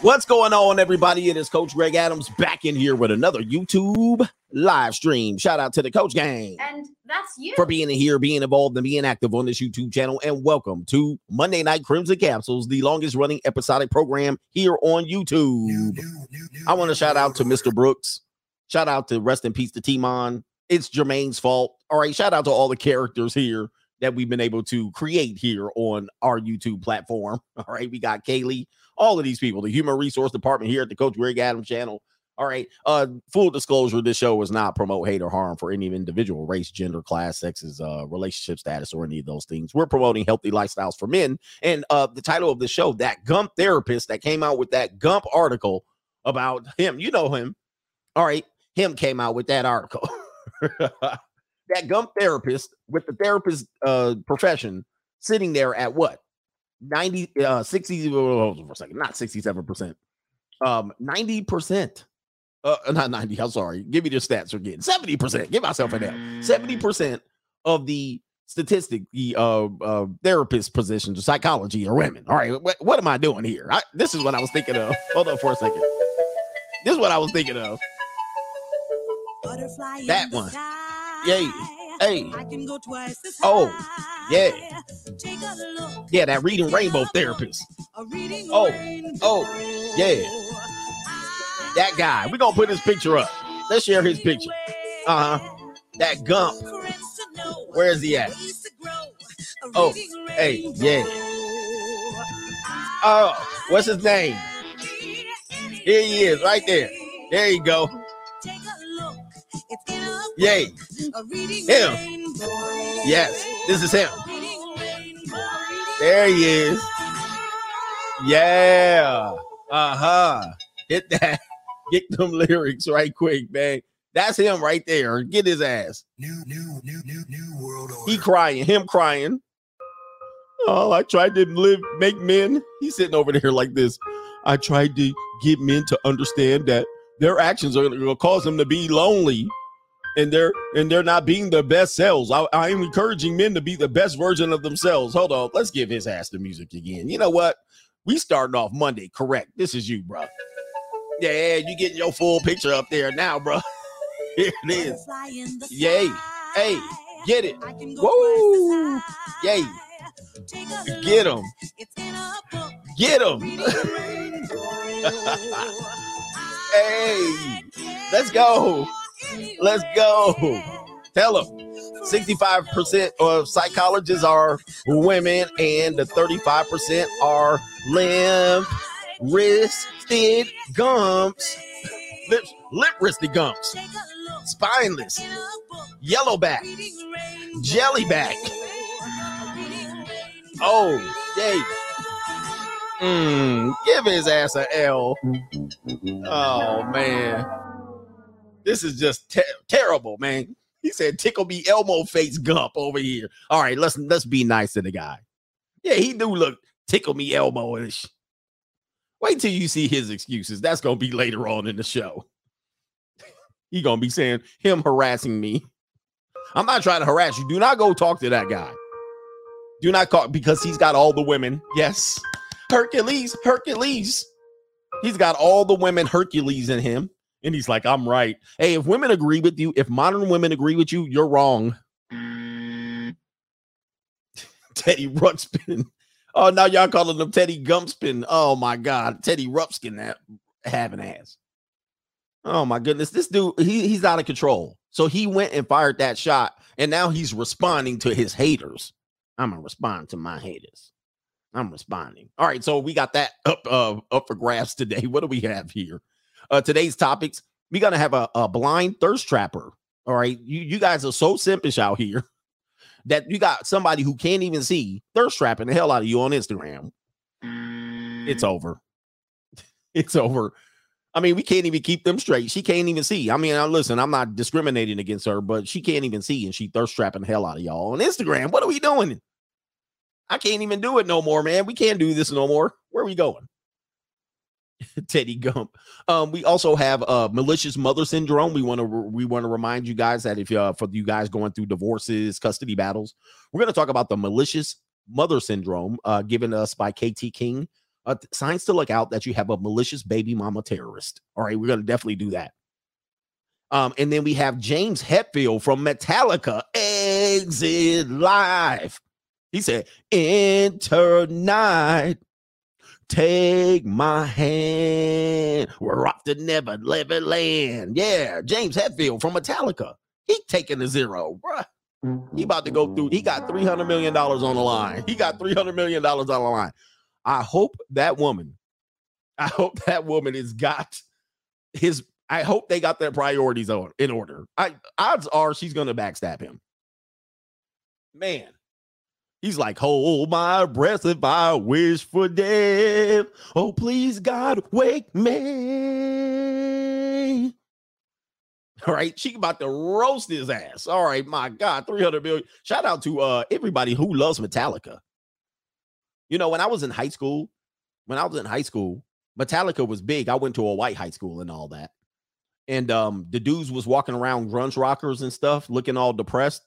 What's going on, everybody? It is Coach Greg Adams back in here with another YouTube live stream. Shout out to the Coach Gang. And that's you. For being here, being involved, and being active on this YouTube channel. And welcome to Monday Night Crimson Capsules, the longest running episodic program here on YouTube. I want to shout out to Mr. Brooks. Shout out to Rest in Peace to Timon. It's Jermaine's fault. All right. Shout out to all the characters here that we've been able to create here on our YouTube platform. All right. We got Kaylee all of these people, the human resource department here at the Coach Greg Adams channel. All right. Uh, full disclosure: this show is not promote hate or harm for any individual, race, gender, class, sexes, uh, relationship status, or any of those things. We're promoting healthy lifestyles for men. And uh, the title of the show, that Gump therapist that came out with that Gump article about him, you know him. All right, him came out with that article. that Gump therapist with the therapist uh profession sitting there at what 90 uh 60 for a second not 67 percent um 90 percent uh not 90 i'm sorry give me the stats again 70 percent give myself an l 70 percent of the statistic the uh, uh therapist positions of psychology are women all right what, what am i doing here? I, this is what i was thinking of hold on for a second this is what i was thinking of. Butterfly that one yay hey oh yeah. Yeah, that reading rainbow therapist. Oh, oh, yeah. That guy. We're gonna put his picture up. Let's share his picture. Uh-huh. That Gump. Where is he at? Oh, hey, yeah. Oh, what's his name? Here he is, right there. There you go. Yay. Him. Yes, this is him. There he is. Yeah. Uh-huh. Hit that. Get them lyrics right quick, man. That's him right there. Get his ass. New, new, new, new, new world order. He crying, him crying. Oh, I tried to live, make men. He's sitting over there like this. I tried to get men to understand that their actions are going to cause them to be lonely and they're and they're not being their best selves. I, I am encouraging men to be the best version of themselves. Hold on, let's give his ass the music again. You know what? We starting off Monday, correct? This is you, bro. Yeah, you getting your full picture up there now, bro. Here it is. Yay. Hey, get it. Woo. Yay. Get him. Get him. hey, let's go. Let's go. Tell them 65% of psychologists are women, and the 35% are limp wristed gumps, lip, lip wristed gumps, spineless, yellowback, jellyback. Oh, yay. Mm, give his ass a L. Oh, man. This is just ter- terrible, man. He said, "Tickle me Elmo face Gump over here." All right, let's let's be nice to the guy. Yeah, he do look tickle me Elmo-ish. Wait till you see his excuses. That's gonna be later on in the show. he gonna be saying him harassing me. I'm not trying to harass you. Do not go talk to that guy. Do not call because he's got all the women. Yes, Hercules, Hercules. He's got all the women Hercules in him. And he's like, I'm right. Hey, if women agree with you, if modern women agree with you, you're wrong. Teddy Ruxpin. Oh, now y'all calling him Teddy Gumpspin. Oh my God. Teddy Rupskin that having ass. Oh my goodness. This dude, he, he's out of control. So he went and fired that shot, and now he's responding to his haters. I'm gonna respond to my haters. I'm responding. All right, so we got that up uh, up for grabs today. What do we have here? Uh, today's topics. We're gonna have a, a blind thirst trapper. All right, you you guys are so simpish out here that you got somebody who can't even see thirst trapping the hell out of you on Instagram. It's over. It's over. I mean, we can't even keep them straight. She can't even see. I mean, listen, I'm not discriminating against her, but she can't even see, and she thirst trapping the hell out of y'all on Instagram. What are we doing? I can't even do it no more, man. We can't do this no more. Where are we going? Teddy Gump. Um, we also have uh malicious mother syndrome. We want to we want to remind you guys that if uh, for you guys going through divorces, custody battles, we're going to talk about the malicious mother syndrome uh, given us by KT King. uh, signs to look out that you have a malicious baby mama terrorist. All right, we're gonna definitely do that. Um, and then we have James Hetfield from Metallica, Exit Live. He said, Enter night, take my hand. We're off to never never land. Yeah, James Hetfield from Metallica. He taking the zero, bruh. He about to go through. He got three hundred million dollars on the line. He got three hundred million dollars on the line. I hope that woman. I hope that woman has got his. I hope they got their priorities on in order. I odds are she's gonna backstab him. Man, he's like, hold my breath if I wish for death. Oh, please, God, wake me. All right, she about to roast his ass. All right, my God, 300 million. Shout out to uh everybody who loves Metallica. You know, when I was in high school, when I was in high school, Metallica was big. I went to a white high school and all that. And um the dudes was walking around grunge rockers and stuff, looking all depressed.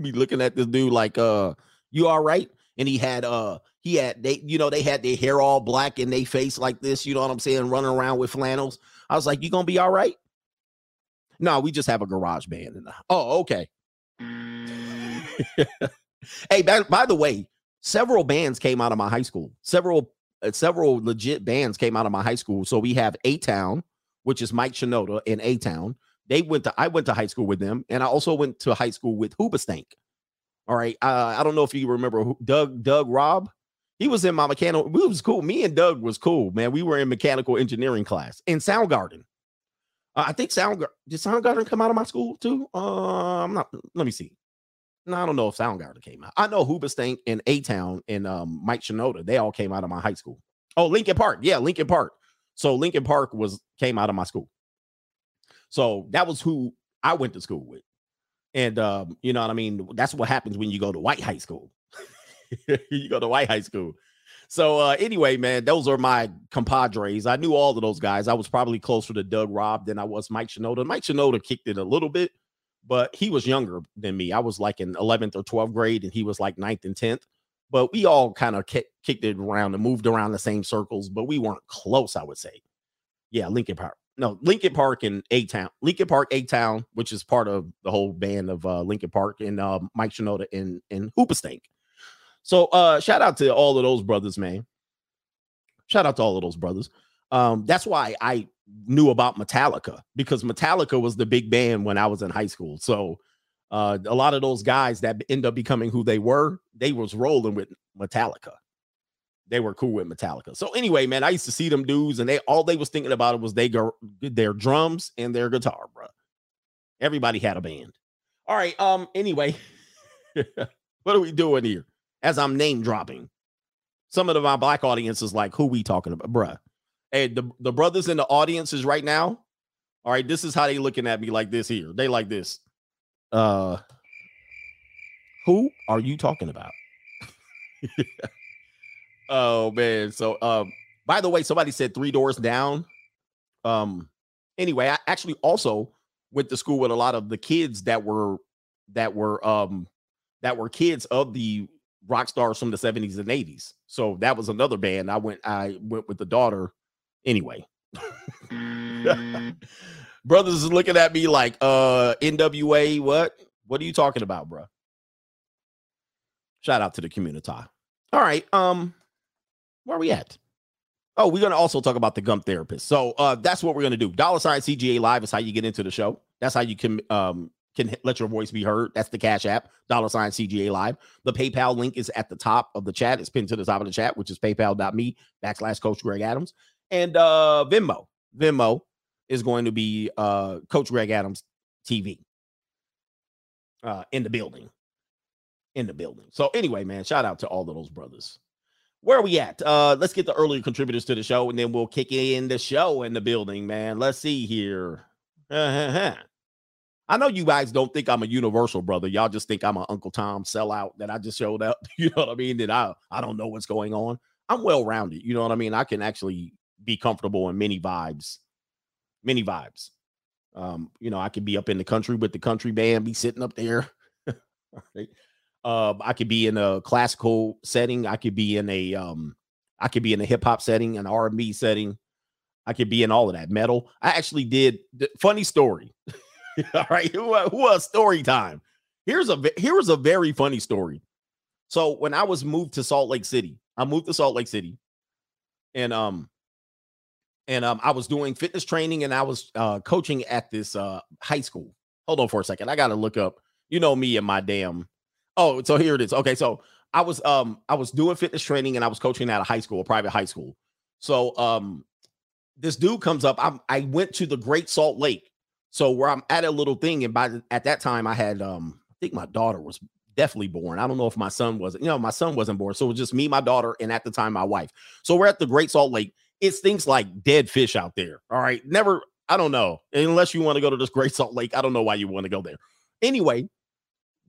Be looking at this dude like, uh, you all right? And he had uh he had they, you know, they had their hair all black and they face like this, you know what I'm saying, running around with flannels. I was like, you gonna be all right? No, we just have a garage band. In the, oh, okay. hey, by, by, the way, several bands came out of my high school. Several, uh, several legit bands came out of my high school. So we have A Town, which is Mike Shinoda in A Town. They went to, I went to high school with them, and I also went to high school with Hoobastank. All right. Uh, I don't know if you remember Doug, Doug Robb. He was in my mechanical. We was cool. Me and Doug was cool, man. We were in mechanical engineering class in Soundgarden. Uh, I think Sound did Soundgarden come out of my school too. Uh, I'm not. Let me see. No, I don't know if Soundgarden came out. I know Hoobastank and A Town and um, Mike Shinoda. They all came out of my high school. Oh, Linkin Park. Yeah, Linkin Park. So Linkin Park was came out of my school. So that was who I went to school with. And um, you know what I mean? That's what happens when you go to white high school. you go to white high school. So uh, anyway, man, those are my compadres. I knew all of those guys. I was probably closer to Doug Robb than I was Mike Shinoda. Mike Shinoda kicked it a little bit, but he was younger than me. I was like in 11th or 12th grade, and he was like 9th and 10th. But we all kind of kicked it around and moved around the same circles, but we weren't close, I would say. Yeah, Linkin Park. No, Linkin Park and A Town. Linkin Park, A Town, which is part of the whole band of uh, Linkin Park, and uh, Mike Shinoda and, and Hoobastank. So uh shout out to all of those brothers, man. Shout out to all of those brothers. Um, that's why I knew about Metallica because Metallica was the big band when I was in high school. So uh, a lot of those guys that end up becoming who they were, they was rolling with Metallica. They were cool with Metallica. So anyway, man, I used to see them dudes, and they all they was thinking about it was they go their drums and their guitar, bro. Everybody had a band. All right. Um. Anyway, what are we doing here? as I'm name dropping. Some of the, my black audience is like, who we talking about, bruh? Hey, the, the brothers in the audiences right now, all right, this is how they looking at me like this here. They like this. Uh who are you talking about? oh man. So um by the way, somebody said three doors down. Um anyway, I actually also went to school with a lot of the kids that were that were um that were kids of the rock stars from the 70s and 80s. So that was another band. I went I went with the daughter anyway. mm. Brothers is looking at me like uh NWA what? What are you talking about, bro? Shout out to the community. All right. Um where are we at? Oh, we're gonna also talk about the gum therapist. So uh that's what we're gonna do. Dollar sign CGA live is how you get into the show. That's how you can um can let your voice be heard. That's the Cash App, dollar sign CGA Live. The PayPal link is at the top of the chat. It's pinned to the top of the chat, which is paypal.me backslash Coach Greg Adams. And uh Venmo. Venmo is going to be uh Coach Greg Adams TV uh in the building. In the building. So anyway, man, shout out to all of those brothers. Where are we at? Uh let's get the earlier contributors to the show and then we'll kick in the show in the building, man. Let's see here. I know you guys don't think I'm a universal brother. Y'all just think I'm an Uncle Tom sellout that I just showed up. You know what I mean? That I I don't know what's going on. I'm well rounded. You know what I mean? I can actually be comfortable in many vibes, many vibes. Um, you know, I could be up in the country with the country band, be sitting up there. Um, I could be in a classical setting. I could be in a um, I could be in a hip hop setting, an R&B setting. I could be in all of that metal. I actually did. Funny story. all right, who, who a story time. Here's a here's a very funny story. So when I was moved to Salt Lake City, I moved to Salt Lake City, and um, and um, I was doing fitness training and I was uh coaching at this uh high school. Hold on for a second. I gotta look up. You know me and my damn. Oh, so here it is. Okay, so I was um I was doing fitness training and I was coaching at a high school, a private high school. So um this dude comes up. I I went to the Great Salt Lake. So where I'm at a little thing, and by at that time I had um I think my daughter was definitely born. I don't know if my son wasn't, you know, my son wasn't born. So it was just me, my daughter, and at the time my wife. So we're at the Great Salt Lake. It's things like dead fish out there. All right. Never, I don't know. Unless you want to go to this Great Salt Lake. I don't know why you want to go there. Anyway,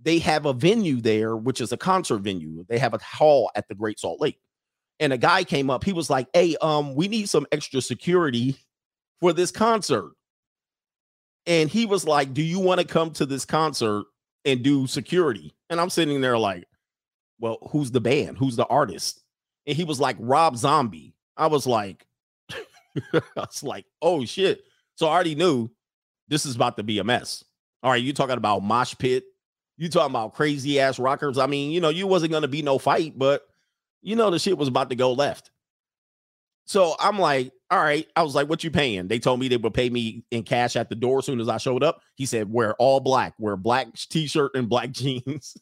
they have a venue there, which is a concert venue. They have a hall at the Great Salt Lake. And a guy came up, he was like, Hey, um, we need some extra security for this concert. And he was like, Do you want to come to this concert and do security? And I'm sitting there like, Well, who's the band? Who's the artist? And he was like, Rob Zombie. I was like, I was like, oh shit. So I already knew this is about to be a mess. All right, you talking about mosh pit, you talking about crazy ass rockers. I mean, you know, you wasn't gonna be no fight, but you know the shit was about to go left. So I'm like, all right. I was like, what you paying? They told me they would pay me in cash at the door as soon as I showed up. He said, wear all black, wear black t-shirt and black jeans.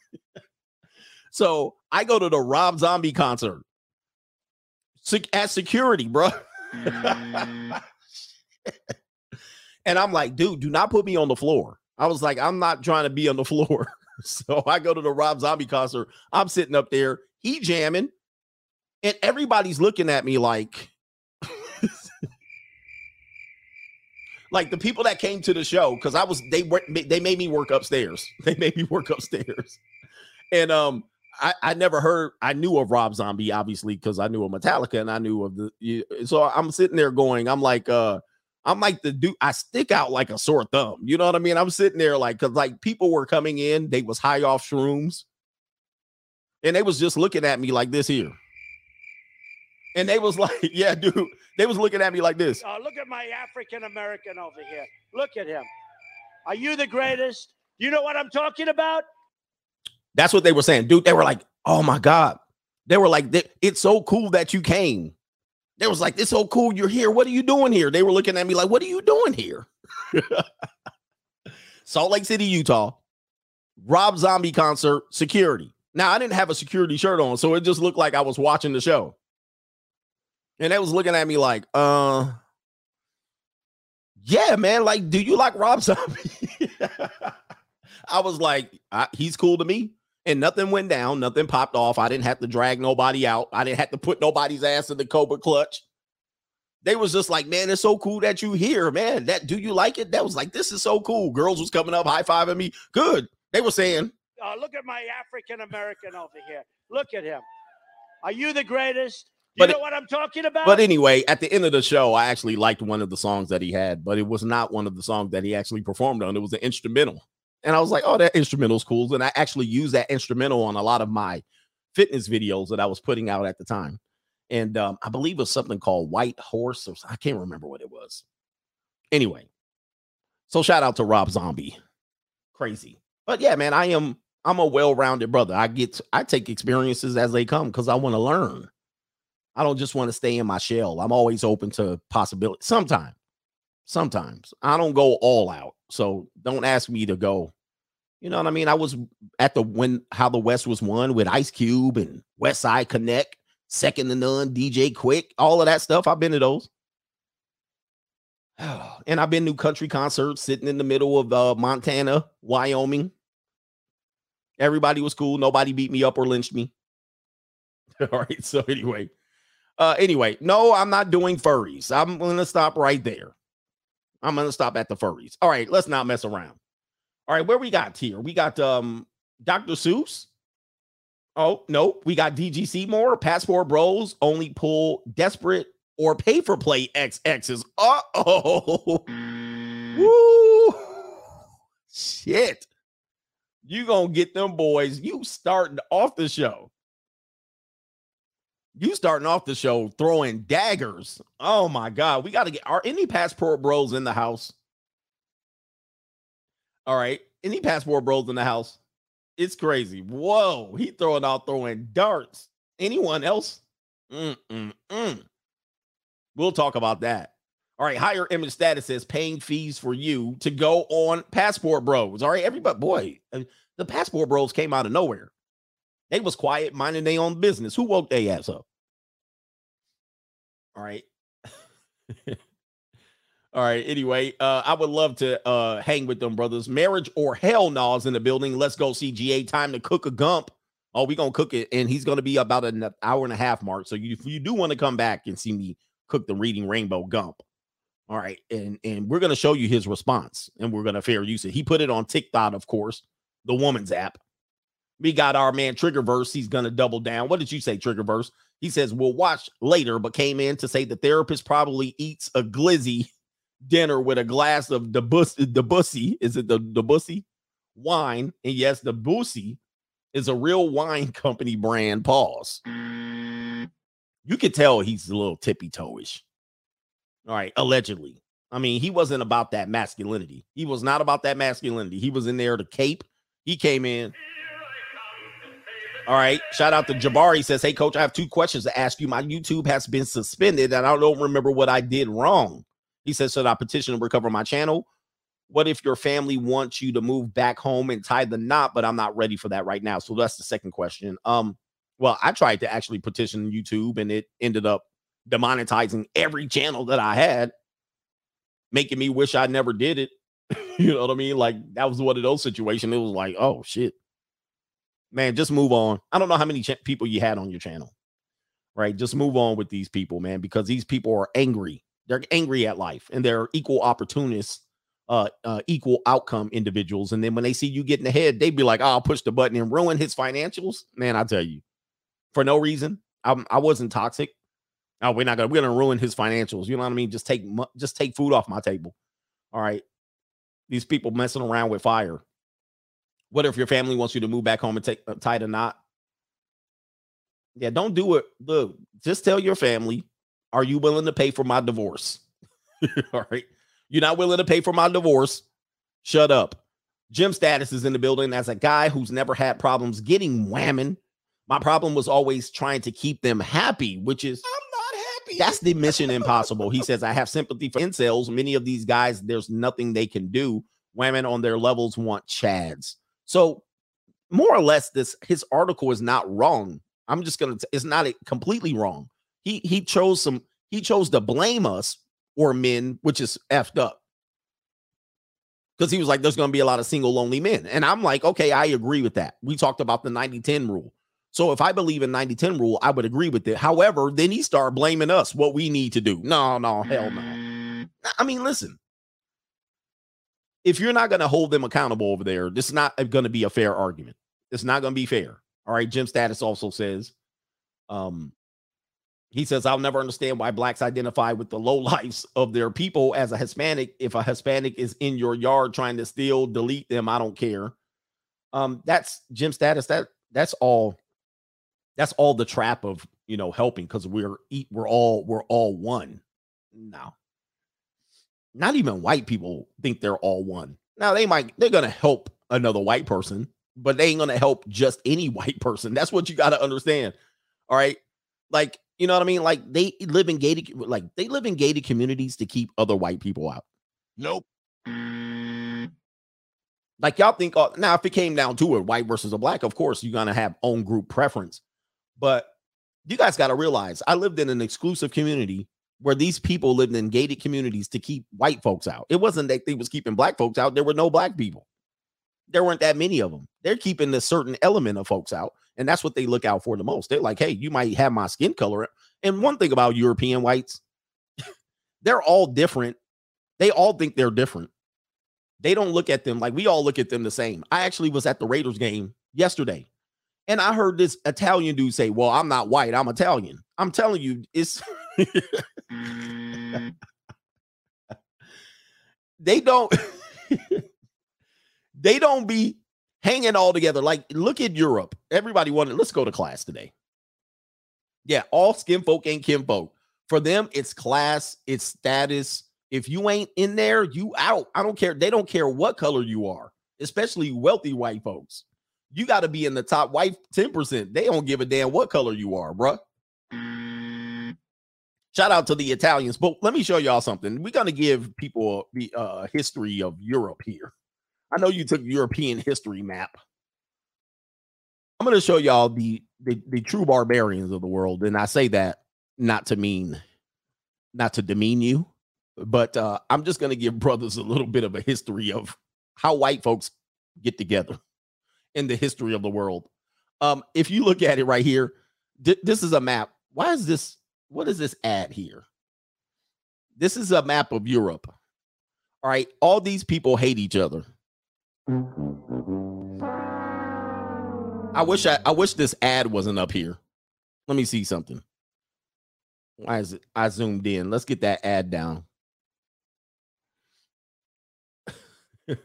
so I go to the Rob Zombie concert at security, bro. Mm. and I'm like, dude, do not put me on the floor. I was like, I'm not trying to be on the floor. so I go to the Rob Zombie concert. I'm sitting up there, he jamming, and everybody's looking at me like, like the people that came to the show because I was they were they made me work upstairs. They made me work upstairs, and um, I I never heard I knew of Rob Zombie obviously because I knew of Metallica and I knew of the so I'm sitting there going I'm like uh I'm like the dude. I stick out like a sore thumb. You know what I mean? I'm sitting there like because like people were coming in, they was high off shrooms, and they was just looking at me like this here. And they was like, "Yeah, dude." They was looking at me like this. Oh, look at my African American over here. Look at him. Are you the greatest? You know what I'm talking about? That's what they were saying, dude. They were like, "Oh my god." They were like, "It's so cool that you came." They was like, "It's so cool you're here. What are you doing here?" They were looking at me like, "What are you doing here?" Salt Lake City, Utah. Rob Zombie concert security. Now I didn't have a security shirt on, so it just looked like I was watching the show. And they was looking at me like, "Uh, yeah, man. Like, do you like Rob Zombie?" I was like, I, "He's cool to me." And nothing went down, nothing popped off. I didn't have to drag nobody out. I didn't have to put nobody's ass in the Cobra clutch. They was just like, man, it's so cool that you here, man. That do you like it? That was like, this is so cool. Girls was coming up, high fiving me. Good. They were saying, uh, look at my African American over here. Look at him. Are you the greatest? You but know what I'm talking about? But anyway, at the end of the show, I actually liked one of the songs that he had, but it was not one of the songs that he actually performed on. It was an instrumental. And I was like, oh, that instrumental's cool. And I actually used that instrumental on a lot of my fitness videos that I was putting out at the time. And um, I believe it was something called White Horse, or I can't remember what it was. Anyway, so shout out to Rob Zombie. Crazy. But yeah, man, I am I'm a well-rounded brother. I get I take experiences as they come because I want to learn. I don't just want to stay in my shell. I'm always open to possibility. Sometimes, sometimes I don't go all out. So don't ask me to go. You know what I mean? I was at the when how the West was won with Ice Cube and West Side Connect, Second to None, DJ Quik, all of that stuff. I've been to those. And I've been to country concerts sitting in the middle of uh, Montana, Wyoming. Everybody was cool. Nobody beat me up or lynched me. all right. So anyway, uh, anyway, no, I'm not doing furries. I'm gonna stop right there. I'm gonna stop at the furries. All right, let's not mess around. All right, where we got here? We got um Dr. Seuss. Oh, no, we got DGC more. Passport Bros only pull desperate or pay for play XXs. Uh-oh. Woo. Shit. You gonna get them boys. You starting off the show. You starting off the show throwing daggers. Oh my God. We got to get are any passport bros in the house? All right. Any passport bros in the house? It's crazy. Whoa. He throwing out throwing darts. Anyone else? Mm-mm-mm. We'll talk about that. All right. Higher image status says paying fees for you to go on passport bros. All right. Everybody, boy, uh, the passport bros came out of nowhere. They was quiet, minding their own business. Who woke their ass up? All right. All right. Anyway, uh, I would love to uh hang with them brothers. Marriage or hell naws in the building. Let's go CGA. Time to cook a gump. Oh, we gonna cook it, and he's gonna be about an hour and a half mark. So you, if you do want to come back and see me cook the reading rainbow gump, all right, and and we're gonna show you his response, and we're gonna fair use it. He put it on TikTok, of course, the woman's app. We got our man Triggerverse. He's gonna double down. What did you say, Triggerverse? He says we'll watch later, but came in to say the therapist probably eats a glizzy dinner with a glass of the bus bussy. Is it the the bussy wine? And yes, the bussy is a real wine company brand. Pause. You could tell he's a little tippy toeish. All right, allegedly. I mean, he wasn't about that masculinity. He was not about that masculinity. He was in there to cape. He came in. All right. Shout out to Jabari says, Hey, coach, I have two questions to ask you. My YouTube has been suspended and I don't remember what I did wrong. He says, Should I petition to recover my channel? What if your family wants you to move back home and tie the knot, but I'm not ready for that right now? So that's the second question. Um, well, I tried to actually petition YouTube and it ended up demonetizing every channel that I had, making me wish I never did it. you know what I mean? Like that was one of those situations. It was like, oh shit. Man, just move on. I don't know how many ch- people you had on your channel. Right? Just move on with these people, man, because these people are angry they're angry at life and they're equal opportunists, uh, uh, equal outcome individuals. And then when they see you getting ahead, they'd be like, oh, I'll push the button and ruin his financials. Man, I tell you, for no reason. I'm, I wasn't toxic. Oh, we're not gonna we're gonna ruin his financials. You know what I mean? Just take just take food off my table. All right. These people messing around with fire. What if your family wants you to move back home and take uh, tie the knot? Yeah, don't do it. Look, just tell your family are you willing to pay for my divorce? All right. You're not willing to pay for my divorce. Shut up. Jim status is in the building as a guy who's never had problems getting whamming. My problem was always trying to keep them happy, which is I'm not happy. That's the mission impossible. He says, I have sympathy for incels. Many of these guys, there's nothing they can do. Women on their levels want chads. So, more or less, this his article is not wrong. I'm just gonna. It's not completely wrong. He he chose some he chose to blame us or men, which is effed up. Because he was like, there's going to be a lot of single lonely men. And I'm like, okay, I agree with that. We talked about the 90-10 rule. So if I believe in 90-10 rule, I would agree with it. However, then he started blaming us what we need to do. No, no, hell no. Mm. I mean, listen. If you're not going to hold them accountable over there, this is not going to be a fair argument. It's not going to be fair. All right. Jim Status also says, um, he says, I'll never understand why blacks identify with the low lives of their people as a Hispanic. If a Hispanic is in your yard trying to steal, delete them, I don't care. Um, that's Jim status. That that's all that's all the trap of you know helping because we're eat we're all we're all one. No. Not even white people think they're all one. Now they might they're gonna help another white person, but they ain't gonna help just any white person. That's what you gotta understand. All right. Like you know what I mean? Like they live in gated, like they live in gated communities to keep other white people out. Nope. Like y'all think uh, now, if it came down to it, white versus a black, of course you're gonna have own group preference. But you guys got to realize, I lived in an exclusive community where these people lived in gated communities to keep white folks out. It wasn't that they was keeping black folks out. There were no black people. There weren't that many of them. They're keeping a certain element of folks out. And that's what they look out for the most. They're like, hey, you might have my skin color. And one thing about European whites, they're all different. They all think they're different. They don't look at them like we all look at them the same. I actually was at the Raiders game yesterday and I heard this Italian dude say, Well, I'm not white, I'm Italian. I'm telling you, it's Mm. they don't they don't be hanging all together. Like, look at Europe. Everybody wanted, let's go to class today. Yeah, all skin folk and kinfolk. For them, it's class, it's status. If you ain't in there, you out. I don't care. They don't care what color you are, especially wealthy white folks. You got to be in the top white 10%. They don't give a damn what color you are, bruh. Mm. Shout out to the Italians. But let me show y'all something. We're going to give people the uh, history of Europe here. I know you took European history map. I'm going to show y'all the, the the true barbarians of the world, and I say that not to mean, not to demean you, but uh, I'm just going to give brothers a little bit of a history of how white folks get together in the history of the world. Um, if you look at it right here, th- this is a map. Why is this? What is this ad here? This is a map of Europe. All right, all these people hate each other. I wish I, I wish this ad wasn't up here. Let me see something. Why is it? I zoomed in. Let's get that ad down. All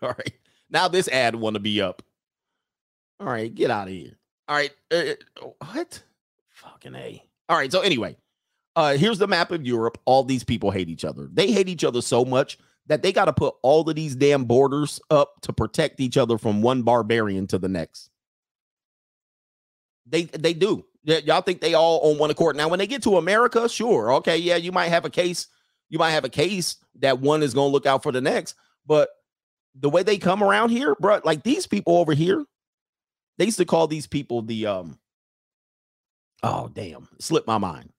right. Now this ad want to be up. All right, get out of here. All right. Uh, uh, what? Fucking A. All right. So anyway, uh here's the map of Europe. All these people hate each other. They hate each other so much that they got to put all of these damn borders up to protect each other from one barbarian to the next. They they do. y'all think they all on one accord. Now, when they get to America, sure, okay, yeah, you might have a case. You might have a case that one is going to look out for the next. But the way they come around here, bro, like these people over here, they used to call these people the um. Oh damn, slipped my mind.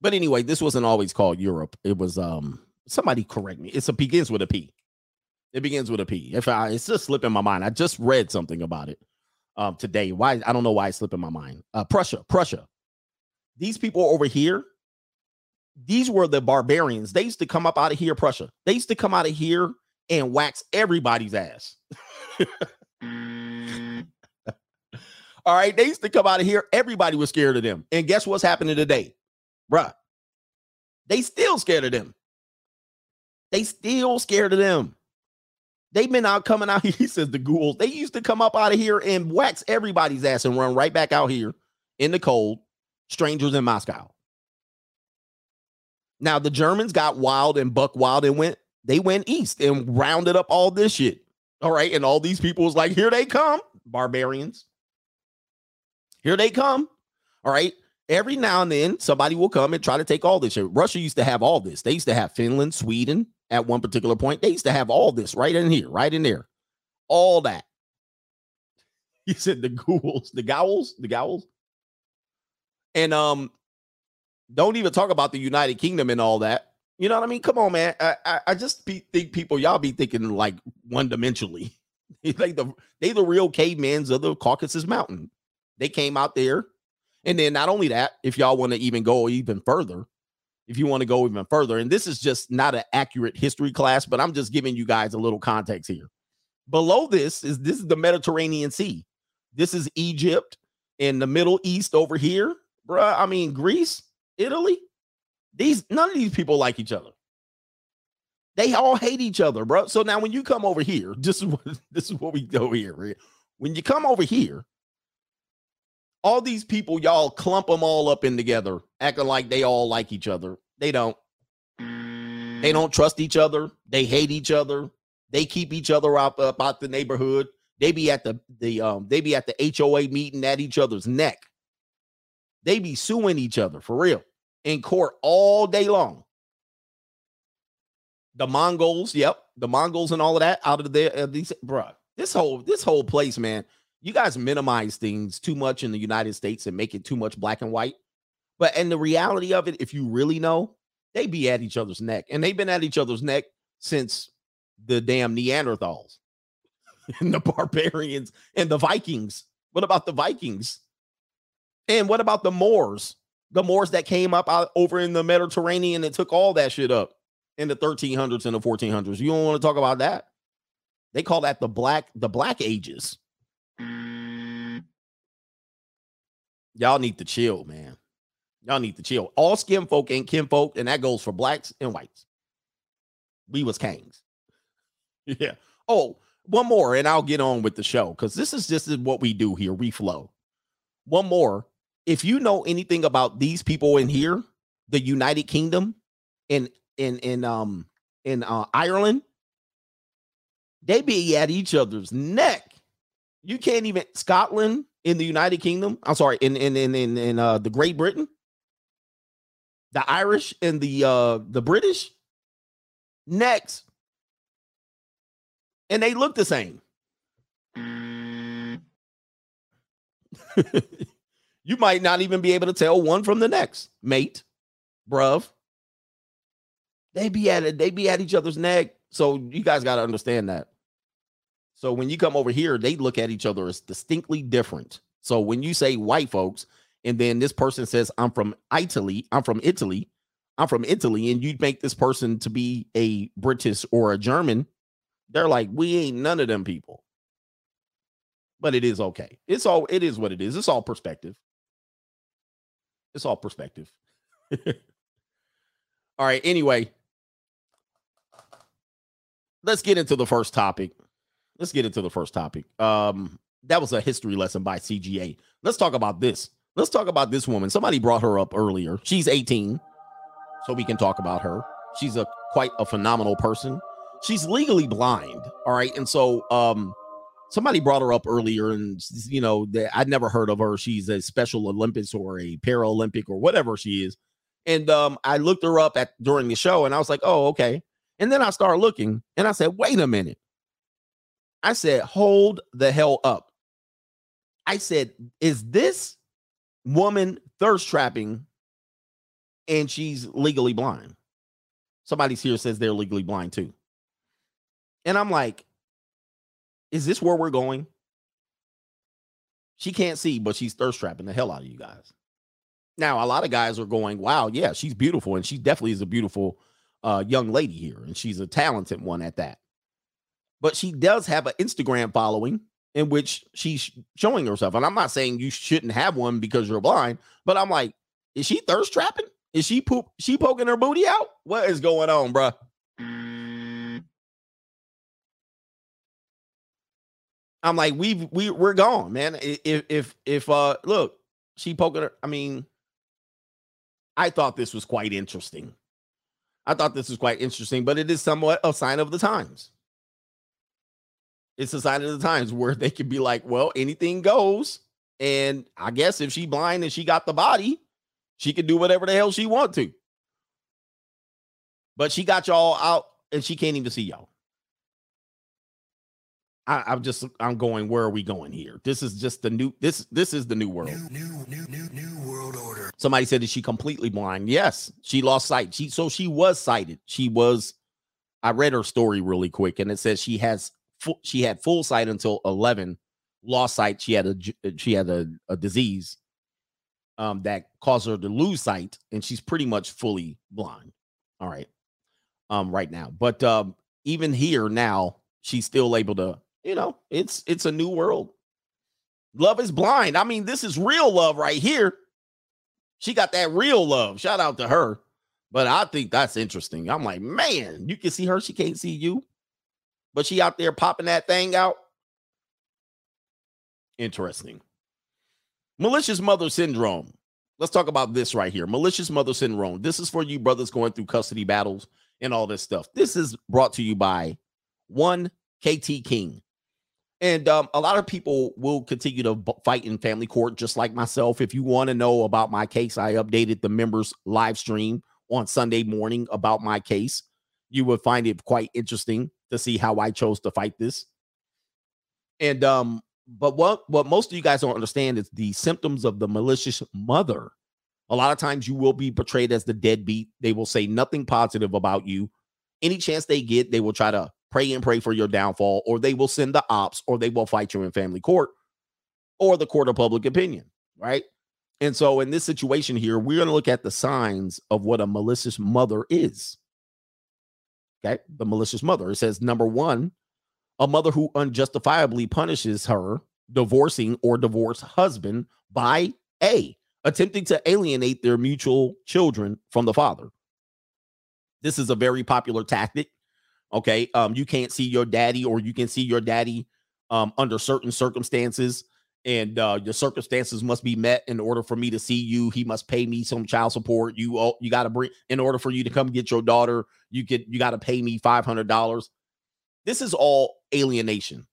But anyway, this wasn't always called Europe. It was um. Somebody correct me. It's a begins with a P. It begins with a P. If I, it's just slipping my mind. I just read something about it um, today. Why I don't know why it's slipping my mind. Uh, Prussia, Prussia. These people over here, these were the barbarians. They used to come up out of here, Prussia. They used to come out of here and wax everybody's ass. All right, they used to come out of here. Everybody was scared of them. And guess what's happening today, bruh? They still scared of them. They still scared of them. They've been out coming out. He says the ghouls. They used to come up out of here and wax everybody's ass and run right back out here in the cold. Strangers in Moscow. Now the Germans got wild and buck wild and went. They went east and rounded up all this shit. All right, and all these people was like, here they come, barbarians. Here they come. All right. Every now and then, somebody will come and try to take all this shit. Russia used to have all this. They used to have Finland, Sweden, at one particular point. They used to have all this right in here, right in there. All that. He said the ghouls, the Gauls, the Gauls. And um, don't even talk about the United Kingdom and all that. You know what I mean? Come on, man. I I, I just be, think people y'all be thinking like one dimensionally. like the they the real cavemans of the Caucasus Mountain. They came out there, and then not only that, if y'all want to even go even further, if you want to go even further. And this is just not an accurate history class, but I'm just giving you guys a little context here. Below this is this is the Mediterranean Sea. This is Egypt in the Middle East over here, bruh. I mean, Greece, Italy. These none of these people like each other. They all hate each other, bro. So now when you come over here, this is what this is what we go here. When you come over here, all these people, y'all clump them all up in together, acting like they all like each other. They don't. They don't trust each other. They hate each other. They keep each other up out about the neighborhood. They be at the the um they be at the HOA meeting at each other's neck. They be suing each other for real in court all day long. The Mongols, yep, the Mongols and all of that out of there. Uh, these, bruh, this whole this whole place, man you guys minimize things too much in the United States and make it too much black and white. But and the reality of it, if you really know, they be at each other's neck. And they've been at each other's neck since the damn Neanderthals and the barbarians and the Vikings. What about the Vikings? And what about the Moors? The Moors that came up out over in the Mediterranean and took all that shit up in the 1300s and the 1400s. You don't want to talk about that? They call that the black the black ages. Y'all need to chill, man. Y'all need to chill. All skin folk ain't kinfolk, and that goes for blacks and whites. We was kings. Yeah. Oh, one more, and I'll get on with the show because this is just what we do here. We flow. One more. if you know anything about these people in here, the United Kingdom in in in um in uh, Ireland, they be at each other's neck. You can't even Scotland in the United Kingdom. I'm sorry, in in in in, in uh, the Great Britain, the Irish and the uh the British next, and they look the same. you might not even be able to tell one from the next, mate, bruv. They be at it, they be at each other's neck. So you guys got to understand that. So when you come over here, they look at each other as distinctly different. So when you say white folks, and then this person says, I'm from Italy, I'm from Italy, I'm from Italy, and you make this person to be a British or a German, they're like, we ain't none of them people. But it is okay. It's all it is what it is. It's all perspective. It's all perspective. all right. Anyway, let's get into the first topic. Let's get into the first topic. Um, that was a history lesson by CGA. Let's talk about this. Let's talk about this woman. Somebody brought her up earlier. She's 18, so we can talk about her. She's a quite a phenomenal person. She's legally blind. All right. And so um somebody brought her up earlier, and you know, I'd never heard of her. She's a Special Olympics or a Paralympic or whatever she is. And um, I looked her up at during the show, and I was like, oh, okay. And then I started looking, and I said, wait a minute. I said, hold the hell up. I said, is this woman thirst trapping and she's legally blind? Somebody's here says they're legally blind too. And I'm like, is this where we're going? She can't see, but she's thirst trapping the hell out of you guys. Now, a lot of guys are going, wow, yeah, she's beautiful. And she definitely is a beautiful uh, young lady here. And she's a talented one at that. But she does have an Instagram following in which she's showing herself. And I'm not saying you shouldn't have one because you're blind, but I'm like, is she thirst trapping? Is she poop? She poking her booty out? What is going on, bruh? I'm like, we've we we're gone, man. If if if uh look, she poking her. I mean, I thought this was quite interesting. I thought this was quite interesting, but it is somewhat a sign of the times. It's a sign of the times where they can be like, well, anything goes. And I guess if she blind and she got the body, she can do whatever the hell she want to. But she got y'all out and she can't even see y'all. I, am just I'm going. Where are we going here? This is just the new. This this is the new world. New, new, new, new, world order. Somebody said is she completely blind? Yes, she lost sight. She so she was sighted. She was. I read her story really quick, and it says she has full, she had full sight until 11. Lost sight. She had a she had a, a disease um, that caused her to lose sight, and she's pretty much fully blind. All right, um, right now. But um, even here now, she's still able to you know, it's it's a new world. Love is blind. I mean, this is real love right here. She got that real love. Shout out to her. But I think that's interesting. I'm like, man, you can see her. She can't see you. But she out there popping that thing out. Interesting. Malicious mother syndrome. Let's talk about this right here. Malicious mother syndrome. This is for you brothers going through custody battles and all this stuff. This is brought to you by one KT King. And um, a lot of people will continue to fight in family court, just like myself. If you want to know about my case, I updated the members live stream on Sunday morning about my case. You would find it quite interesting to see how I chose to fight this. And um, but what what most of you guys don't understand is the symptoms of the malicious mother. A lot of times you will be portrayed as the deadbeat. They will say nothing positive about you. Any chance they get, they will try to pray and pray for your downfall, or they will send the ops, or they will fight you in family court or the court of public opinion, right? And so in this situation here, we're going to look at the signs of what a malicious mother is. Okay, the malicious mother. It says number one, a mother who unjustifiably punishes her divorcing or divorced husband by A, attempting to alienate their mutual children from the father. This is a very popular tactic Okay. Um, you can't see your daddy, or you can see your daddy um under certain circumstances, and uh, your circumstances must be met in order for me to see you. He must pay me some child support. You all you got to bring in order for you to come get your daughter. You get you got to pay me five hundred dollars. This is all alienation.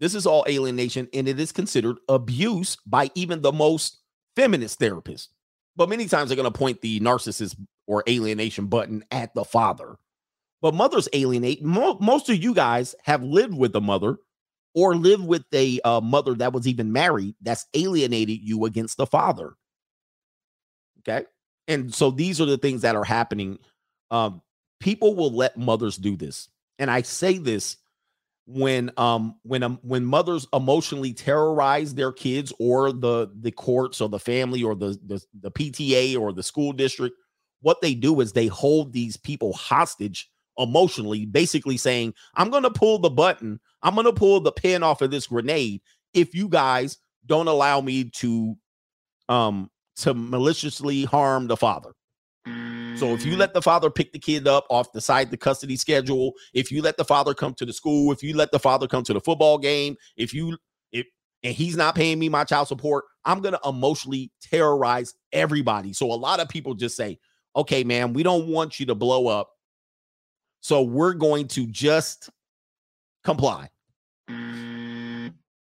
This is all alienation, and it is considered abuse by even the most feminist therapist. But many times they're going to point the narcissist or alienation button at the father. But mothers alienate. Mo- most of you guys have lived with a mother or live with a uh, mother that was even married that's alienated you against the father. Okay. And so these are the things that are happening. Um, people will let mothers do this. And I say this when um when um when mothers emotionally terrorize their kids or the the courts or the family or the, the the PTA or the school district what they do is they hold these people hostage emotionally basically saying I'm going to pull the button I'm going to pull the pin off of this grenade if you guys don't allow me to um to maliciously harm the father so if you let the father pick the kid up off the side the custody schedule, if you let the father come to the school, if you let the father come to the football game, if you if and he's not paying me my child support, I'm going to emotionally terrorize everybody. So a lot of people just say, "Okay, man, we don't want you to blow up. So we're going to just comply."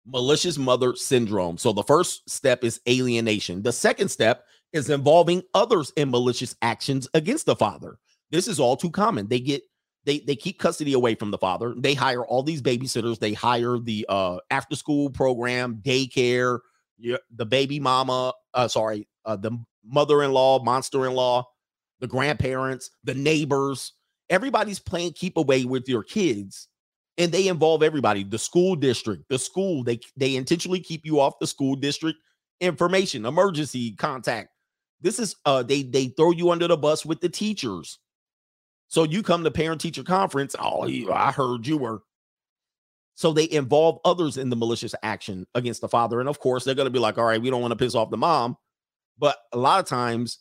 Malicious mother syndrome. So the first step is alienation. The second step is involving others in malicious actions against the father. This is all too common. They get they they keep custody away from the father. They hire all these babysitters. They hire the uh after school program, daycare, the baby mama, uh sorry, uh the mother-in-law, monster-in-law, the grandparents, the neighbors. Everybody's playing keep away with your kids and they involve everybody the school district the school they they intentionally keep you off the school district information emergency contact this is uh they they throw you under the bus with the teachers. So you come to parent teacher conference. Oh, I heard you were. So they involve others in the malicious action against the father. And of course, they're going to be like, all right, we don't want to piss off the mom. But a lot of times,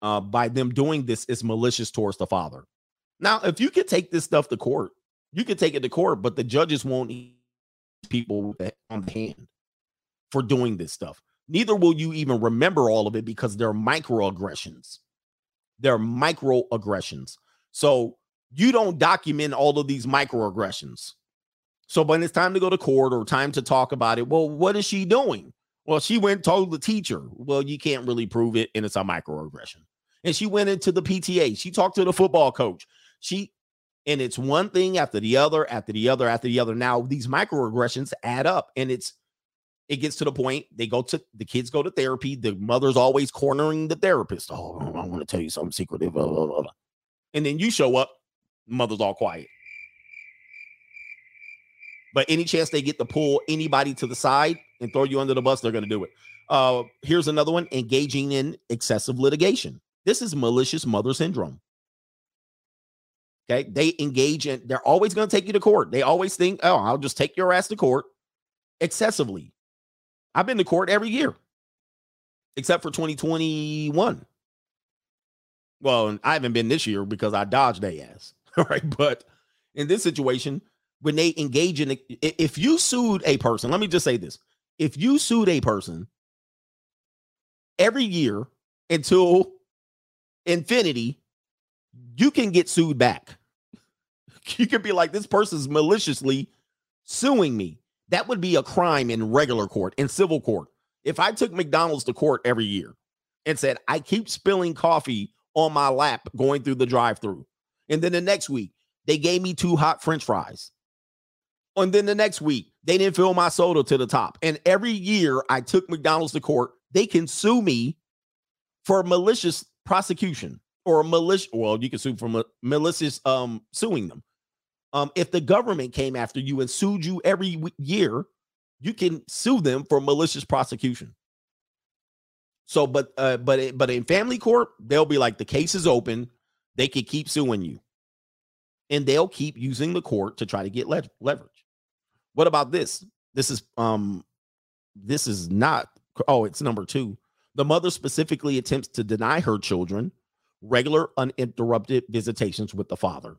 uh, by them doing this, it's malicious towards the father. Now, if you could take this stuff to court, you could take it to court, but the judges won't eat people on the hand for doing this stuff. Neither will you even remember all of it because they're microaggressions. They're microaggressions. So you don't document all of these microaggressions. So when it's time to go to court or time to talk about it, well, what is she doing? Well, she went told the teacher. Well, you can't really prove it, and it's a microaggression. And she went into the PTA. She talked to the football coach. She and it's one thing after the other, after the other, after the other. Now these microaggressions add up, and it's it gets to the point they go to the kids go to therapy. The mother's always cornering the therapist. Oh, I want to tell you something secretive. Blah, blah, blah. And then you show up, mother's all quiet. But any chance they get to pull anybody to the side and throw you under the bus, they're going to do it. Uh, here's another one engaging in excessive litigation. This is malicious mother syndrome. Okay. They engage in, they're always going to take you to court. They always think, oh, I'll just take your ass to court excessively. I've been to court every year, except for 2021. Well, I haven't been this year because I dodged their ass. All right. But in this situation, when they engage in if you sued a person, let me just say this. If you sued a person every year until infinity, you can get sued back. You could be like, this person's maliciously suing me. That would be a crime in regular court, in civil court. If I took McDonald's to court every year and said, I keep spilling coffee on my lap going through the drive through, and then the next week, they gave me two hot french fries. And then the next week, they didn't fill my soda to the top. And every year I took McDonald's to court, they can sue me for malicious prosecution or malicious. Well, you can sue for malicious um suing them. Um, if the government came after you and sued you every year, you can sue them for malicious prosecution. So, but uh, but but in family court, they'll be like the case is open. They can keep suing you, and they'll keep using the court to try to get le- leverage. What about this? This is um, this is not. Oh, it's number two. The mother specifically attempts to deny her children regular uninterrupted visitations with the father.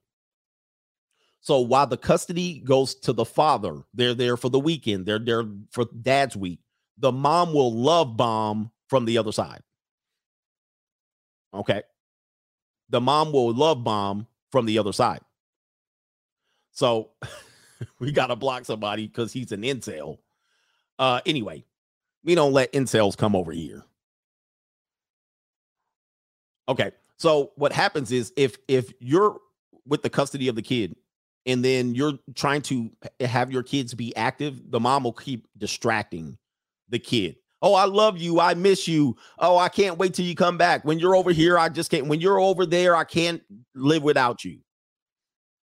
So while the custody goes to the father, they're there for the weekend, they're there for dad's week. The mom will love bomb from the other side. Okay. The mom will love bomb from the other side. So we got to block somebody because he's an incel. Uh, anyway, we don't let incels come over here. Okay. So what happens is if if you're with the custody of the kid and then you're trying to have your kids be active, the mom will keep distracting the kid. Oh, I love you. I miss you. Oh, I can't wait till you come back. When you're over here, I just can't. When you're over there, I can't live without you.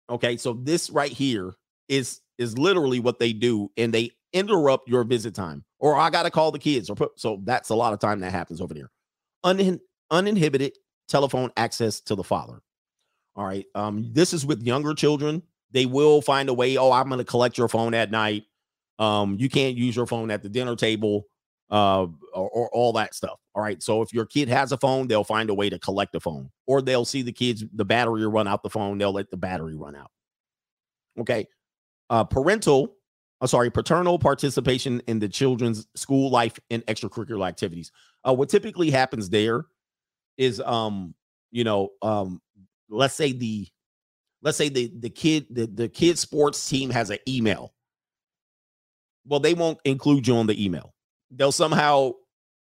Okay, so this right here is is literally what they do, and they interrupt your visit time. Or I got to call the kids, or put, so that's a lot of time that happens over there. Un, uninhibited telephone access to the father. All right, um, this is with younger children. They will find a way. Oh, I'm going to collect your phone at night. Um, you can't use your phone at the dinner table uh, or, or, all that stuff. All right. So if your kid has a phone, they'll find a way to collect the phone, or they'll see the kids the battery run out the phone. They'll let the battery run out. Okay. Uh, parental, uh, sorry, paternal participation in the children's school life and extracurricular activities. Uh, what typically happens there is, um, you know, um, let's say the, let's say the the kid the the kid sports team has an email. Well, they won't include you on the email they'll somehow,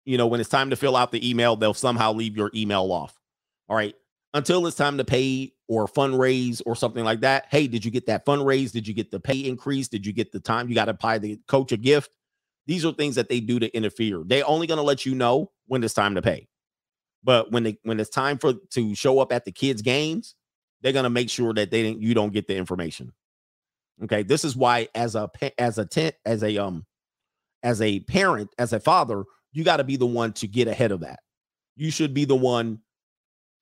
you know, when it's time to fill out the email, they'll somehow leave your email off. All right. Until it's time to pay or fundraise or something like that. Hey, did you get that fundraise? Did you get the pay increase? Did you get the time? You got to buy the coach a gift. These are things that they do to interfere. They're only going to let you know when it's time to pay. But when they when it's time for to show up at the kids' games, they're to make sure that they didn't you don't get the information. Okay, this is why as a as a tent as a um as a parent, as a father, you got to be the one to get ahead of that. You should be the one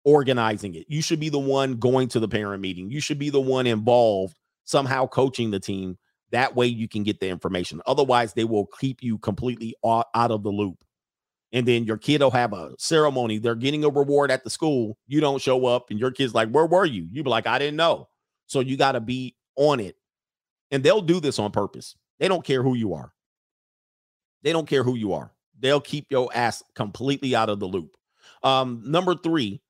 organizing it. You should be the one going to the parent meeting. You should be the one involved, somehow coaching the team. That way you can get the information. Otherwise, they will keep you completely out of the loop. And then your kid will have a ceremony. They're getting a reward at the school. You don't show up, and your kid's like, Where were you? You be like, I didn't know. So you got to be on it. And they'll do this on purpose. They don't care who you are. They don't care who you are. They'll keep your ass completely out of the loop. Um, number three,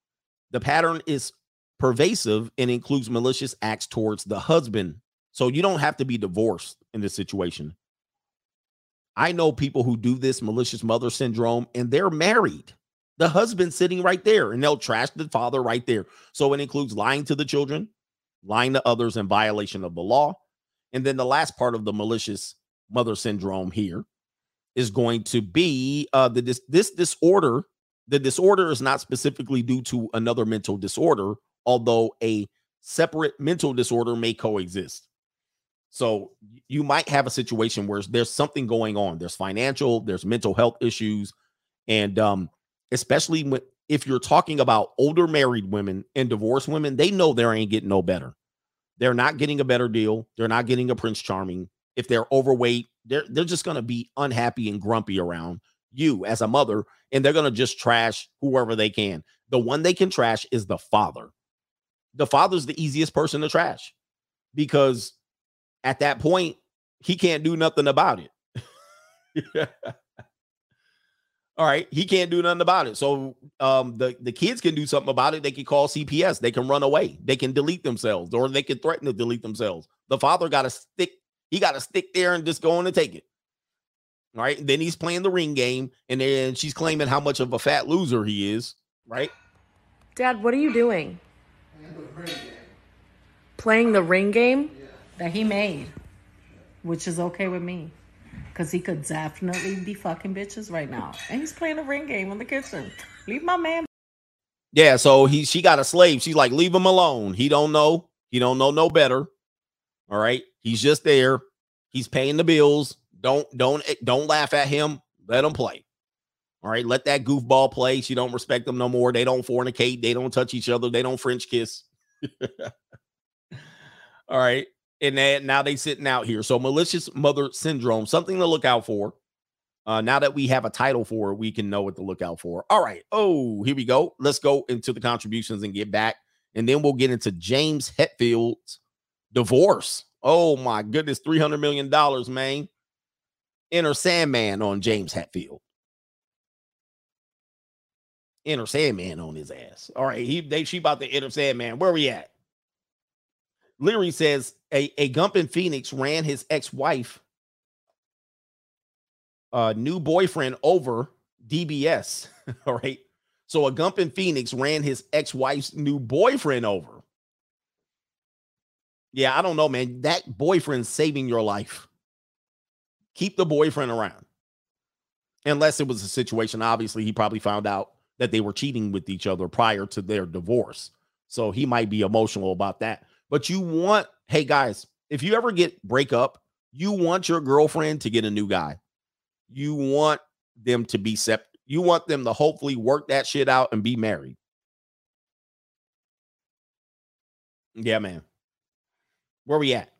the pattern is pervasive and includes malicious acts towards the husband. So you don't have to be divorced in this situation. I know people who do this malicious mother syndrome and they're married. The husband sitting right there and they'll trash the father right there. So it includes lying to the children, lying to others in violation of the law. And then the last part of the malicious mother syndrome here is going to be uh, the this, this disorder. The disorder is not specifically due to another mental disorder, although a separate mental disorder may coexist. So you might have a situation where there's something going on. There's financial, there's mental health issues, and um, especially when, if you're talking about older married women and divorced women, they know they ain't getting no better. They're not getting a better deal. They're not getting a Prince Charming. If they're overweight, they're they're just going to be unhappy and grumpy around you as a mother and they're going to just trash whoever they can. The one they can trash is the father. The father's the easiest person to trash because at that point he can't do nothing about it. yeah. All right, he can't do nothing about it. So um the the kids can do something about it. They can call CPS. They can run away. They can delete themselves or they can threaten to delete themselves. The father got to stick he got to stick there and just go on and take it. Right. Then he's playing the ring game, and then she's claiming how much of a fat loser he is. Right. Dad, what are you doing? Playing the ring game that he made, which is okay with me. Because he could definitely be fucking bitches right now. And he's playing a ring game in the kitchen. Leave my man. Yeah, so he she got a slave. She's like, leave him alone. He don't know. He don't know no better. All right. He's just there. He's paying the bills. Don't don't eh, don't laugh at him. Let him play. All right, let that goofball play. She don't respect them no more. They don't fornicate. They don't touch each other. They don't French kiss. All right, and then now they sitting out here. So malicious mother syndrome, something to look out for. Uh, now that we have a title for it, we can know what to look out for. All right. Oh, here we go. Let's go into the contributions and get back, and then we'll get into James Hetfield's Divorce. Oh my goodness, $300 million, man. Enter Sandman on James Hetfield. Enter Sandman on his ass. All right, he they she about to enter Sandman. Where we at? Leary says a, a Gump in Phoenix ran his ex-wife uh new boyfriend over DBS. All right. So a Gump in Phoenix ran his ex-wife's new boyfriend over. Yeah, I don't know, man. That boyfriend's saving your life. Keep the boyfriend around. Unless it was a situation, obviously, he probably found out that they were cheating with each other prior to their divorce. So he might be emotional about that. But you want, hey guys, if you ever get break up, you want your girlfriend to get a new guy. You want them to be separate. You want them to hopefully work that shit out and be married. Yeah, man. Where we at?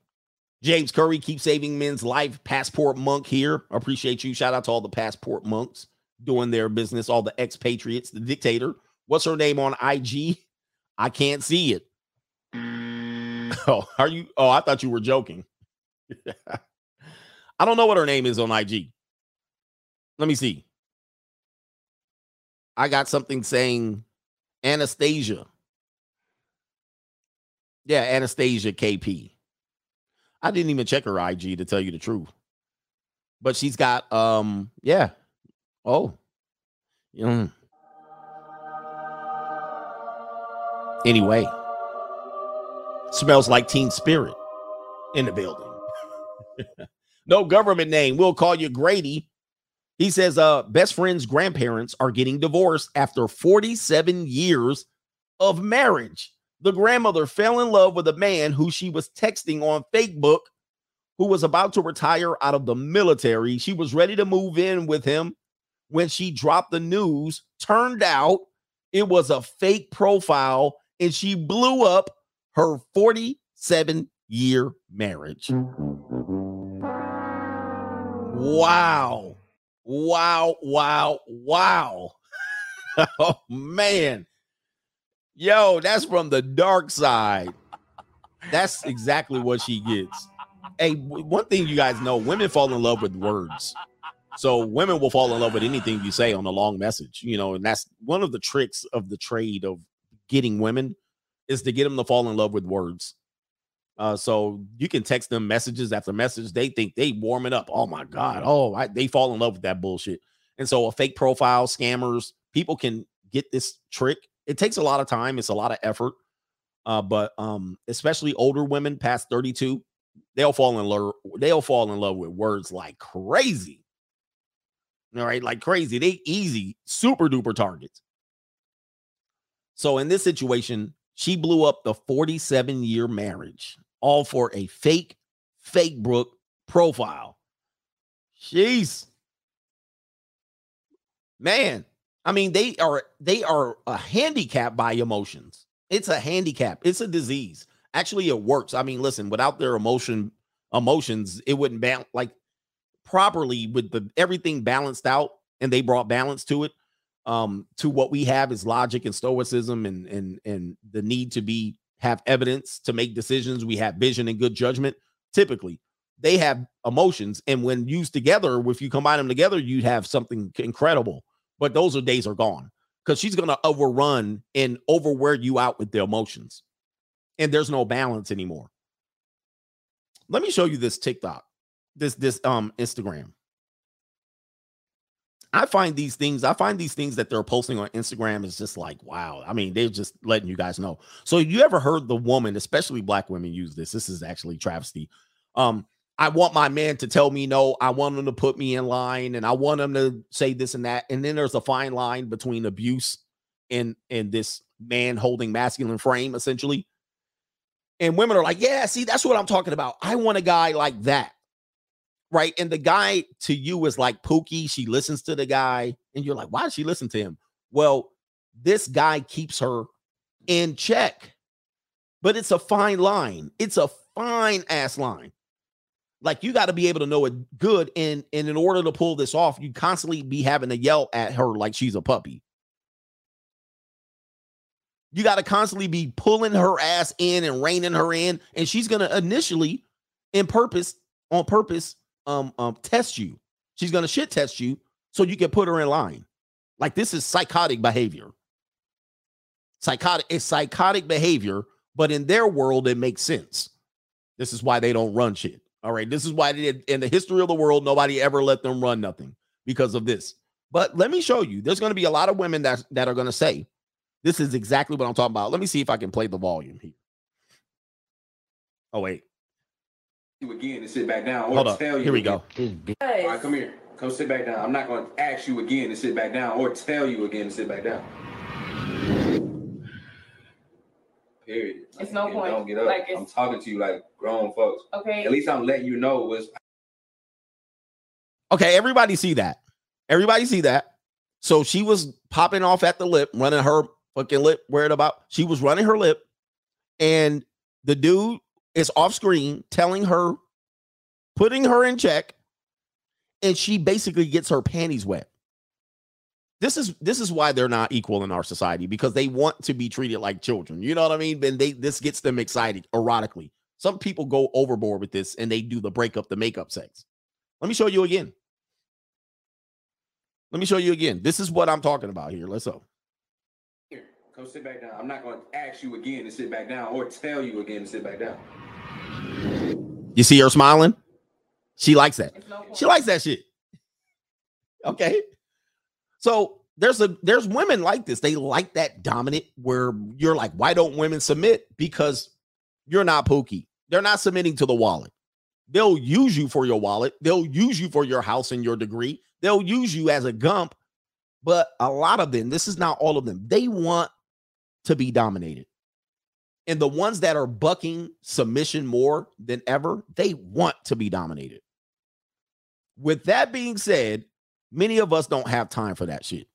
James Curry keep saving men's life. Passport monk here. Appreciate you. Shout out to all the passport monks doing their business, all the expatriates, the dictator. What's her name on IG? I can't see it. Oh, are you? Oh, I thought you were joking. I don't know what her name is on IG. Let me see. I got something saying Anastasia. Yeah, Anastasia KP. I didn't even check her IG to tell you the truth. But she's got um yeah. Oh. Mm. Anyway, smells like Teen Spirit in the building. no government name. We'll call you Grady. He says uh best friend's grandparents are getting divorced after 47 years of marriage. The grandmother fell in love with a man who she was texting on Facebook who was about to retire out of the military. She was ready to move in with him when she dropped the news. Turned out it was a fake profile and she blew up her 47 year marriage. Wow. Wow. Wow. Wow. oh, man. Yo, that's from the dark side. That's exactly what she gets. Hey, one thing you guys know women fall in love with words. So women will fall in love with anything you say on a long message, you know, and that's one of the tricks of the trade of getting women is to get them to fall in love with words. Uh, so you can text them messages after message. They think they warming up. Oh my God. Oh, I, they fall in love with that bullshit. And so a fake profile, scammers, people can get this trick it takes a lot of time. It's a lot of effort. Uh, but um, especially older women past 32, they'll fall in love. They'll fall in love with words like crazy. All right, like crazy. They easy, super duper targets. So in this situation, she blew up the 47 year marriage, all for a fake, fake Brooke profile. Jeez. Man, I mean, they are they are a handicap by emotions. It's a handicap. It's a disease. Actually, it works. I mean, listen, without their emotion emotions, it wouldn't balance like properly with the everything balanced out, and they brought balance to it. Um, to what we have is logic and stoicism and and and the need to be have evidence to make decisions. We have vision and good judgment. Typically, they have emotions, and when used together, if you combine them together, you'd have something incredible but those are days are gone because she's to overrun and overwear you out with the emotions. And there's no balance anymore. Let me show you this TikTok, this this um Instagram. I find these things, I find these things that they're posting on Instagram is just like, wow. I mean, they're just letting you guys know. So you ever heard the woman, especially black women, use this? This is actually travesty. Um, I want my man to tell me no. I want him to put me in line and I want him to say this and that. And then there's a fine line between abuse and and this man holding masculine frame essentially. And women are like, "Yeah, see, that's what I'm talking about. I want a guy like that." Right? And the guy to you is like Pookie. She listens to the guy and you're like, "Why does she listen to him?" Well, this guy keeps her in check. But it's a fine line. It's a fine ass line like you got to be able to know it good. And, and in order to pull this off, you constantly be having to yell at her like she's a puppy. You got to constantly be pulling her ass in and reining her in, and she's gonna initially, in purpose, on purpose, um, um, test you. She's gonna shit test you so you can put her in line. Like this is psychotic behavior. Psychotic, it's psychotic behavior, but in their world, it makes sense. This is why they don't run shit. All right. This is why did in the history of the world, nobody ever let them run nothing because of this. But let me show you. There's going to be a lot of women that, that are going to say, this is exactly what I'm talking about. Let me see if I can play the volume here. Oh, wait. You again and sit back down. Or Hold tell You here we go. All right, come here. Come sit back down. I'm not going to ask you again to sit back down or tell you again to sit back down. Period. Like, it's no point. Don't get up. Like I'm talking to you like grown folks. Okay. At least I'm letting you know what's. Okay, everybody see that. Everybody see that. So she was popping off at the lip, running her fucking lip. Worried about. She was running her lip, and the dude is off screen telling her, putting her in check, and she basically gets her panties wet. This is this is why they're not equal in our society because they want to be treated like children. You know what I mean? And they this gets them excited erotically. Some people go overboard with this and they do the breakup, the makeup sex. Let me show you again. Let me show you again. This is what I'm talking about here. Let's go. Here, come sit back down. I'm not going to ask you again to sit back down or tell you again to sit back down. You see her smiling? She likes that. She likes that shit. Okay. So there's a there's women like this. They like that dominant where you're like, why don't women submit? Because you're not pookie. They're not submitting to the wallet. They'll use you for your wallet. They'll use you for your house and your degree. They'll use you as a gump. But a lot of them, this is not all of them, they want to be dominated. And the ones that are bucking submission more than ever, they want to be dominated. With that being said, many of us don't have time for that shit.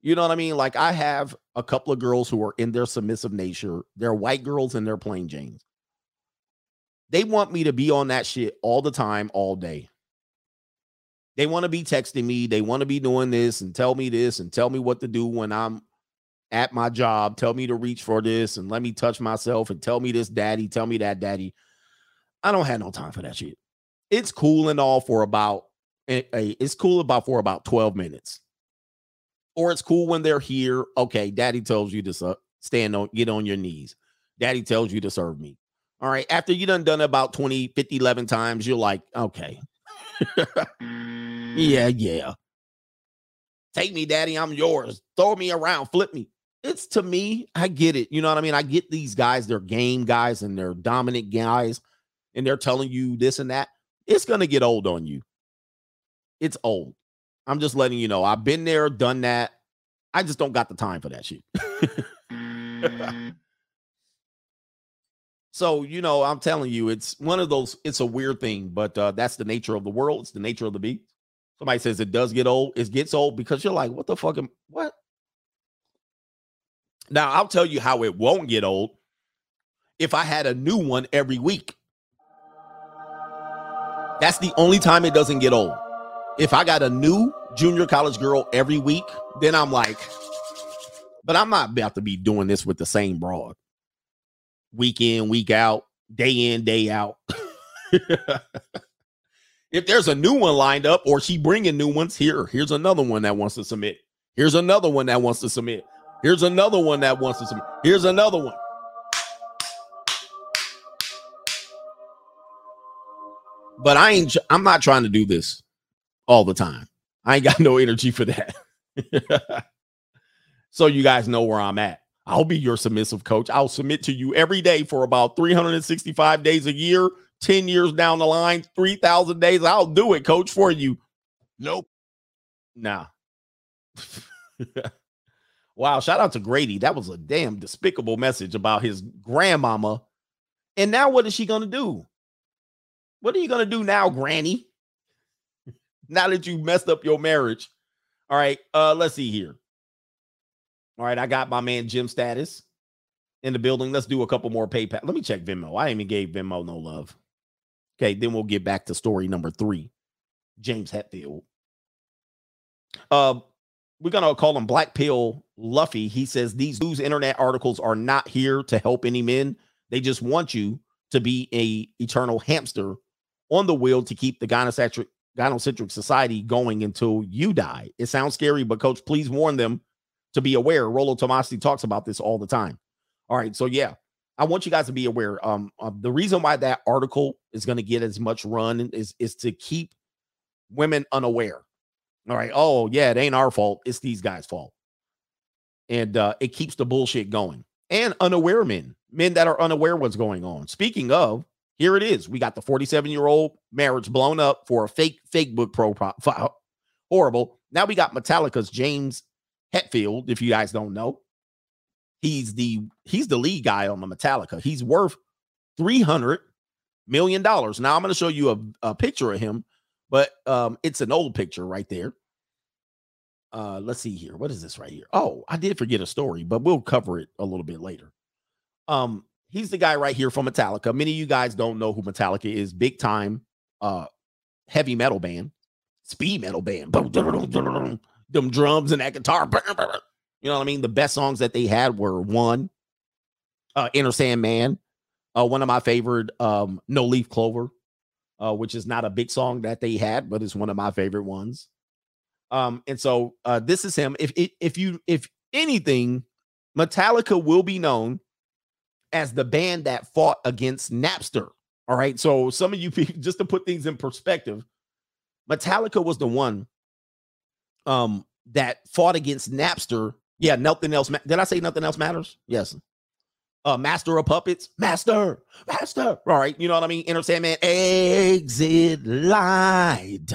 You know what I mean? Like I have a couple of girls who are in their submissive nature. They're white girls and they're plain Janes. They want me to be on that shit all the time, all day. They want to be texting me. They want to be doing this and tell me this and tell me what to do when I'm at my job. Tell me to reach for this and let me touch myself and tell me this, daddy. Tell me that, daddy. I don't have no time for that shit. It's cool and all for about eh, eh, it's cool about for about 12 minutes. Or it's cool when they're here. Okay, daddy tells you to stand on, get on your knees. Daddy tells you to serve me. All right. After you done done about 20, 50, 11 times, you're like, okay. yeah, yeah. Take me, daddy. I'm yours. Throw me around, flip me. It's to me, I get it. You know what I mean? I get these guys, they're game guys and they're dominant guys, and they're telling you this and that. It's going to get old on you it's old. I'm just letting you know. I've been there, done that. I just don't got the time for that shit. Mm. so, you know, I'm telling you, it's one of those, it's a weird thing, but uh, that's the nature of the world. It's the nature of the beast. Somebody says it does get old. It gets old because you're like, what the fuck? Am, what? Now, I'll tell you how it won't get old if I had a new one every week. That's the only time it doesn't get old if I got a new junior college girl every week, then I'm like, but I'm not about to be doing this with the same broad week in, week out, day in, day out. if there's a new one lined up or she bringing new ones here, here's another one that wants to submit. Here's another one that wants to submit. Here's another one that wants to submit. Here's another one. But I ain't I'm not trying to do this all the time. I ain't got no energy for that. so you guys know where I'm at. I'll be your submissive coach. I'll submit to you every day for about 365 days a year, 10 years down the line, 3,000 days. I'll do it, coach, for you. Nope. Nah. wow. Shout out to Grady. That was a damn despicable message about his grandmama. And now what is she going to do? What are you going to do now, Granny? now that you messed up your marriage. All right, uh, let's see here. All right, I got my man Jim status in the building. Let's do a couple more PayPal. Let me check Venmo. I even gave Venmo no love. Okay, then we'll get back to story number three. James Hetfield. Uh, we're gonna call him Black Pill Luffy. He says these news internet articles are not here to help any men. They just want you to be a eternal hamster on the wheel to keep the gynocentric gynocentric society going until you die. It sounds scary, but coach, please warn them to be aware. Rollo Tomassi talks about this all the time. All right, so yeah, I want you guys to be aware. Um, uh, the reason why that article is going to get as much run is is to keep women unaware. All right. Oh yeah, it ain't our fault. It's these guys' fault, and uh, it keeps the bullshit going. And unaware men, men that are unaware what's going on. Speaking of, here it is. We got the 47 year old marriage blown up for a fake fake book profile. Horrible. Now we got Metallica's James Hetfield. If you guys don't know, he's the he's the lead guy on the Metallica. He's worth 300 million dollars. Now I'm going to show you a, a picture of him, but um, it's an old picture right there. Uh, let's see here. What is this right here? Oh, I did forget a story, but we'll cover it a little bit later. Um, he's the guy right here from Metallica. Many of you guys don't know who Metallica is. Big time uh heavy metal band, speed metal band. Them drums and that guitar. You know what I mean? The best songs that they had were one, uh Enter Sandman, uh, one of my favorite um No Leaf Clover, uh, which is not a big song that they had, but it's one of my favorite ones. Um, and so uh this is him. If if you if anything, Metallica will be known as the band that fought against Napster. All right. So some of you people, just to put things in perspective, Metallica was the one um that fought against Napster. Yeah, nothing else. Ma- Did I say nothing else matters? Yes. Uh, Master of Puppets, Master, Master. All right, you know what I mean. Enter Sandman, exit light,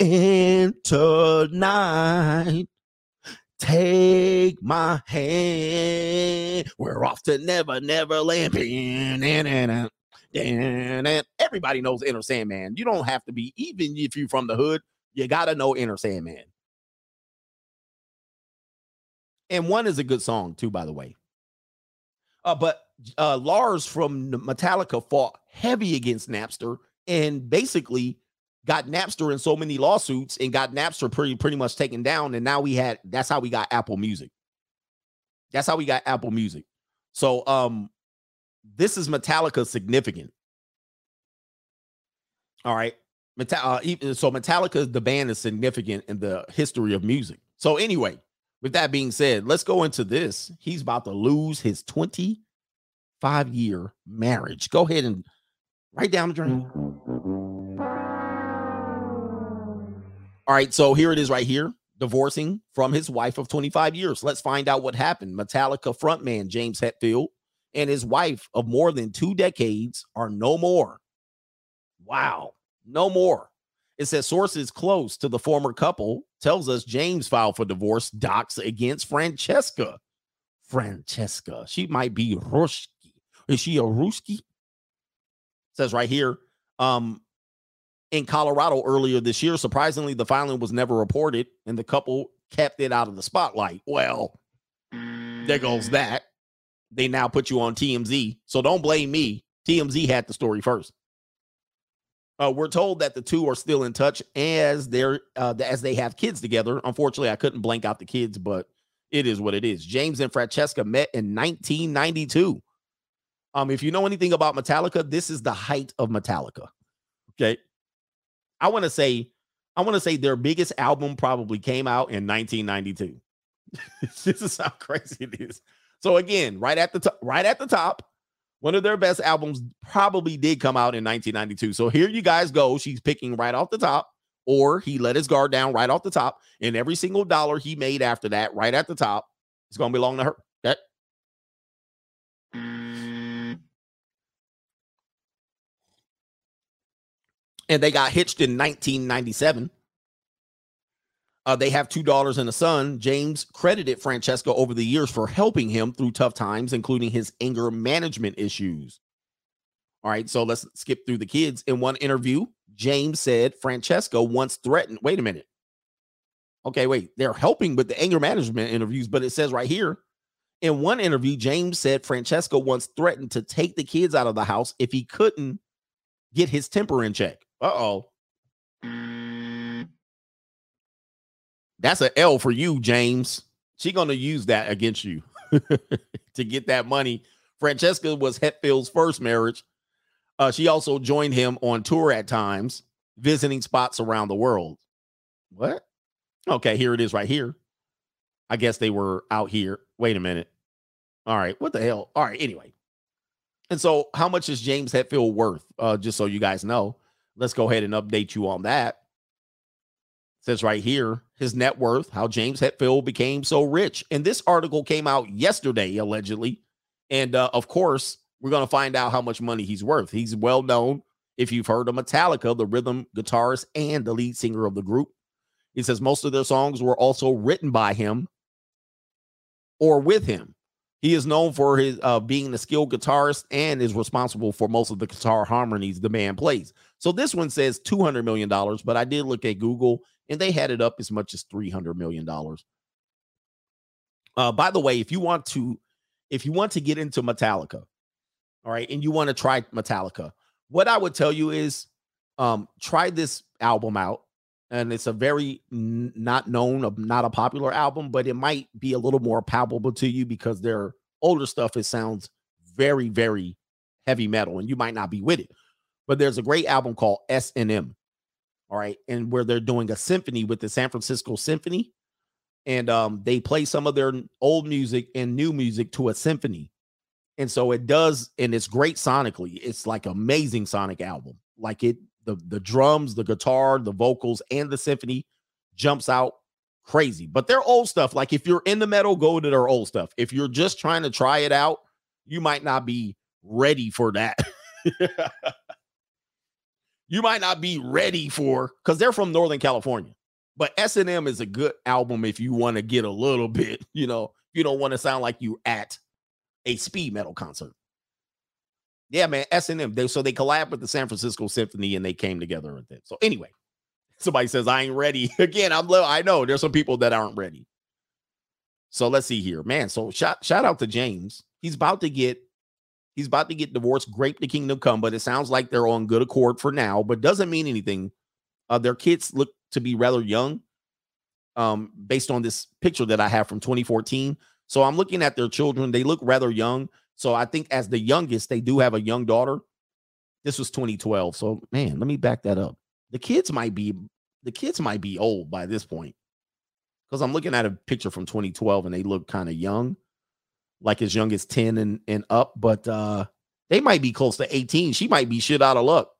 enter night. Take my hand. We're off to Never Never Land. Everybody knows Enter Sandman. You don't have to be, even if you're from the hood, you got to know Enter Sandman. And one is a good song, too, by the way. Uh, but uh, Lars from Metallica fought heavy against Napster and basically got Napster in so many lawsuits and got Napster pretty pretty much taken down. And now we had that's how we got Apple Music. That's how we got Apple Music. So um this is Metallica significant. All right. Meta- uh, so Metallica, the band is significant in the history of music. So anyway, with that being said, let's go into this. He's about to lose his 25 year marriage. Go ahead and write down the drain. All right, so here it is right here. Divorcing from his wife of 25 years. Let's find out what happened. Metallica frontman James Hetfield and his wife of more than two decades are no more. Wow, no more. It says sources close to the former couple tells us James filed for divorce docs against Francesca. Francesca, she might be Ruski. Is she a Ruski? Says right here, um, in Colorado earlier this year. Surprisingly, the filing was never reported, and the couple kept it out of the spotlight. Well, there goes that. They now put you on TMZ. So don't blame me. TMZ had the story first. Uh, we're told that the two are still in touch as they're uh, as they have kids together. Unfortunately, I couldn't blank out the kids, but it is what it is. James and Francesca met in 1992. Um, if you know anything about Metallica, this is the height of Metallica. Okay, I want to say, I want to say their biggest album probably came out in 1992. this is how crazy it is. So again, right at the top, right at the top, one of their best albums probably did come out in 1992. So here you guys go. She's picking right off the top, or he let his guard down right off the top, and every single dollar he made after that, right at the top, is going to belong to her. Okay. and they got hitched in 1997. Uh, they have two daughters and a son. James credited Francesca over the years for helping him through tough times, including his anger management issues. All right, so let's skip through the kids. In one interview, James said Francesca once threatened. Wait a minute. Okay, wait. They're helping with the anger management interviews, but it says right here in one interview, James said Francesca once threatened to take the kids out of the house if he couldn't get his temper in check. Uh oh. That's an L for you, James. She gonna use that against you to get that money. Francesca was Hetfield's first marriage. Uh, she also joined him on tour at times, visiting spots around the world. What? Okay, here it is right here. I guess they were out here. Wait a minute. All right, what the hell? All right, anyway. And so, how much is James Hetfield worth? Uh, just so you guys know, let's go ahead and update you on that. Says right here his net worth, how James Hetfield became so rich. And this article came out yesterday, allegedly. And uh, of course, we're going to find out how much money he's worth. He's well known. If you've heard of Metallica, the rhythm guitarist and the lead singer of the group, he says most of their songs were also written by him or with him. He is known for his uh, being a skilled guitarist and is responsible for most of the guitar harmonies the man plays. So this one says $200 million, but I did look at Google and they had it up as much as $300 million. Uh, by the way, if you want to, if you want to get into Metallica, all right, and you want to try Metallica, what I would tell you is um, try this album out and it's a very n- not known, not a popular album, but it might be a little more palpable to you because their older stuff it sounds very, very heavy metal, and you might not be with it. But there's a great album called S and M, all right, and where they're doing a symphony with the San Francisco Symphony, and um, they play some of their old music and new music to a symphony, and so it does, and it's great sonically. It's like amazing sonic album, like it the the drums, the guitar, the vocals, and the symphony jumps out crazy. But their old stuff, like if you're in the metal, go to their old stuff. If you're just trying to try it out, you might not be ready for that. you might not be ready for because they're from Northern California. But S&M is a good album if you want to get a little bit, you know, you don't want to sound like you at a speed metal concert. Yeah, man, S and M. They so they collabed with the San Francisco Symphony and they came together with it. So anyway, somebody says I ain't ready again. I'm I know there's some people that aren't ready. So let's see here, man. So shout shout out to James. He's about to get he's about to get divorced. Great the kingdom come, but it sounds like they're on good accord for now. But doesn't mean anything. Uh, their kids look to be rather young, um, based on this picture that I have from 2014. So I'm looking at their children. They look rather young. So I think as the youngest, they do have a young daughter. This was 2012. So man, let me back that up. The kids might be the kids might be old by this point. Because I'm looking at a picture from 2012 and they look kind of young, like as young as 10 and, and up, but uh they might be close to 18. She might be shit out of luck.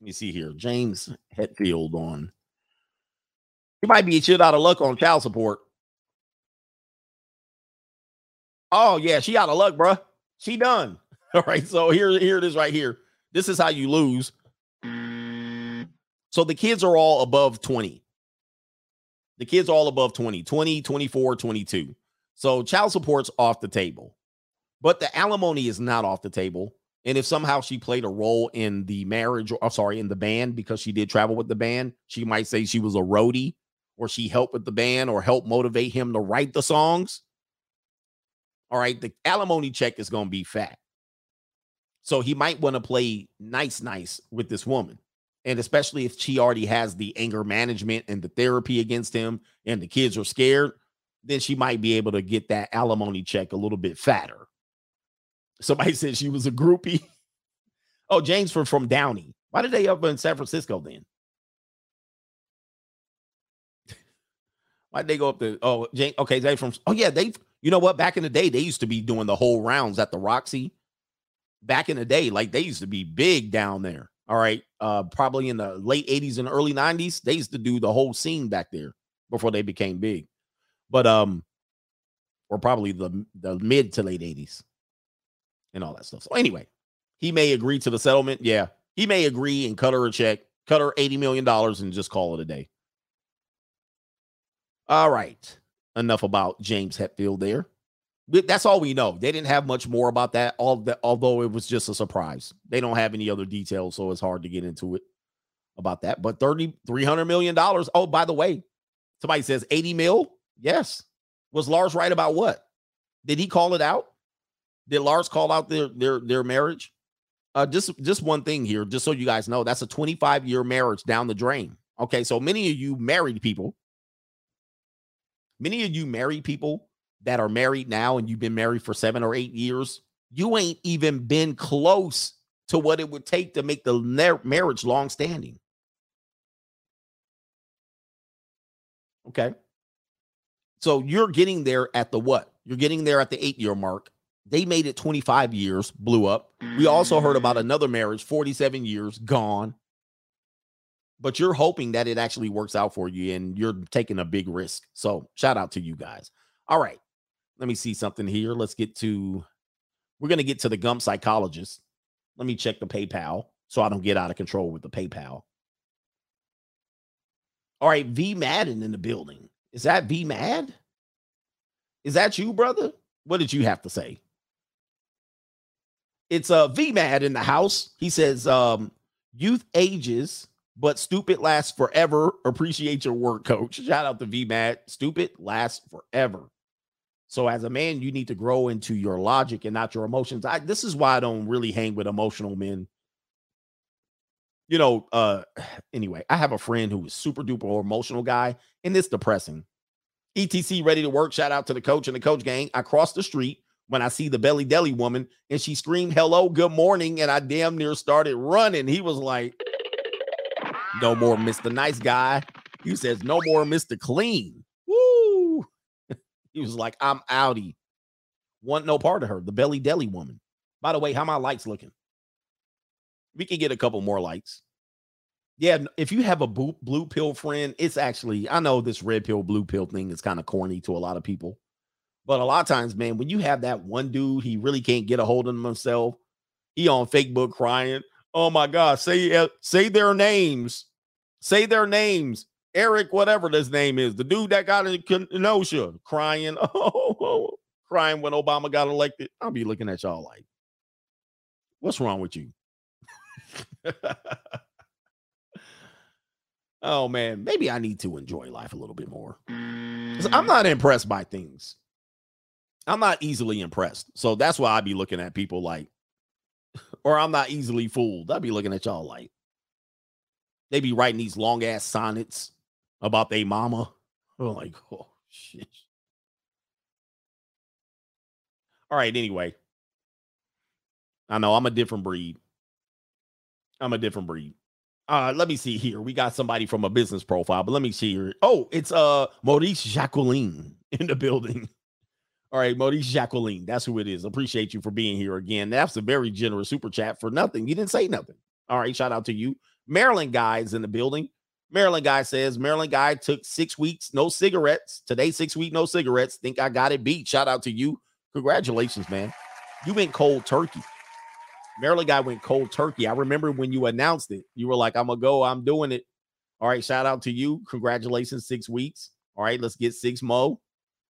Let me see here. James Hetfield on. He might be shit out of luck on child support. Oh yeah, she out of luck, bro. She done. All right. So here, here it is right here. This is how you lose. So the kids are all above 20. The kids are all above 20, 20, 24, 22. So child support's off the table. But the alimony is not off the table. And if somehow she played a role in the marriage, or sorry, in the band because she did travel with the band, she might say she was a roadie or she helped with the band or helped motivate him to write the songs all right, the alimony check is going to be fat. So he might want to play nice, nice with this woman. And especially if she already has the anger management and the therapy against him and the kids are scared, then she might be able to get that alimony check a little bit fatter. Somebody said she was a groupie. Oh, James from, from Downey. Why did they up in San Francisco then? Why'd they go up to oh James? Okay, they from oh yeah, they you know what? Back in the day, they used to be doing the whole rounds at the Roxy. Back in the day, like they used to be big down there. All right. Uh, probably in the late 80s and early 90s, they used to do the whole scene back there before they became big. But um, or probably the the mid to late 80s and all that stuff. So anyway, he may agree to the settlement. Yeah, he may agree and cut her a check, cut her $80 million and just call it a day. All right enough about James Hetfield there. That's all we know. They didn't have much more about that, all that, although it was just a surprise. They don't have any other details, so it's hard to get into it about that. But 30, 300 million dollars. Oh, by the way, somebody says 80 mil. Yes. Was Lars right about what? Did he call it out? Did Lars call out their their their marriage? Uh, just just one thing here, just so you guys know, that's a 25 year marriage down the drain. Okay, so many of you married people Many of you married people that are married now and you've been married for seven or eight years, you ain't even been close to what it would take to make the marriage long standing. Okay. So you're getting there at the what? You're getting there at the eight year mark. They made it 25 years, blew up. We also heard about mm. another marriage, 47 years, gone. But you're hoping that it actually works out for you and you're taking a big risk. So shout out to you guys. All right. Let me see something here. Let's get to, we're going to get to the gump psychologist. Let me check the PayPal so I don't get out of control with the PayPal. All right, V Madden in the building. Is that V Mad? Is that you, brother? What did you have to say? It's uh V Mad in the house. He says, um, youth ages, but stupid lasts forever. Appreciate your work, coach. Shout out to V Mad. Stupid lasts forever. So as a man, you need to grow into your logic and not your emotions. I, this is why I don't really hang with emotional men. You know, uh anyway, I have a friend who is super duper emotional guy, and it's depressing. ETC ready to work. Shout out to the coach and the coach gang. I crossed the street when I see the belly deli woman and she screamed, Hello, good morning. And I damn near started running. He was like, No more Mr. Nice Guy. He says, No more Mr. Clean. Woo. he was like, I'm outie. Want no part of her, the belly deli woman. By the way, how my lights looking? We can get a couple more likes. Yeah, if you have a blue, pill friend, it's actually, I know this red pill, blue pill thing is kind of corny to a lot of people. But a lot of times, man, when you have that one dude, he really can't get a hold of himself. He on Facebook crying. Oh my God, say uh, say their names. Say their names. Eric, whatever his name is, the dude that got in Kenosha, crying, oh, crying when Obama got elected. I'll be looking at y'all like, what's wrong with you? oh man, maybe I need to enjoy life a little bit more. I'm mm. not impressed by things. I'm not easily impressed. So that's why I'd be looking at people like, or I'm not easily fooled. I'd be looking at y'all like, they be writing these long ass sonnets about their mama. I'm like, oh shit. All right, anyway. I know I'm a different breed. I'm a different breed. Uh, let me see here. We got somebody from a business profile, but let me see here. Oh, it's uh Maurice Jacqueline in the building. All right, Maurice Jacqueline. That's who it is. Appreciate you for being here again. That's a very generous super chat for nothing. You didn't say nothing. All right, shout out to you. Maryland guys in the building. Maryland guy says Maryland guy took six weeks, no cigarettes. Today, six week, no cigarettes. Think I got it beat. Shout out to you. Congratulations, man. You went cold turkey. Maryland guy went cold turkey. I remember when you announced it, you were like, I'm gonna go, I'm doing it. All right, shout out to you. Congratulations, six weeks. All right, let's get six mo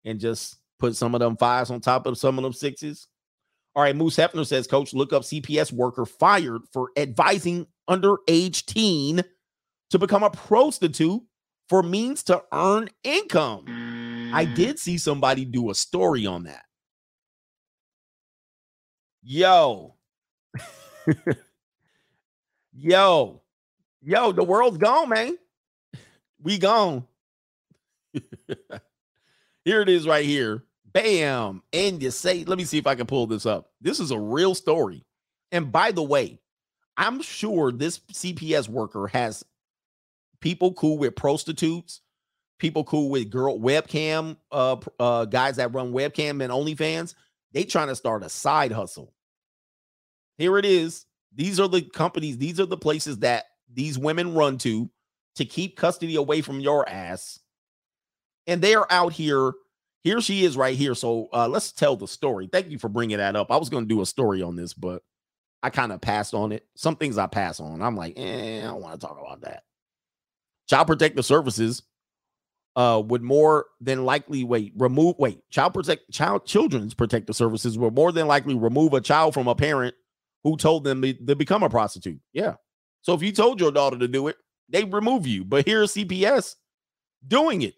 and just put some of them fives on top of some of them sixes. All right, Moose Hefner says, Coach, look up CPS worker fired for advising underage teen to become a prostitute for means to earn income. I did see somebody do a story on that. Yo. yo. Yo, the world's gone, man. We gone. here it is right here. Bam. And you say, let me see if I can pull this up. This is a real story. And by the way, I'm sure this CPS worker has people cool with prostitutes, people cool with girl webcam, uh, uh, guys that run webcam and OnlyFans. They trying to start a side hustle. Here it is. These are the companies, these are the places that these women run to to keep custody away from your ass. And they are out here here she is right here. So uh, let's tell the story. Thank you for bringing that up. I was going to do a story on this, but I kind of passed on it. Some things I pass on. I'm like, eh, I don't want to talk about that. Child Protective Services uh, would more than likely wait remove wait child protect child children's protective services would more than likely remove a child from a parent who told them to, become a prostitute. Yeah. So if you told your daughter to do it, they remove you. But here's CPS doing it.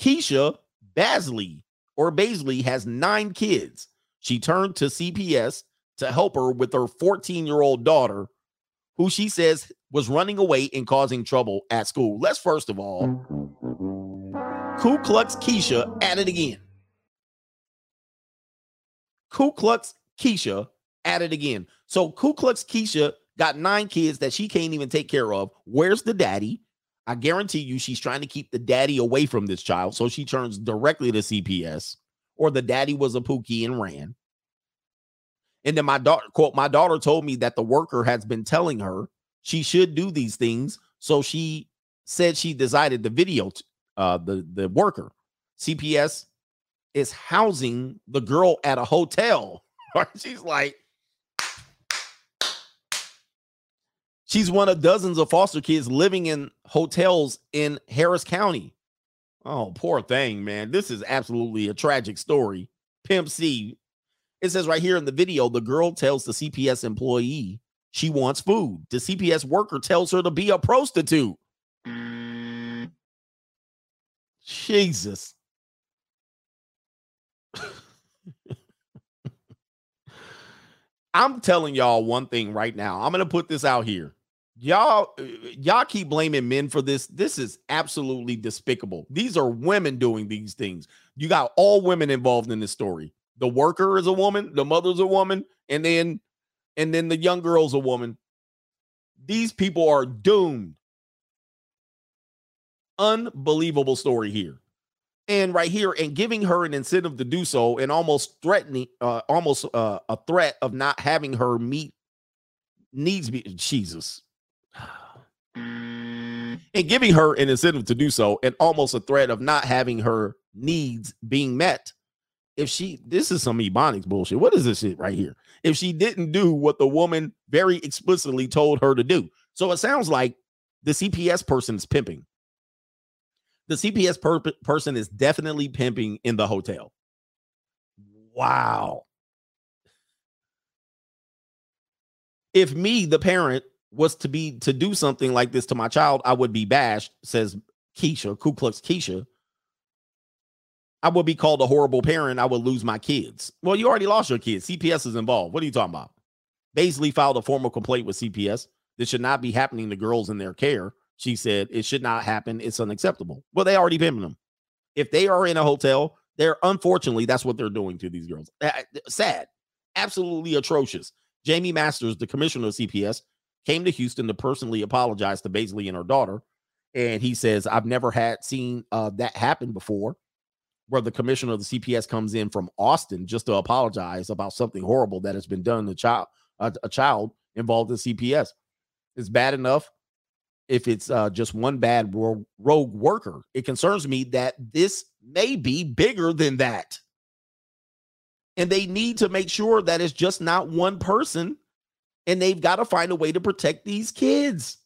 Keisha Basley or Basley has nine kids. She turned to CPS to help her with her 14 year old daughter, who she says was running away and causing trouble at school. Let's first of all Ku Klux Keisha at it again. Ku Klux Keisha at it again. So Ku Klux Keisha got nine kids that she can't even take care of. Where's the daddy? I guarantee you she's trying to keep the daddy away from this child. So she turns directly to CPS, or the daddy was a pookie and ran. And then my daughter, quote, my daughter told me that the worker has been telling her she should do these things. So she said she decided the video, uh, the, the worker, CPS is housing the girl at a hotel. She's like, she's one of dozens of foster kids living in hotels in Harris County. Oh, poor thing, man. This is absolutely a tragic story. Pimp C it says right here in the video the girl tells the CPS employee she wants food. The CPS worker tells her to be a prostitute. Jesus. I'm telling y'all one thing right now. I'm going to put this out here. Y'all y'all keep blaming men for this. This is absolutely despicable. These are women doing these things. You got all women involved in this story the worker is a woman, the mother's a woman, and then and then the young girl's a woman. These people are doomed. Unbelievable story here. And right here, and giving her an incentive to do so, and almost threatening, uh, almost uh, a threat of not having her meet needs be Jesus. And giving her an incentive to do so, and almost a threat of not having her needs being met. If she this is some ebonics bullshit. What is this shit right here? If she didn't do what the woman very explicitly told her to do. So it sounds like the cps person is pimping. The cps per- person is definitely pimping in the hotel. Wow. If me the parent was to be to do something like this to my child i would be bashed says keisha ku klux keisha I would be called a horrible parent. I would lose my kids. Well, you already lost your kids. CPS is involved. What are you talking about? Baisley filed a formal complaint with CPS. This should not be happening to girls in their care. She said it should not happen. It's unacceptable. Well, they already pimping them. If they are in a hotel, they're unfortunately that's what they're doing to these girls. Sad, absolutely atrocious. Jaime Masters, the commissioner of CPS, came to Houston to personally apologize to Baisley and her daughter. And he says, I've never had seen uh, that happen before where the commissioner of the CPS comes in from Austin just to apologize about something horrible that has been done to a child, a, a child involved in CPS. It's bad enough if it's uh, just one bad ro- rogue worker. It concerns me that this may be bigger than that. And they need to make sure that it's just not one person and they've got to find a way to protect these kids.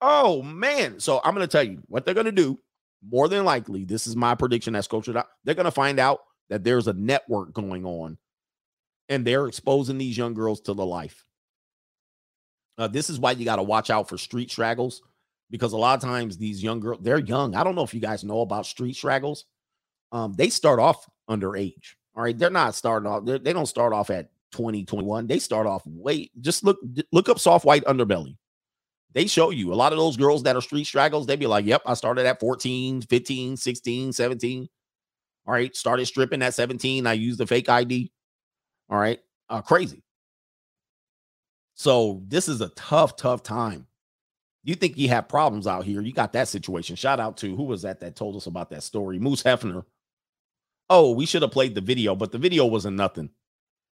Oh man. So I'm going to tell you what they're going to do more than likely, this is my prediction as culture. They're going to find out that there's a network going on and they're exposing these young girls to the life. Uh, this is why you got to watch out for street straggles because a lot of times these young girls, they're young. I don't know if you guys know about street straggles. Um, they start off underage. All right. They're not starting off, they don't start off at 20, 21. They start off wait, just look, look up soft white underbelly they show you a lot of those girls that are street straggles. They'd be like, yep, I started at 14, 15, 16, 17. All right. Started stripping at 17. I used the fake ID. All right. Uh, crazy. So this is a tough, tough time. You think you have problems out here. You got that situation. Shout out to who was that that told us about that story? Moose Hefner. Oh, we should have played the video, but the video wasn't nothing.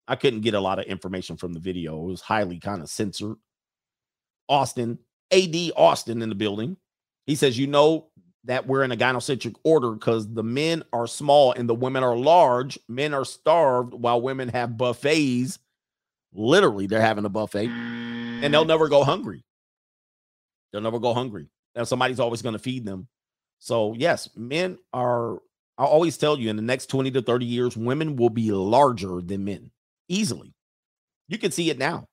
I couldn't get a lot of information from the video. It was highly kind of censored. Austin, AD Austin in the building. He says, You know that we're in a gynocentric order because the men are small and the women are large. Men are starved while women have buffets. Literally, they're having a buffet and they'll never go hungry. They'll never go hungry. And somebody's always going to feed them. So, yes, men are, I always tell you in the next 20 to 30 years, women will be larger than men easily. You can see it now.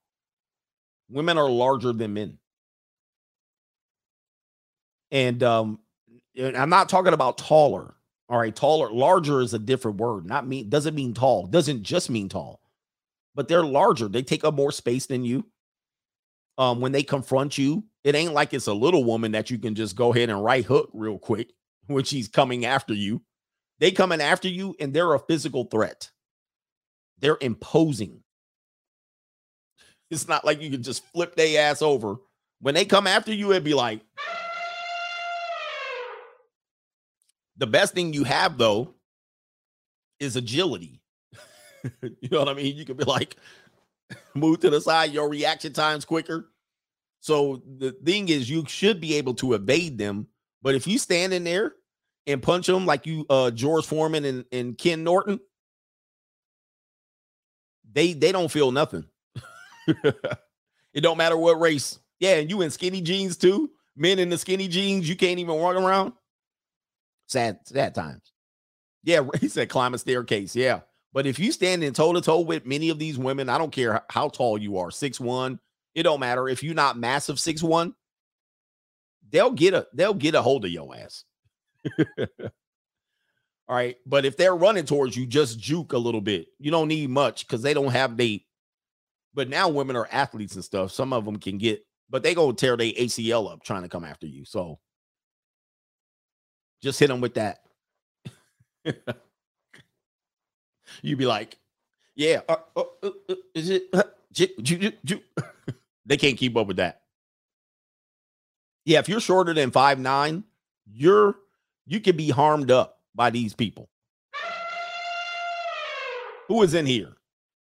Women are larger than men. And um, I'm not talking about taller. All right, taller, larger is a different word. Not mean doesn't mean tall. Doesn't just mean tall. But they're larger. They take up more space than you. Um, when they confront you, it ain't like it's a little woman that you can just go ahead and right hook real quick. when she's coming after you. They coming after you and they're a physical threat. They're imposing. It's not like you can just flip their ass over. When they come after you, it'd be like the best thing you have though is agility. you know what I mean? You could be like, move to the side, your reaction time's quicker. So the thing is, you should be able to evade them. But if you stand in there and punch them like you uh George Foreman and, and Ken Norton, they they don't feel nothing. it don't matter what race. Yeah, and you in skinny jeans too. Men in the skinny jeans, you can't even walk around. Sad, sad times. Yeah, he said climb a staircase. Yeah. But if you stand in toe to toe with many of these women, I don't care how tall you are, six one, it don't matter. If you're not massive six one, they'll get a they'll get a hold of your ass. All right. But if they're running towards you, just juke a little bit. You don't need much because they don't have bait. But now women are athletes and stuff. Some of them can get, but they go tear their ACL up trying to come after you. So just hit them with that. You'd be like, yeah, uh, uh, uh, uh is it? Uh, they can't keep up with that. Yeah, if you're shorter than five nine, you're you can be harmed up by these people. Who is in here?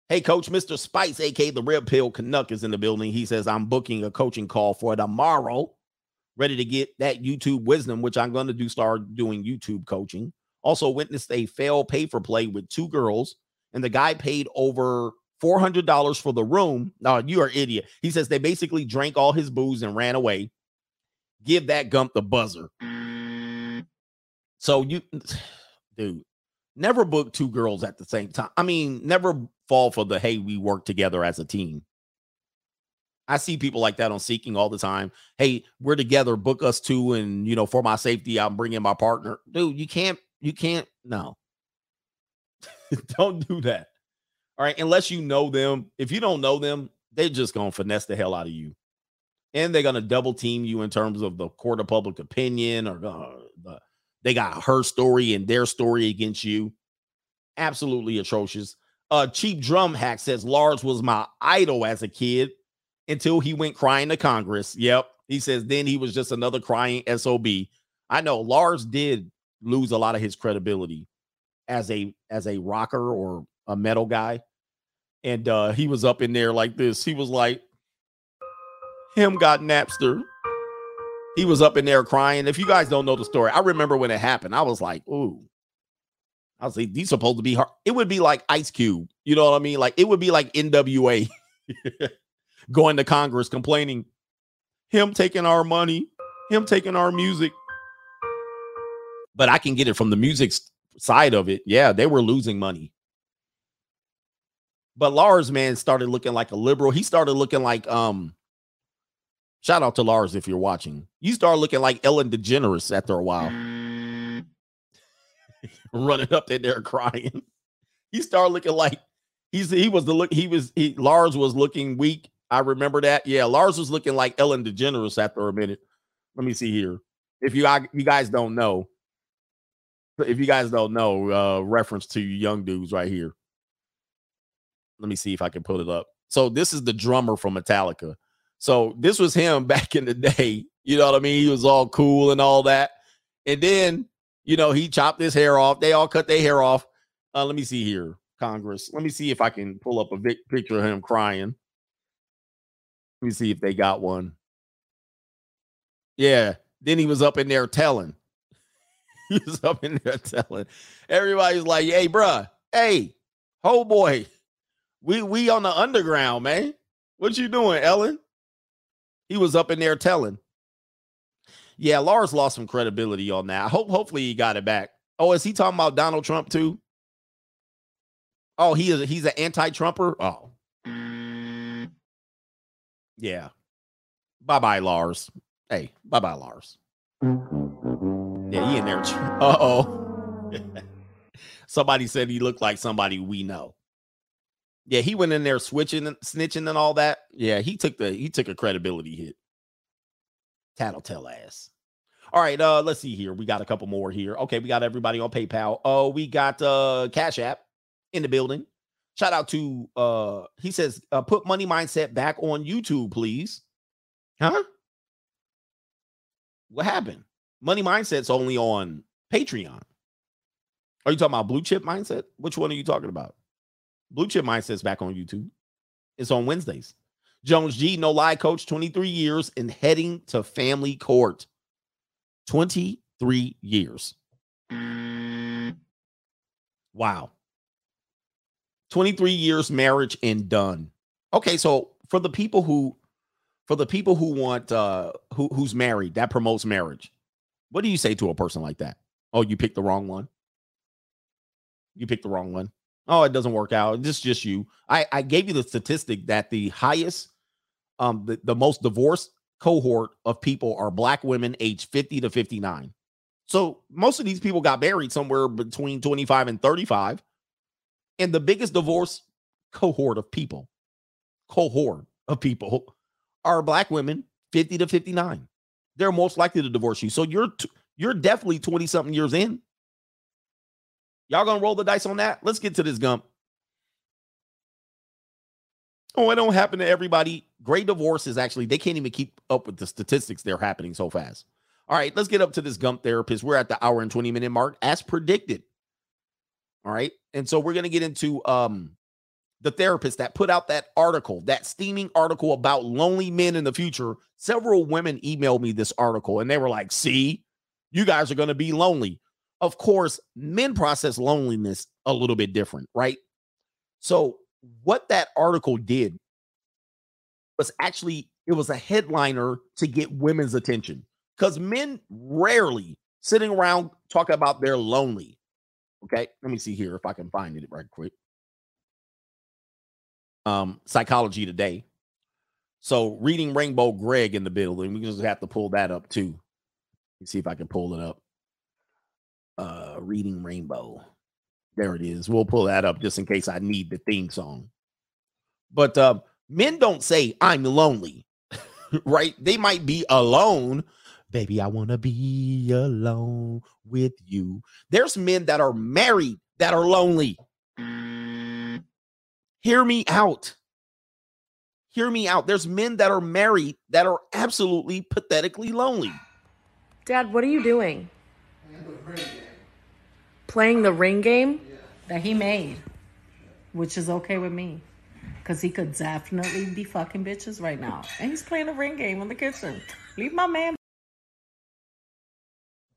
Hey, coach, Mr. Spice, aka the Red Pill Canuck, is in the building. He says, I'm booking a coaching call for tomorrow. Ready to get that YouTube wisdom, which I'm going to do start doing YouTube coaching. Also witnessed a fail pay for play with two girls, and the guy paid over $400 for the room. No, you are idiot. He says they basically drank all his booze and ran away. Give that gump the buzzer. So you, dude, never book two girls at the same time. I mean, never fall for the hey, we work together as a team. I see people like that on Seeking all the time. Hey, we're together, book us two, and you know, for my safety, I'm bringing my partner. Dude, you can't, you can't, no. don't do that. All right, unless you know them. If you don't know them, they're just gonna finesse the hell out of you, and they're gonna double team you in terms of the court of public opinion or uh, they got her story and their story against you. Absolutely atrocious. Uh, Cheap Drum Hack says Lars was my idol as a kid until he went crying to Congress. Yep. He says then he was just another crying SOB. I know Lars did lose a lot of his credibility as a as a rocker or a metal guy. And uh he was up in there like this. He was like him got Napster he was up in there crying. If you guys don't know the story, I remember when it happened. I was like, ooh. I was like, these supposed to be hard. It would be like Ice Cube. You know what I mean? Like it would be like NWA going to Congress complaining, him taking our money, him taking our music. But I can get it from the music side of it. Yeah, they were losing money. But Lars, man, started looking like a liberal. He started looking like um Shout out to Lars if you're watching. You start looking like Ellen DeGeneres after a while. Running up there crying. You start looking like he's he was the look he was he Lars was looking weak. I remember that. Yeah, Lars was looking like Ellen DeGeneres after a minute. Let me see here. If you you guys don't know, if you guys don't know, uh reference to young dudes right here. Let me see if I can put it up. So this is the drummer from Metallica. So this was him back in the day. You know what I mean? He was all cool and all that. And then, you know, he chopped his hair off. They all cut their hair off. Uh, let me see here, Congress. Let me see if I can pull up a big picture of him crying. Let me see if they got one. Yeah. Then he was up in there telling. he was up in there telling. Everybody's like, hey, bruh, hey, oh boy. We we on the underground, man. What you doing, Ellen? He was up in there telling. Yeah, Lars lost some credibility on that. I hope hopefully he got it back. Oh, is he talking about Donald Trump too? Oh, he is he's an anti-Trumper? Oh. Yeah. Bye-bye, Lars. Hey, bye-bye, Lars. Yeah, he in there. Uh-oh. somebody said he looked like somebody we know. Yeah, he went in there switching and snitching and all that. Yeah, he took the he took a credibility hit. Tattletale ass. All right, uh, let's see here. We got a couple more here. Okay, we got everybody on PayPal. Oh, we got uh Cash App in the building. Shout out to uh he says, uh, put money mindset back on YouTube, please. Huh? What happened? Money mindset's only on Patreon. Are you talking about blue chip mindset? Which one are you talking about? Blue chip mindset's back on YouTube. It's on Wednesdays. Jones G, no lie, coach, 23 years and heading to family court. 23 years. Wow. 23 years marriage and done. Okay, so for the people who for the people who want uh who who's married, that promotes marriage. What do you say to a person like that? Oh, you picked the wrong one. You picked the wrong one. Oh, it doesn't work out. Is just you. I I gave you the statistic that the highest um the, the most divorced cohort of people are black women aged 50 to 59. So most of these people got married somewhere between 25 and 35. And the biggest divorce cohort of people, cohort of people are black women 50 to 59. They're most likely to divorce you. So you're t- you're definitely 20 something years in. Y'all gonna roll the dice on that? Let's get to this gump. Oh, it don't happen to everybody. Great divorces, actually, they can't even keep up with the statistics. They're happening so fast. All right, let's get up to this gump therapist. We're at the hour and 20 minute mark as predicted. All right. And so we're to get into um the therapist that put out that article, that steaming article about lonely men in the future. Several women emailed me this article and they were like, see, you guys are going to be lonely. Of course, men process loneliness a little bit different, right? So, what that article did was actually it was a headliner to get women's attention because men rarely sitting around talking about they're lonely. Okay, let me see here if I can find it right quick. Um, Psychology Today. So, reading Rainbow Greg in the building, we just have to pull that up too. See if I can pull it up. Uh, reading Rainbow. There it is. We'll pull that up just in case I need the theme song. But uh, men don't say I'm lonely, right? They might be alone. Baby, I want to be alone with you. There's men that are married that are lonely. Hear me out. Hear me out. There's men that are married that are absolutely pathetically lonely. Dad, what are you doing? Playing the ring game? that he made, which is okay with me. Because he could definitely be fucking bitches right now. And he's playing a ring game in the kitchen. Leave my man.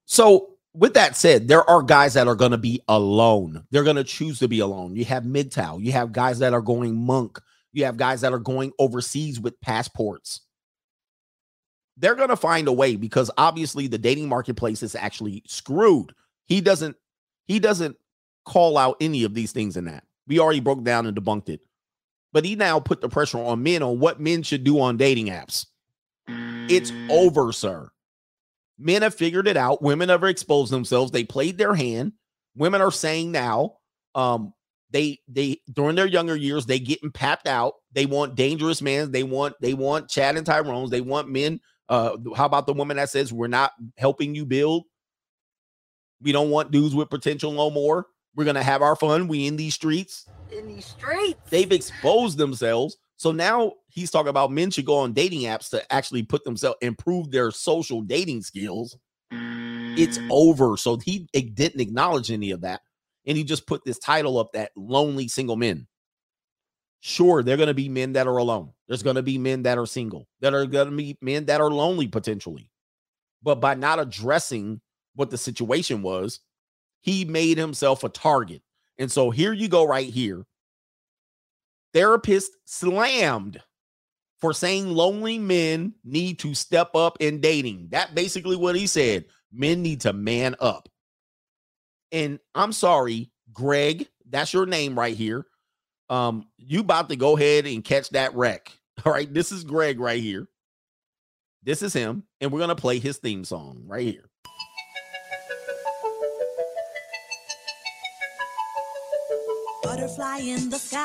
So, with that said, there are guys that are going to be alone. They're going to choose to be alone. You have MGTOW. You have guys that are going monk. You have guys that are going overseas with passports. They're going to find a way because obviously the dating marketplace is actually screwed. He doesn't he doesn't call out any of these things in that. We already broke down and debunked it. But he now put the pressure on men on what men should do on dating apps. It's Mm. over, sir. Men have figured it out. Women have exposed themselves. They played their hand. Women are saying now, um, they they during their younger years, they getting papped out. They want dangerous men. They want they want Chad and Tyrone's. They want men. Uh, how about the woman that says we're not helping you build? We don't want dudes with potential no more. We're gonna have our fun. We in these streets. in these streets. They've exposed themselves. So now he's talking about men should go on dating apps to actually put themselves improve their social dating skills. It's mm. over. So he didn't acknowledge any of that. And he just put this title up that lonely single men. Sure, they're going to be men that are alone. There's going to be men that are single, that are going to be men that are lonely potentially. But by not addressing what the situation was, he made himself a target. And so here you go, right here. Therapist slammed for saying lonely men need to step up in dating. That basically what he said. Men need to man up. And I'm sorry, Greg, that's your name right here. Um, you about to go ahead and catch that wreck. All right, this is Greg right here. This is him, and we're gonna play his theme song right here. Butterfly in the sky.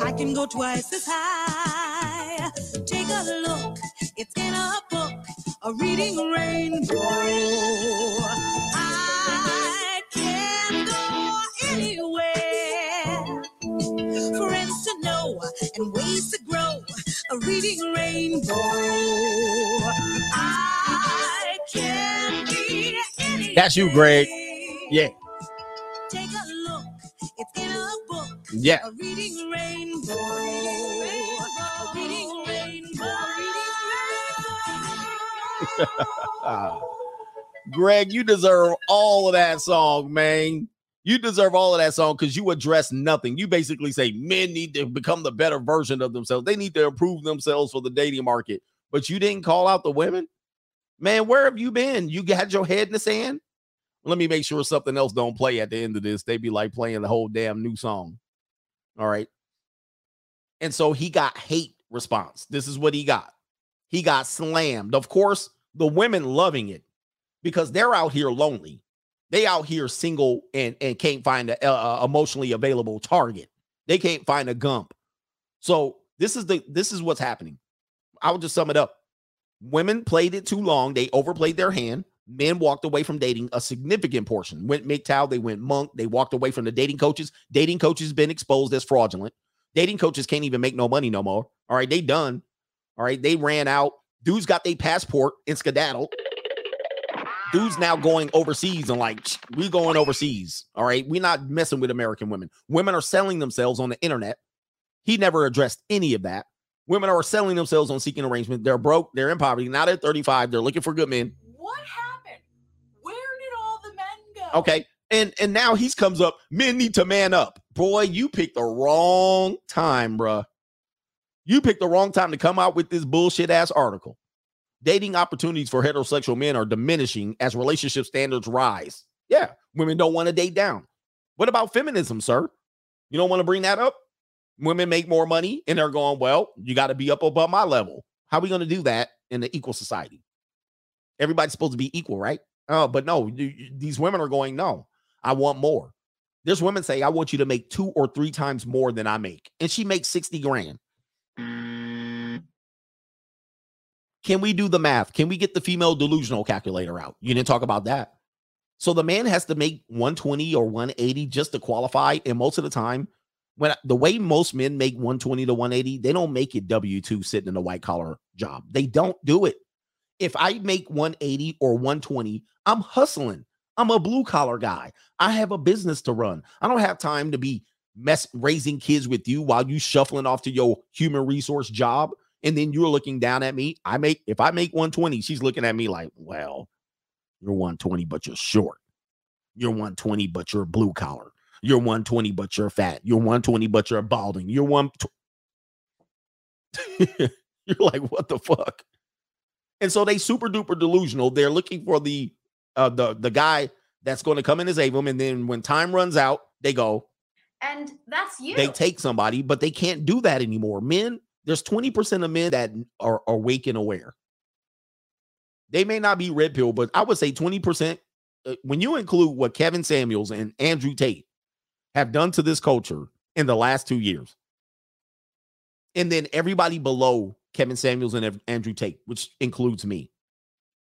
I can go twice as high. Take a look, it's in a book. a reading rainbow. I can go anywhere. Friends to know and ways to grow, a reading rainbow. I can be anywhere. That's you, Greg. Yeah. Take a look, it's in a book. Yeah. A reading rainbow. A reading rainbow. Greg, you deserve all of that song, man. You deserve all of that song because you address nothing. You basically say men need to become the better version of themselves. They need to improve themselves for the dating market. But you didn't call out the women. Man, where have you been? You had your head in the sand. Let me make sure something else don't play at the end of this. They'd be like playing the whole damn new song. All right. And so he got hate response. This is what he got. He got slammed. Of course, the women loving it because they're out here lonely. They out here single and and can't find a, a emotionally available target. They can't find a gump. So this is the this is what's happening. I'll just sum it up. Women played it too long. They overplayed their hand. Men walked away from dating a significant portion. Went MGTOW, they went monk. They walked away from the dating coaches. Dating coaches been exposed as fraudulent. Dating coaches can't even make no money no more. All right, they done. All right, they ran out. Dudes got their passport and skedaddle. Dudes now going overseas and like "Ch, we going overseas. All right, we not messing with American women. Women are selling themselves on the internet. He never addressed any of that. Women are selling themselves on seeking arrangement. They're broke. They're in poverty. Now they're 35. They're looking for good men. What happened? Where did all the men go? Okay. And and now he's comes up. Men need to man up. Boy, you picked the wrong time, bruh. You picked the wrong time to come out with this bullshit ass article. Dating opportunities for heterosexual men are diminishing as relationship standards rise. Yeah, women don't want to date down. What about feminism, sir? You don't want to bring that up? Women make more money and they're going, well, you got to be up above my level. How are we going to do that in the equal society? Everybody's supposed to be equal, right? Oh, but no, you- these women are going, no, I want more. There's women say, I want you to make two or three times more than I make. And she makes 60 grand. Mm. Can we do the math? Can we get the female delusional calculator out? You didn't talk about that. So the man has to make 120 or 180 just to qualify. And most of the time, when the way most men make 120 to 180, they don't make it W2 sitting in a white collar job. They don't do it. If I make 180 or 120, I'm hustling. I'm a blue collar guy. I have a business to run. I don't have time to be mess raising kids with you while you shuffling off to your human resource job. And then you're looking down at me. I make if I make 120, she's looking at me like, well, you're 120, but you're short. You're 120, but you're blue collar. You're 120, but you're fat. You're 120, but you're balding. You're one. you're like, what the fuck? And so they super duper delusional. They're looking for the uh the the guy that's going to come in as Avon. And then when time runs out, they go, And that's you. they take somebody, but they can't do that anymore. Men, there's 20% of men that are awake and aware. They may not be red pill, but I would say 20%. uh, When you include what Kevin Samuels and Andrew Tate have done to this culture in the last two years, and then everybody below Kevin Samuels and Andrew Tate, which includes me.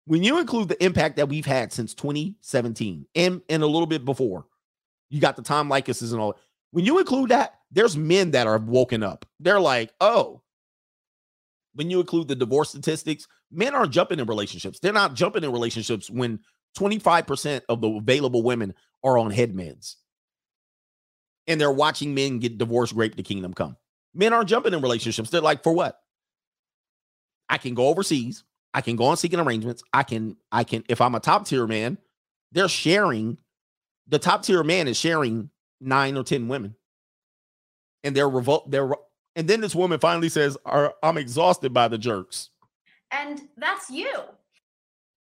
When you include the impact that we've had since 2017 and, and a little bit before, you got the Tom Leykis and all. When you include that, there's men that are woken up. They're like, oh, when you include the divorce statistics, men aren't jumping in relationships. They're not jumping in relationships when 25% of the available women are on head meds. And they're watching men get divorced, rape the kingdom come. Men aren't jumping in relationships. They're like, for what? I can go overseas. I can go on seeking arrangements. I can, I can, if I'm a top tier man, they're sharing, the top tier man is sharing nine or 10 women. And they're revolt, they're, and then this woman finally says, I'm exhausted by the jerks. and that's you.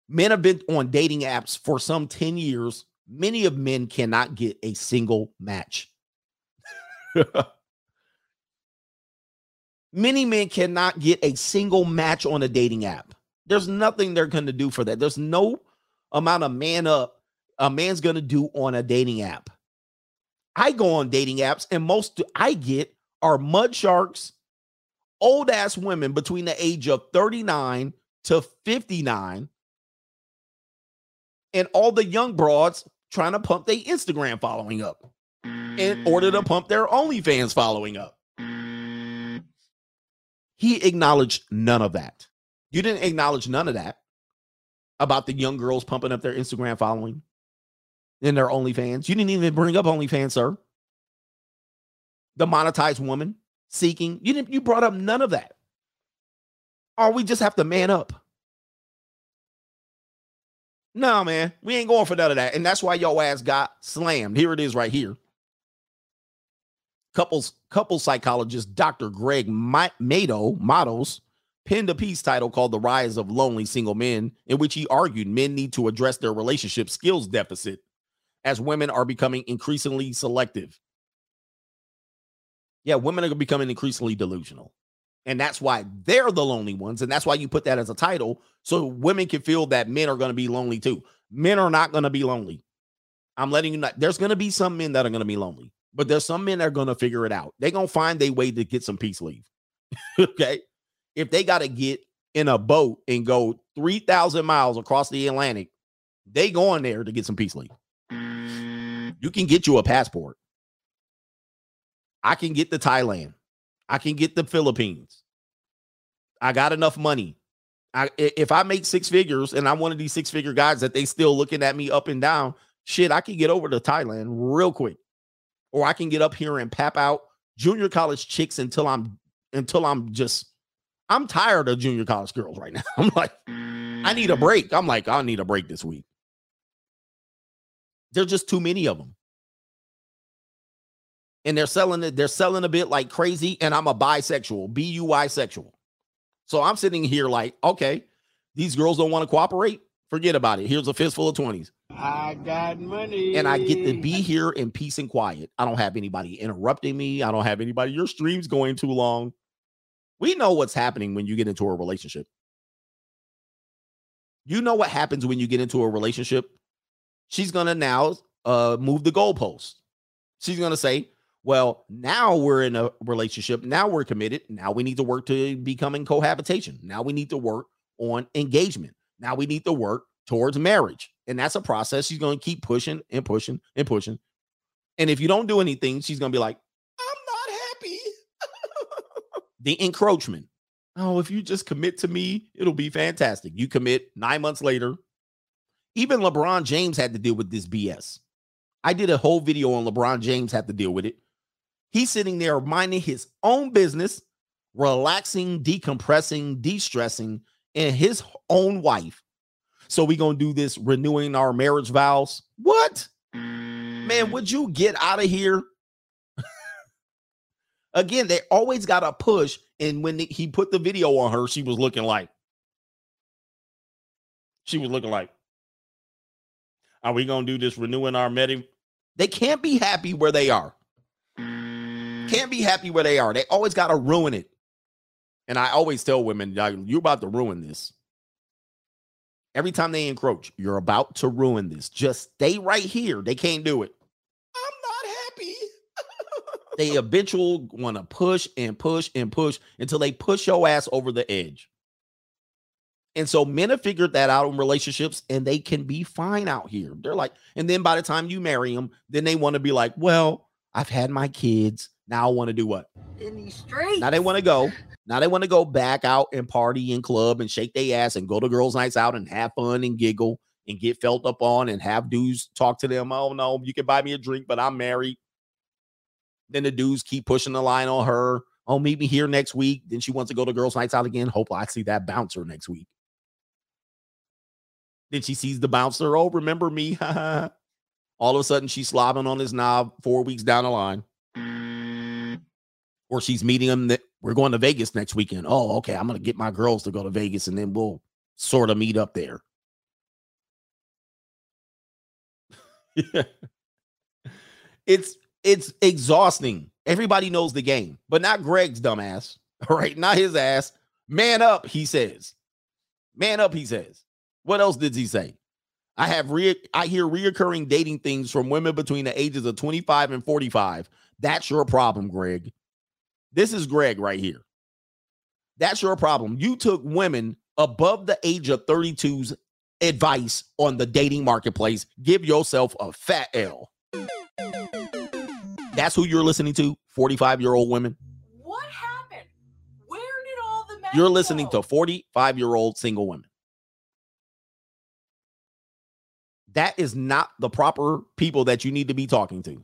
Men have been on dating apps for some 10 years. Many of men cannot get a single match. Many men cannot get a single match on a dating app. There's nothing they're going to do for that. There's no amount of man up a man's going to do on a dating app. I go on dating apps, and most I get are mud sharks, old ass women between the age of 39 to 59 and all the young broads trying to pump their Instagram following up in order to mm. pump their OnlyFans following up. He acknowledged none of that. You didn't acknowledge none of that about the young girls pumping up their Instagram following and their OnlyFans. You didn't even bring up OnlyFans, sir. The monetized woman seeking. You didn't you brought up none of that. Or we just have to man up. No, man, we ain't going for none of that. And that's why your ass got slammed. Here it is right here. Couples couple psychologist Dr. Greg Mado Matos penned a piece title called The Rise of Lonely Single Men, in which he argued men need to address their relationship skills deficit as women are becoming increasingly selective. Yeah, women are becoming increasingly delusional. And that's why they're the lonely ones. And that's why you put that as a title. So women can feel that men are going to be lonely too. Men are not going to be lonely. I'm letting you know there's going to be some men that are going to be lonely, but there's some men that are going to figure it out. They're going to find a way to get some peace leave. okay. If they got to get in a boat and go 3,000 miles across the Atlantic, they going there to get some peace leave. Mm. You can get you a passport. I can get the Thailand. I can get the Philippines. I got enough money. I if I make six figures and I'm one of these six figure guys that they still looking at me up and down, shit, I can get over to Thailand real quick. Or I can get up here and pap out junior college chicks until I'm until I'm just I'm tired of junior college girls right now. I'm like, I need a break. I'm like, I need a break this week. There's just too many of them and they're selling it, they're selling a bit like crazy, and I'm a bisexual, B-U-I sexual. So I'm sitting here like, okay, these girls don't want to cooperate. Forget about it. Here's a fistful of 20s. I got money. And I get to be here in peace and quiet. I don't have anybody interrupting me. I don't have anybody, your stream's going too long. We know what's happening when you get into a relationship. You know what happens when you get into a relationship? She's gonna now uh move the goalpost. She's gonna say, well, now we're in a relationship. Now we're committed. Now we need to work to becoming cohabitation. Now we need to work on engagement. Now we need to work towards marriage. And that's a process. She's going to keep pushing and pushing and pushing. And if you don't do anything, she's going to be like, I'm not happy. the encroachment. Oh, if you just commit to me, it'll be fantastic. You commit nine months later. Even LeBron James had to deal with this BS. I did a whole video on LeBron James had to deal with it. He's sitting there minding his own business, relaxing, decompressing, de-stressing, and his own wife. So we gonna do this renewing our marriage vows. What? Man, mm. would you get out of here? Again, they always got a push. And when he put the video on her, she was looking like, she was looking like, are we gonna do this renewing our meeting? They can't be happy where they are can't be mm. happy where they are. They always got to ruin it. And I always tell women, you're about to ruin this. Every time they encroach, you're about to ruin this. Just stay right here. They can't do it. I'm not happy. they habitual want to push and push and push until they push your ass over the edge. And so men have figured that out in relationships and they can be fine out here. They're like, and then by the time you marry them, then they want to be like, well, I've had my kids. Now I want to do what? In these streets. Now they want to go. Now they want to go back out and party and club and shake their ass and go to girls' nights out and have fun and giggle and get felt up on and have dudes talk to them. Oh no, you can buy me a drink, but I'm married. Then the dudes keep pushing the line on her. Oh, meet me here next week. Then she wants to go to girls' nights out again. Hope I see that bouncer next week. Then she sees the bouncer. Oh, remember me? All of a sudden, she's slobbing on his knob four weeks down the line or she's meeting him that we're going to Vegas next weekend. Oh, okay. I'm going to get my girls to go to Vegas and then we'll sort of meet up there. Yeah. It's it's exhausting. Everybody knows the game, but not Greg's dumbass. All right, not his ass. Man up, he says. Man up, he says. What else did he say? I have re- I hear reoccurring dating things from women between the ages of 25 and 45. That's your problem, Greg. This is Greg right here. That's your problem. You took women above the age of 32's advice on the dating marketplace, give yourself a fat L. That's who you're listening to, 45 year old women. What happened? Where did all the men You're listening go? to 45 year old single women. That is not the proper people that you need to be talking to.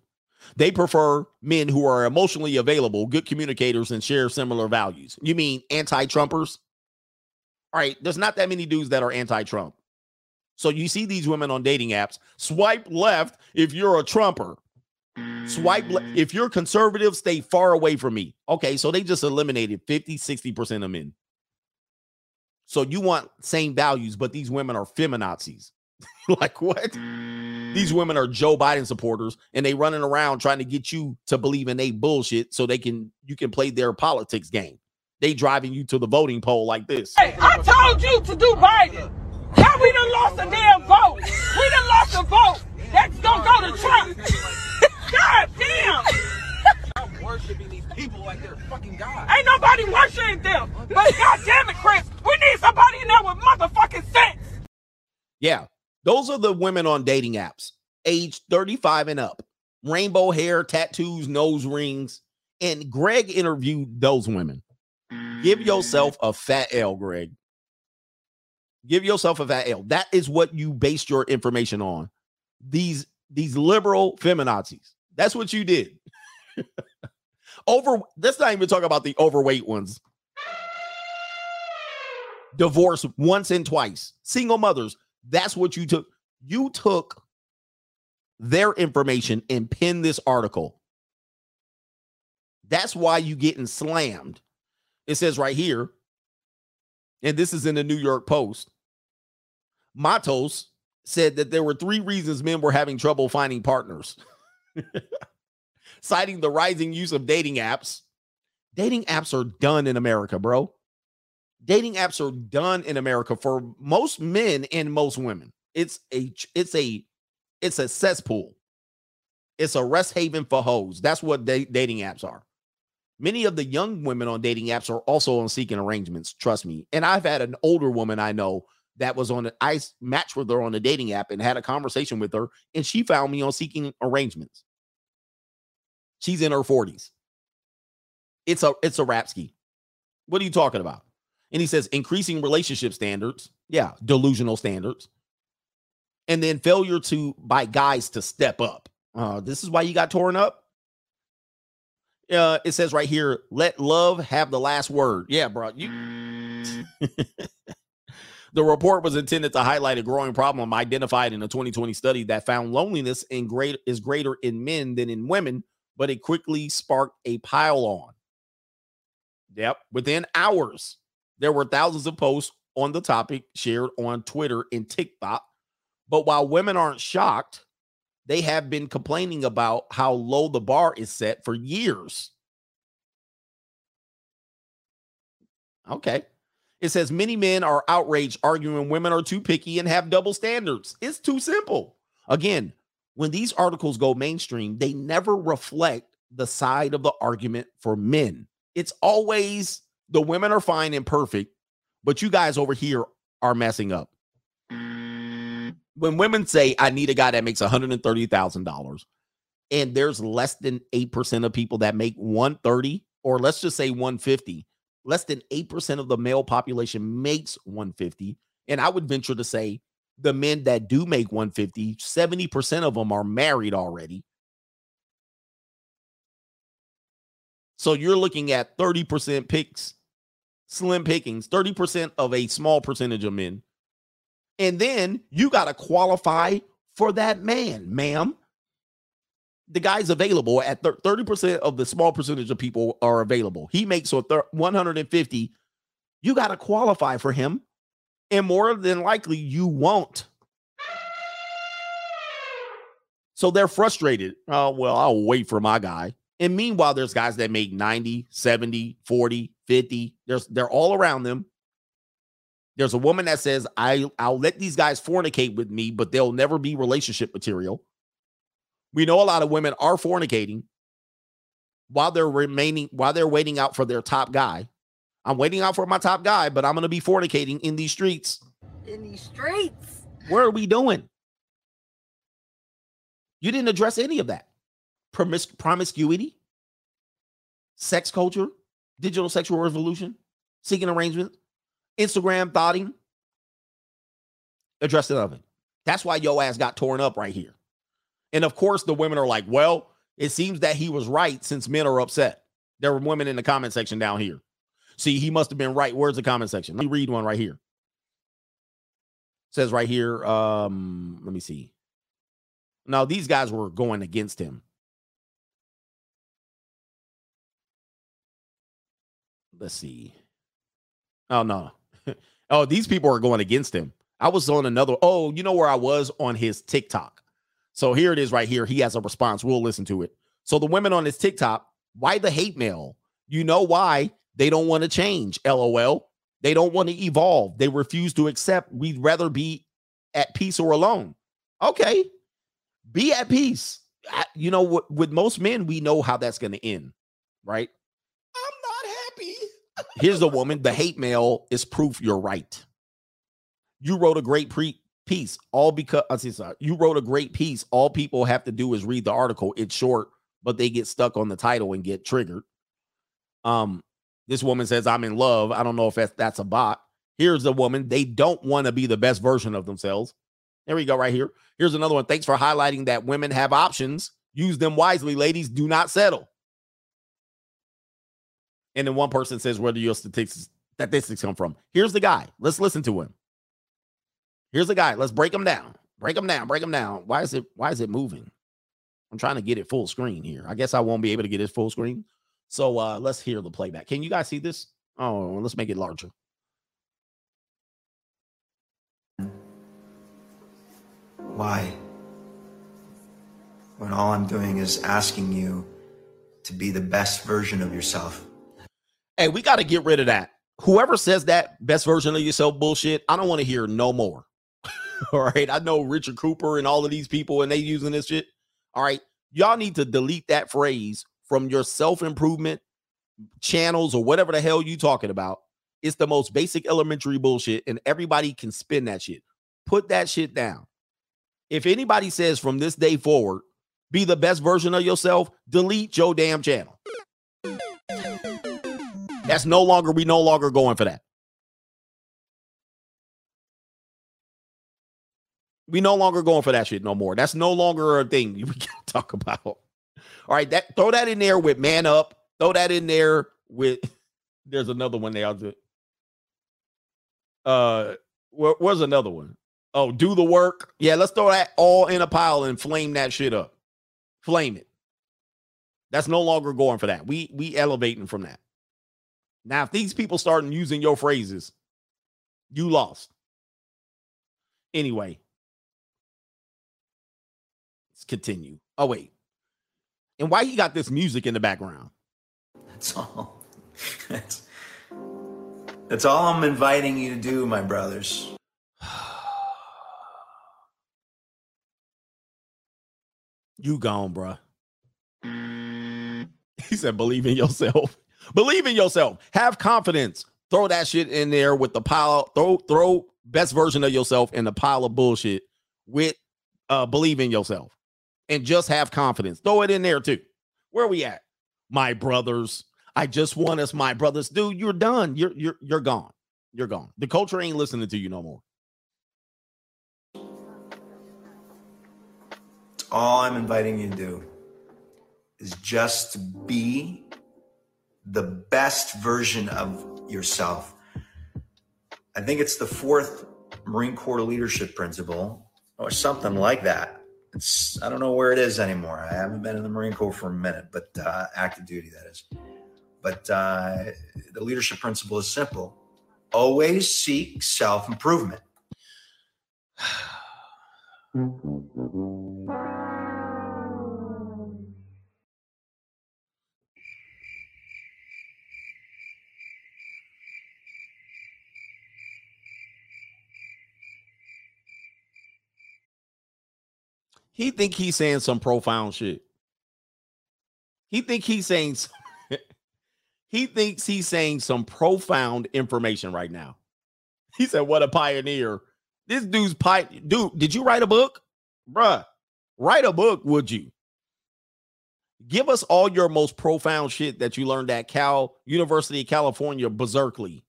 They prefer men who are emotionally available, good communicators, and share similar values. You mean anti Trumpers? All right, there's not that many dudes that are anti Trump. So you see these women on dating apps, swipe left if you're a Trumper. Swipe le- if you're conservative, stay far away from me. Okay, so they just eliminated 50, 60% of men. So you want same values, but these women are feminazis. like what? These mm. women are Joe Biden supporters and they running around trying to get you to believe in they bullshit so they can you can play their politics game. They driving you to the voting poll like this. Hey, I told you to do Biden. Now we done lost a damn vote. We done lost a vote. That's gonna go to Trump. God damn. I'm worshiping these people like they're fucking God. Ain't nobody worshiping them. But God damn it, Chris, we need somebody in there with motherfucking sense. Yeah. Those are the women on dating apps, age 35 and up. Rainbow hair, tattoos, nose rings. And Greg interviewed those women. Give mm. yourself a fat L, Greg. Give yourself a fat L. That is what you based your information on. These these liberal feminazis. That's what you did. Over let's not even talk about the overweight ones. Divorced once and twice. Single mothers. That's what you took. You took their information and pinned this article. That's why you getting slammed. It says right here, and this is in the New York Post. Matos said that there were three reasons men were having trouble finding partners, citing the rising use of dating apps. Dating apps are done in America, bro. Dating apps are done in America for most men and most women. It's a it's a it's a cesspool. It's a rest haven for hoes. That's what da- dating apps are. Many of the young women on dating apps are also on seeking arrangements. Trust me. And I've had an older woman I know that was on. I matched with her on a dating app and had a conversation with her, and she found me on seeking arrangements. She's in her forties. It's a it's a rapski. What are you talking about? And he says increasing relationship standards. Yeah, delusional standards. And then failure to by guys to step up. Uh, this is why you got torn up. Uh, it says right here, let love have the last word. Yeah, bro. You the report was intended to highlight a growing problem identified in a 2020 study that found loneliness in great is greater in men than in women, but it quickly sparked a pile on. Yep, within hours, there were thousands of posts on the topic shared on Twitter and TikTok. But while women aren't shocked, they have been complaining about how low the bar is set for years. Okay. It says many men are outraged, arguing women are too picky and have double standards. It's too simple. Again, when these articles go mainstream, they never reflect the side of the argument for men. It's always the women are fine and perfect, but you guys over here are messing up. When women say, I need a guy that makes $130,000, and there's less than 8% of people that make 130, or let's just say 150, less than 8% of the male population makes 150. And I would venture to say the men that do make 150, 70% of them are married already. So you're looking at 30% picks, slim pickings, 30% of a small percentage of men. And then you got to qualify for that man, ma'am. The guy's available at 30% of the small percentage of people are available. He makes so thir- 150. You got to qualify for him. And more than likely, you won't. So they're frustrated. Oh, well, I'll wait for my guy. And meanwhile, there's guys that make 90, 70, 40, 50. There's they're all around them. There's a woman that says, I, I'll let these guys fornicate with me, but they'll never be relationship material. We know a lot of women are fornicating while they're remaining, while they're waiting out for their top guy. I'm waiting out for my top guy, but I'm gonna be fornicating in these streets. In these streets. What are we doing? You didn't address any of that. Promis- promiscuity, sex culture, digital sexual revolution, seeking arrangement, Instagram thoughting. Address none of it. That's why yo ass got torn up right here. And of course, the women are like, well, it seems that he was right since men are upset. There were women in the comment section down here. See, he must have been right. Where's the comment section? Let me read one right here. says right here, um, let me see. Now, these guys were going against him. Let's see. Oh, no. oh, these people are going against him. I was on another. Oh, you know where I was on his TikTok. So here it is right here. He has a response. We'll listen to it. So the women on his TikTok, why the hate mail? You know why? They don't want to change. LOL. They don't want to evolve. They refuse to accept. We'd rather be at peace or alone. Okay. Be at peace. You know, with most men, we know how that's going to end, right? Here's the woman. The hate mail is proof you're right. You wrote a great pre piece, all because sorry. You wrote a great piece. All people have to do is read the article. It's short, but they get stuck on the title and get triggered. Um, this woman says, I'm in love. I don't know if that's, that's a bot. Here's the woman. They don't want to be the best version of themselves. There we go, right here. Here's another one. Thanks for highlighting that women have options. Use them wisely, ladies. Do not settle. And then one person says, Where do your statistics statistics come from? Here's the guy. Let's listen to him. Here's the guy. Let's break him down. Break him down. Break him down. Why is it why is it moving? I'm trying to get it full screen here. I guess I won't be able to get it full screen. So uh let's hear the playback. Can you guys see this? Oh, let's make it larger. Why? When all I'm doing is asking you to be the best version of yourself. Hey, we got to get rid of that. Whoever says that best version of yourself bullshit, I don't want to hear no more. all right. I know Richard Cooper and all of these people and they using this shit. All right. Y'all need to delete that phrase from your self-improvement channels or whatever the hell you talking about. It's the most basic elementary bullshit, and everybody can spin that shit. Put that shit down. If anybody says from this day forward, be the best version of yourself, delete your damn channel. That's no longer, we no longer going for that. We no longer going for that shit no more. That's no longer a thing we can talk about. All right, that throw that in there with man up. Throw that in there with there's another one there. I'll do. Uh where, where's another one? Oh, do the work. Yeah, let's throw that all in a pile and flame that shit up. Flame it. That's no longer going for that. We we elevating from that. Now, if these people starting using your phrases, you lost. Anyway, let's continue. Oh, wait. And why he got this music in the background? That's all. That's, that's all I'm inviting you to do, my brothers. You gone, bruh. He said, believe in yourself. Believe in yourself. Have confidence. Throw that shit in there with the pile. Throw, throw best version of yourself in the pile of bullshit with uh believe in yourself. And just have confidence. Throw it in there too. Where we at? My brothers. I just want us, my brothers. Dude, you're done. You're you're you're gone. You're gone. The culture ain't listening to you no more. All I'm inviting you to do is just be the best version of yourself. I think it's the fourth Marine Corps leadership principle or something like that. It's I don't know where it is anymore. I haven't been in the Marine Corps for a minute, but uh, active duty that is. But uh, the leadership principle is simple: always seek self improvement. He think he's saying some profound shit. He think he's saying He thinks he's saying some profound information right now. He said, What a pioneer. This dude's pipe. Dude, did you write a book? Bruh, write a book, would you? Give us all your most profound shit that you learned at Cal, University of California, Berkeley.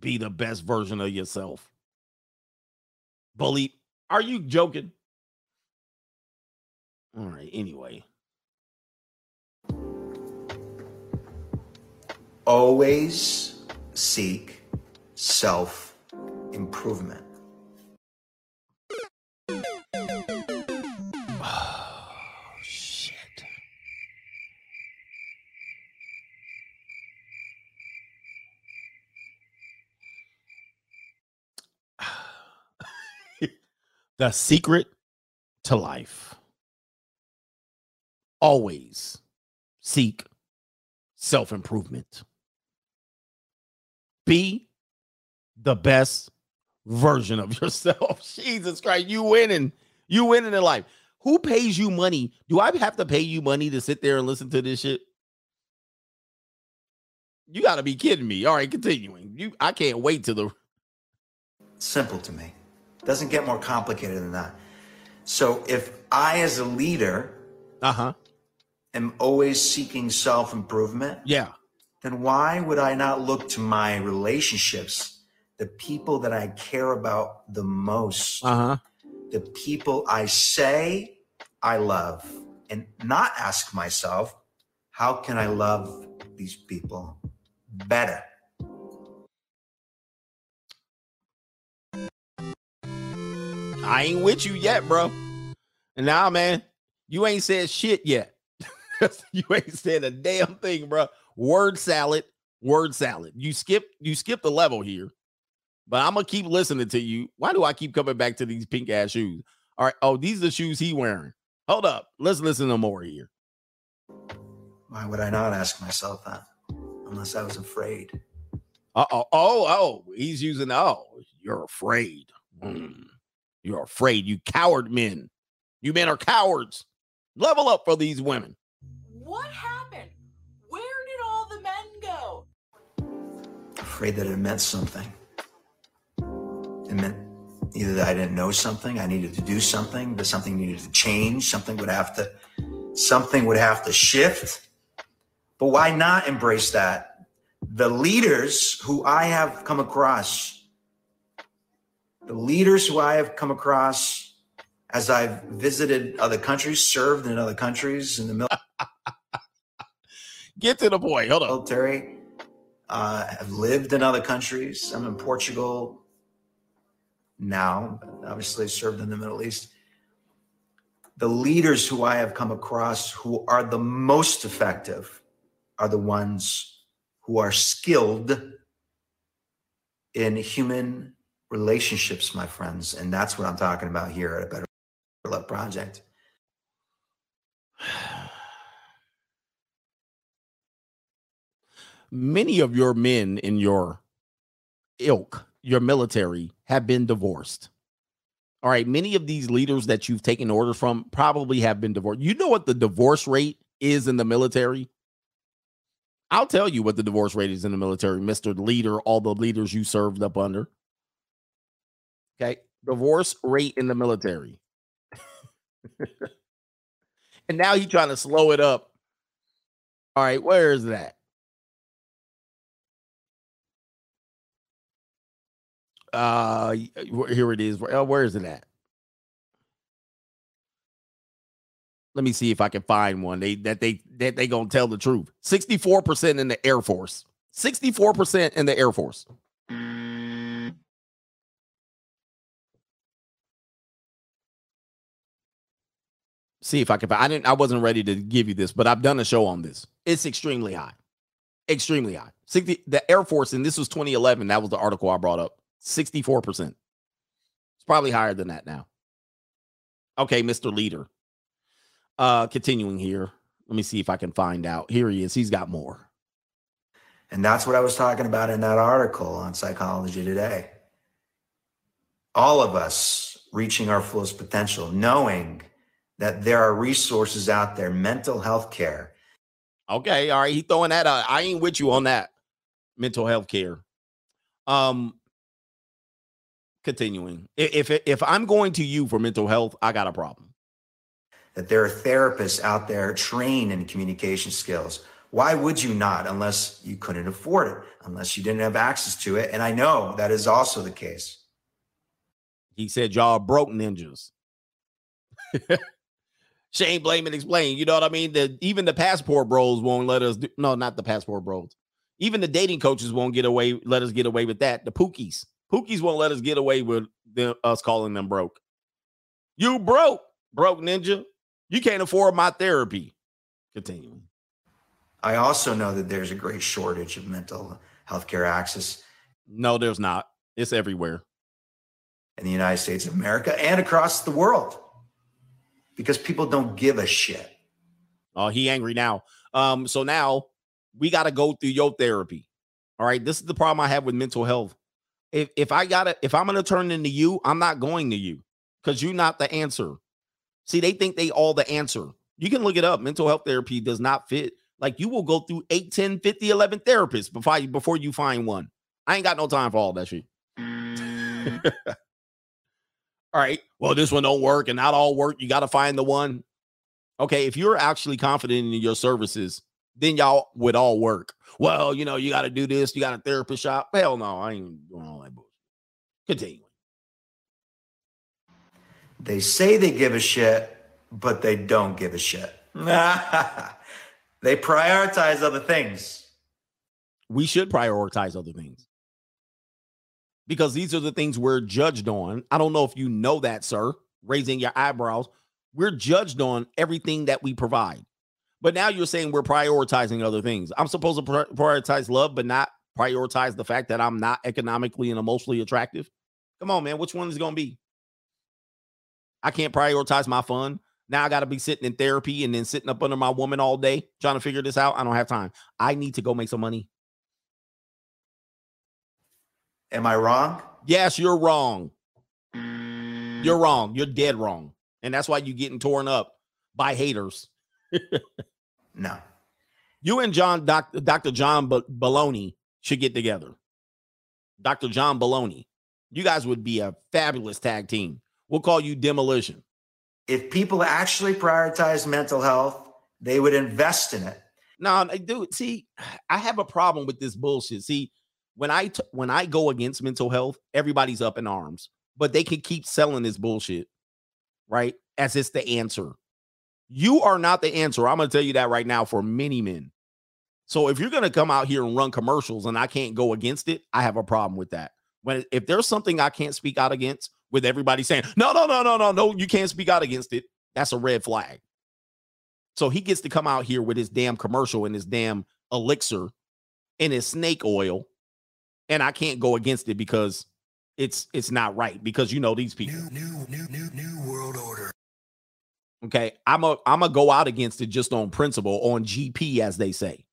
Be the best version of yourself. Believe. Are you joking? All right, anyway. Always seek self improvement. The secret to life. Always seek self improvement. Be the best version of yourself. Jesus Christ, you winning. You winning in life. Who pays you money? Do I have to pay you money to sit there and listen to this shit? You got to be kidding me. All right, continuing. You I can't wait to the Simple to me. Doesn't get more complicated than that. So if I as a leader uh-huh am always seeking self-improvement, yeah, then why would I not look to my relationships, the people that I care about the most, uh-huh, the people I say I love, and not ask myself, how can I love these people better? I ain't with you yet, bro. And now, man, you ain't said shit yet. you ain't said a damn thing, bro. Word salad, word salad. You skip, you skip the level here. But I'm gonna keep listening to you. Why do I keep coming back to these pink ass shoes? All right. Oh, these are the shoes he wearing. Hold up. Let's listen to more here. Why would I not ask myself that? Unless I was afraid. Uh oh. Oh, oh. He's using oh, you're afraid. Mm. You're afraid. You coward men. You men are cowards. Level up for these women. What happened? Where did all the men go? Afraid that it meant something. It meant either that I didn't know something, I needed to do something, that something needed to change, something would have to something would have to shift. But why not embrace that? The leaders who I have come across, the leaders who I have come across as I've visited other countries, served in other countries in the military. Get to the point. Hold on. Military. Uh, have lived in other countries. I'm in Portugal now, obviously served in the Middle East. The leaders who I have come across who are the most effective are the ones who are skilled in human relationships, my friends. And that's what I'm talking about here at a Better Love Project. Many of your men in your ilk, your military, have been divorced. All right. Many of these leaders that you've taken orders from probably have been divorced. You know what the divorce rate is in the military? I'll tell you what the divorce rate is in the military, Mr. Leader, all the leaders you served up under. Okay. Divorce rate in the military. and now he's trying to slow it up. All right. Where is that? Uh, here it is. Where, where is it at? Let me see if I can find one. They that they that they gonna tell the truth. Sixty four percent in the Air Force. Sixty four percent in the Air Force. See if I can. I didn't. I wasn't ready to give you this, but I've done a show on this. It's extremely high, extremely high. 60, the Air Force, and this was 2011. That was the article I brought up. 64%. It's probably higher than that now. Okay, Mr. Leader. Uh continuing here. Let me see if I can find out. Here he is. He's got more. And that's what I was talking about in that article on Psychology Today. All of us reaching our fullest potential, knowing that there are resources out there, mental health care. Okay, all right. He throwing that out. I ain't with you on that. Mental health care. Um, continuing. If if if I'm going to you for mental health, I got a problem. That there are therapists out there trained in communication skills. Why would you not unless you couldn't afford it, unless you didn't have access to it? And I know that is also the case. He said y'all broke ninjas. Shane blame and explain. You know what I mean? The even the passport bros won't let us do no, not the passport bros. Even the dating coaches won't get away, let us get away with that. The pookies. Pookies won't let us get away with them, us calling them broke. You broke, broke ninja. You can't afford my therapy. Continuing. I also know that there's a great shortage of mental health care access. No, there's not. It's everywhere. In the United States of America and across the world. Because people don't give a shit. Oh, he angry now. Um, so now we got to go through your therapy. All right. This is the problem I have with mental health. If if I gotta, if I'm gonna turn into you, I'm not going to you because you're not the answer. See, they think they all the answer. You can look it up. Mental health therapy does not fit. Like you will go through 8, 10, 50, 11 therapists before you before you find one. I ain't got no time for all that shit. all right. Well, this one don't work and not all work. You got to find the one. Okay, if you're actually confident in your services, then y'all would all work. Well, you know, you got to do this. You got a therapist shop. Hell no, I ain't doing all that bullshit. Continue. They say they give a shit, but they don't give a shit. they prioritize other things. We should prioritize other things because these are the things we're judged on. I don't know if you know that, sir, raising your eyebrows. We're judged on everything that we provide. But now you're saying we're prioritizing other things. I'm supposed to prioritize love, but not prioritize the fact that I'm not economically and emotionally attractive. Come on, man. Which one is going to be? I can't prioritize my fun. Now I got to be sitting in therapy and then sitting up under my woman all day trying to figure this out. I don't have time. I need to go make some money. Am I wrong? Yes, you're wrong. Mm. You're wrong. You're dead wrong. And that's why you're getting torn up by haters. No. You and John, doc, Dr. John B- Baloney should get together. Dr. John Baloney. You guys would be a fabulous tag team. We'll call you Demolition. If people actually prioritize mental health, they would invest in it. No, dude. See, I have a problem with this bullshit. See, when I t- when I go against mental health, everybody's up in arms. But they can keep selling this bullshit, right? As it's the answer. You are not the answer. I'm going to tell you that right now for many men. So if you're going to come out here and run commercials and I can't go against it, I have a problem with that. When if there's something I can't speak out against with everybody saying, "No, no, no, no, no, no, you can't speak out against it." That's a red flag. So he gets to come out here with his damn commercial and his damn elixir and his snake oil and I can't go against it because it's it's not right because you know these people. New, new, new, new, new world order. Okay, I'm a I'm gonna go out against it just on principle, on GP, as they say.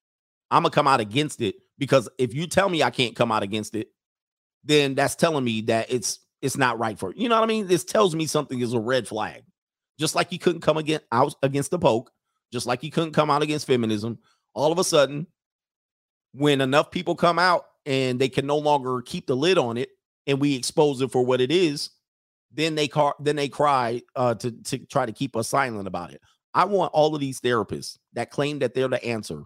I'm gonna come out against it because if you tell me I can't come out against it, then that's telling me that it's it's not right for you know what I mean. This tells me something is a red flag. Just like you couldn't come against out against the poke, just like you couldn't come out against feminism. All of a sudden, when enough people come out and they can no longer keep the lid on it, and we expose it for what it is, then they car then they cry uh, to to try to keep us silent about it. I want all of these therapists that claim that they're the answer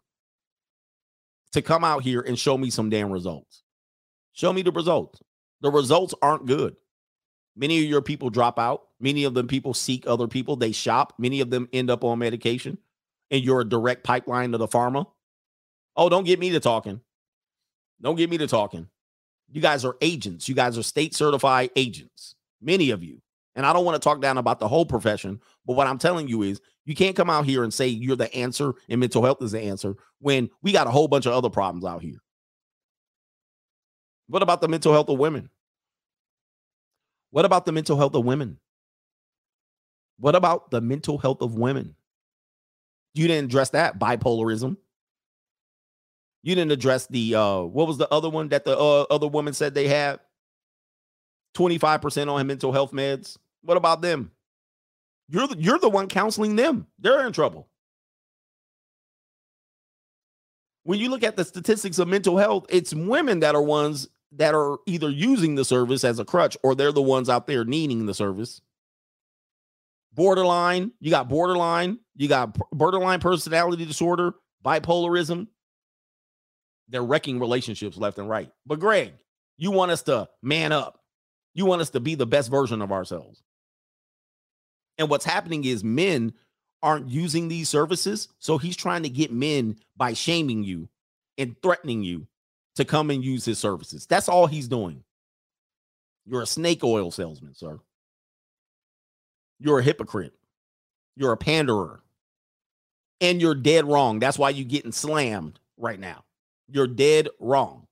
to come out here and show me some damn results. Show me the results. The results aren't good. Many of your people drop out. Many of them people seek other people. They shop. Many of them end up on medication, and you're a direct pipeline to the pharma. Oh, don't get me to talking. Don't get me to talking. You guys are agents. You guys are state certified agents many of you. And I don't want to talk down about the whole profession, but what I'm telling you is you can't come out here and say you're the answer and mental health is the answer when we got a whole bunch of other problems out here. What about the mental health of women? What about the mental health of women? What about the mental health of women? You didn't address that bipolarism. You didn't address the uh what was the other one that the uh, other woman said they had? 25% on mental health meds. What about them? You're the, you're the one counseling them. They're in trouble. When you look at the statistics of mental health, it's women that are ones that are either using the service as a crutch or they're the ones out there needing the service. Borderline, you got borderline, you got borderline personality disorder, bipolarism. They're wrecking relationships left and right. But Greg, you want us to man up. You want us to be the best version of ourselves. And what's happening is men aren't using these services. So he's trying to get men by shaming you and threatening you to come and use his services. That's all he's doing. You're a snake oil salesman, sir. You're a hypocrite. You're a panderer. And you're dead wrong. That's why you're getting slammed right now. You're dead wrong.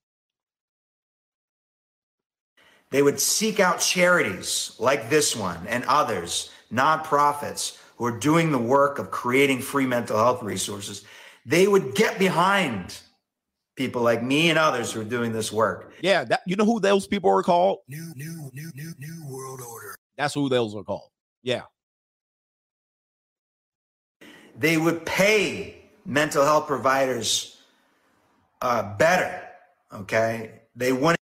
They would seek out charities like this one and others, nonprofits who are doing the work of creating free mental health resources. They would get behind people like me and others who are doing this work. Yeah, that, you know who those people are called? New, new, new, new, new world order. That's who those are called. Yeah. They would pay mental health providers uh, better. Okay, they wouldn't.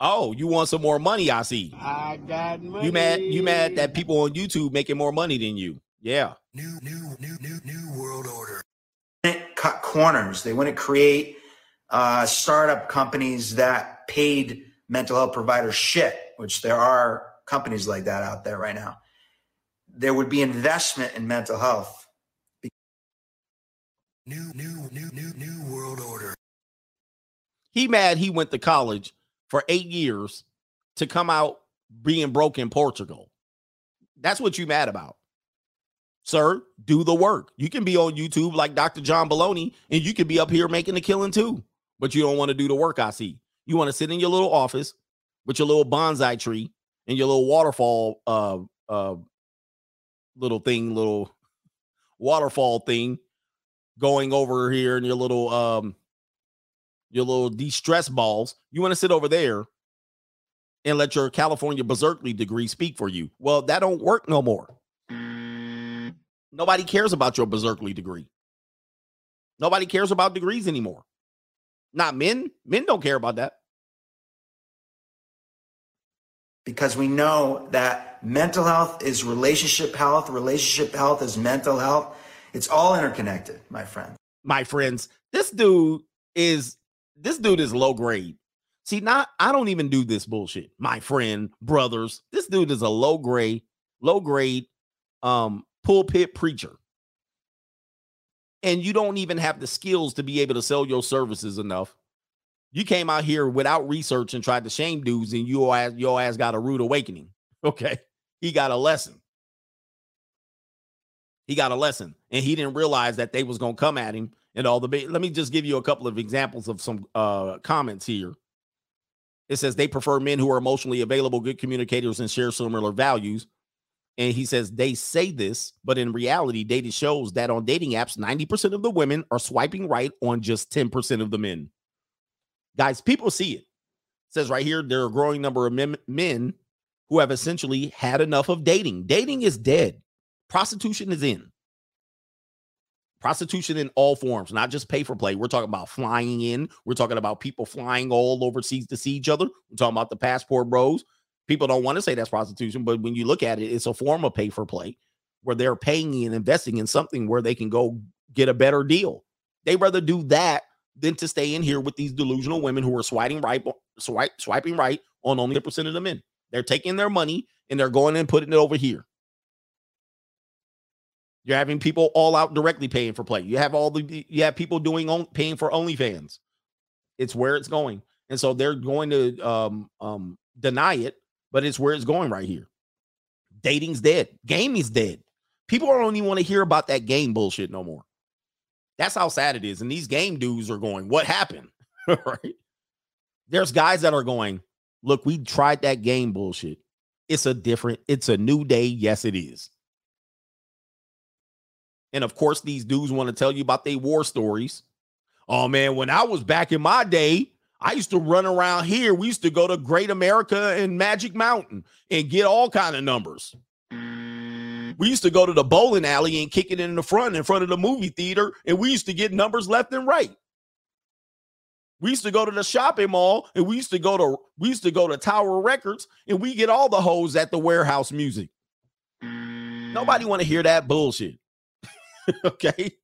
Oh, you want some more money? I see. I got money. You mad? You mad that people on YouTube making more money than you? Yeah. New, new, new, new, new world order. Cut corners. They want to create uh, startup companies that paid mental health providers shit, which there are companies like that out there right now. There would be investment in mental health. New, new, new, new, new world order. He mad he went to college for eight years to come out being broke in Portugal. That's what you mad about. Sir, do the work. You can be on YouTube like Dr. John Baloney, and you can be up here making a killing too but you don't want to do the work. I see. You want to sit in your little office with your little bonsai tree and your little waterfall, uh, uh, little thing, little waterfall thing going over here in your little, um, your little de-stress balls. You want to sit over there and let your California berserkly degree speak for you. Well, that don't work no more. Mm. Nobody cares about your berserkly degree. Nobody cares about degrees anymore. Not men. Men don't care about that. Because we know that mental health is relationship health, relationship health is mental health. It's all interconnected, my friend. My friends, this dude is this dude is low grade. See, not I don't even do this bullshit. My friend, brothers, this dude is a low grade, low grade um pulpit preacher and you don't even have the skills to be able to sell your services enough. You came out here without research and tried to shame dudes, and ass, your ass got a rude awakening. Okay. He got a lesson. He got a lesson, and he didn't realize that they was gonna come at him and all the. Let me just give you a couple of examples of some uh comments here. It says they prefer men who are emotionally available, good communicators, and share similar values. And he says they say this, but in reality, data shows that on dating apps, 90% of the women are swiping right on just 10% of the men. Guys, people see it. it says right here, there are a growing number of men, men who have essentially had enough of dating. Dating is dead. Prostitution is in. Prostitution in all forms, not just pay for play. We're talking about flying in. We're talking about people flying all overseas to see each other. We're talking about the passport bros. People don't want to say that's prostitution, but when you look at it, it's a form of pay for play where they're paying and investing in something where they can go get a better deal. They rather do that than to stay in here with these delusional women who are swiping right, swipe, swiping right on only a percent of the men. They're taking their money and they're going and putting it over here. You're having people all out directly paying for play. You have all the you have people doing on, paying for OnlyFans. It's where it's going, and so they're going to um, um, deny it but it's where it's going right here. Dating's dead. Gaming's dead. People don't even want to hear about that game bullshit no more. That's how sad it is. And these game dudes are going, What happened? right? There's guys that are going, Look, we tried that game bullshit. It's a different, it's a new day. Yes, it is. And of course, these dudes want to tell you about their war stories. Oh man, when I was back in my day, I used to run around here. We used to go to Great America and Magic Mountain and get all kind of numbers. we used to go to the bowling alley and kick it in the front in front of the movie theater, and we used to get numbers left and right. We used to go to the shopping mall and we used to go to we used to go to Tower Records and we get all the hoes at the warehouse music. Nobody want to hear that bullshit. okay?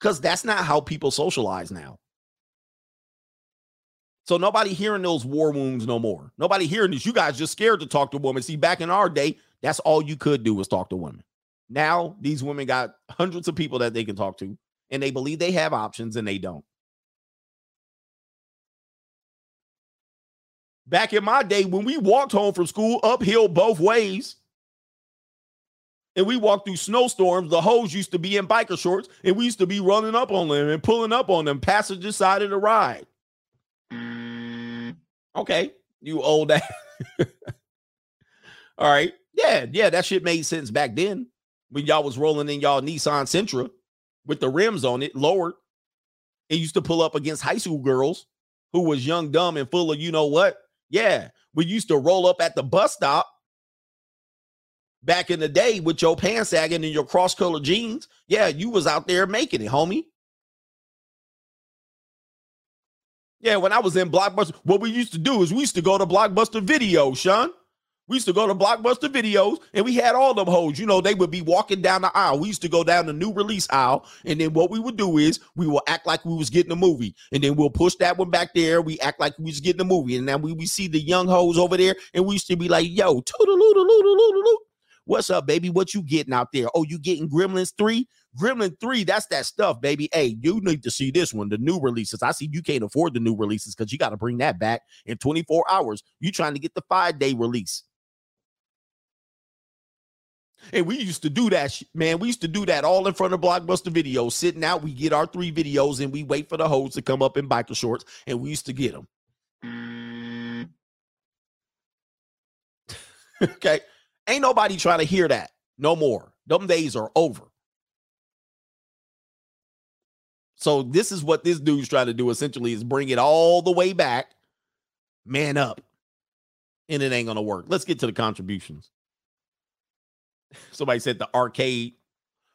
Cuz that's not how people socialize now. So nobody hearing those war wounds no more. Nobody hearing this. You guys just scared to talk to women. See, back in our day, that's all you could do was talk to women. Now these women got hundreds of people that they can talk to, and they believe they have options and they don't. Back in my day, when we walked home from school uphill both ways, and we walked through snowstorms, the hoes used to be in biker shorts, and we used to be running up on them and pulling up on them, passenger side of the ride. Okay, you old ass. All right. Yeah, yeah, that shit made sense back then when y'all was rolling in y'all Nissan Sentra with the rims on it lowered. It used to pull up against high school girls who was young, dumb, and full of you know what. Yeah, we used to roll up at the bus stop back in the day with your pants sagging and your cross color jeans. Yeah, you was out there making it, homie. Yeah, when I was in Blockbuster, what we used to do is we used to go to Blockbuster Video, Sean. We used to go to Blockbuster Videos and we had all them hoes. You know, they would be walking down the aisle. We used to go down the new release aisle. And then what we would do is we will act like we was getting a movie. And then we'll push that one back there. We act like we was getting a movie. And then we, we see the young hoes over there and we used to be like, yo, toodaloo What's up, baby? What you getting out there? Oh, you getting Gremlins 3? Gremlin 3, that's that stuff, baby. Hey, you need to see this one, the new releases. I see you can't afford the new releases because you got to bring that back in 24 hours. You trying to get the five day release. And we used to do that, man. We used to do that all in front of Blockbuster videos, sitting out. We get our three videos and we wait for the hoes to come up in biker shorts, and we used to get them. Mm. okay. Ain't nobody trying to hear that no more. Them days are over. So this is what this dude's trying to do essentially is bring it all the way back, man up. And it ain't gonna work. Let's get to the contributions. Somebody said the arcade.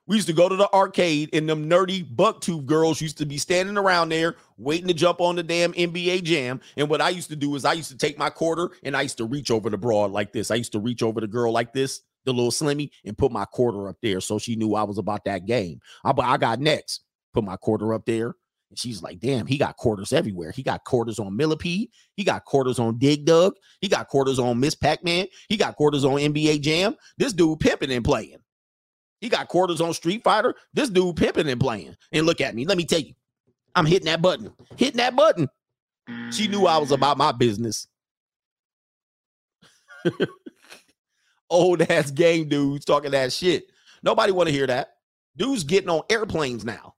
We used to go to the arcade, and them nerdy bucktooth girls used to be standing around there waiting to jump on the damn NBA jam. And what I used to do is I used to take my quarter and I used to reach over the broad like this. I used to reach over the girl like this, the little slimmy, and put my quarter up there so she knew I was about that game. I, I got next put my quarter up there. And she's like, damn, he got quarters everywhere. He got quarters on Millipede. He got quarters on Dig Dug. He got quarters on Miss Pac Man. He got quarters on NBA Jam. This dude pimping and playing. He got quarters on Street Fighter. This dude pimping and playing. And look at me. Let me tell you, I'm hitting that button. Hitting that button. She knew I was mm. about my business. Old ass game dudes talking that shit. Nobody want to hear that. Dudes getting on airplanes now.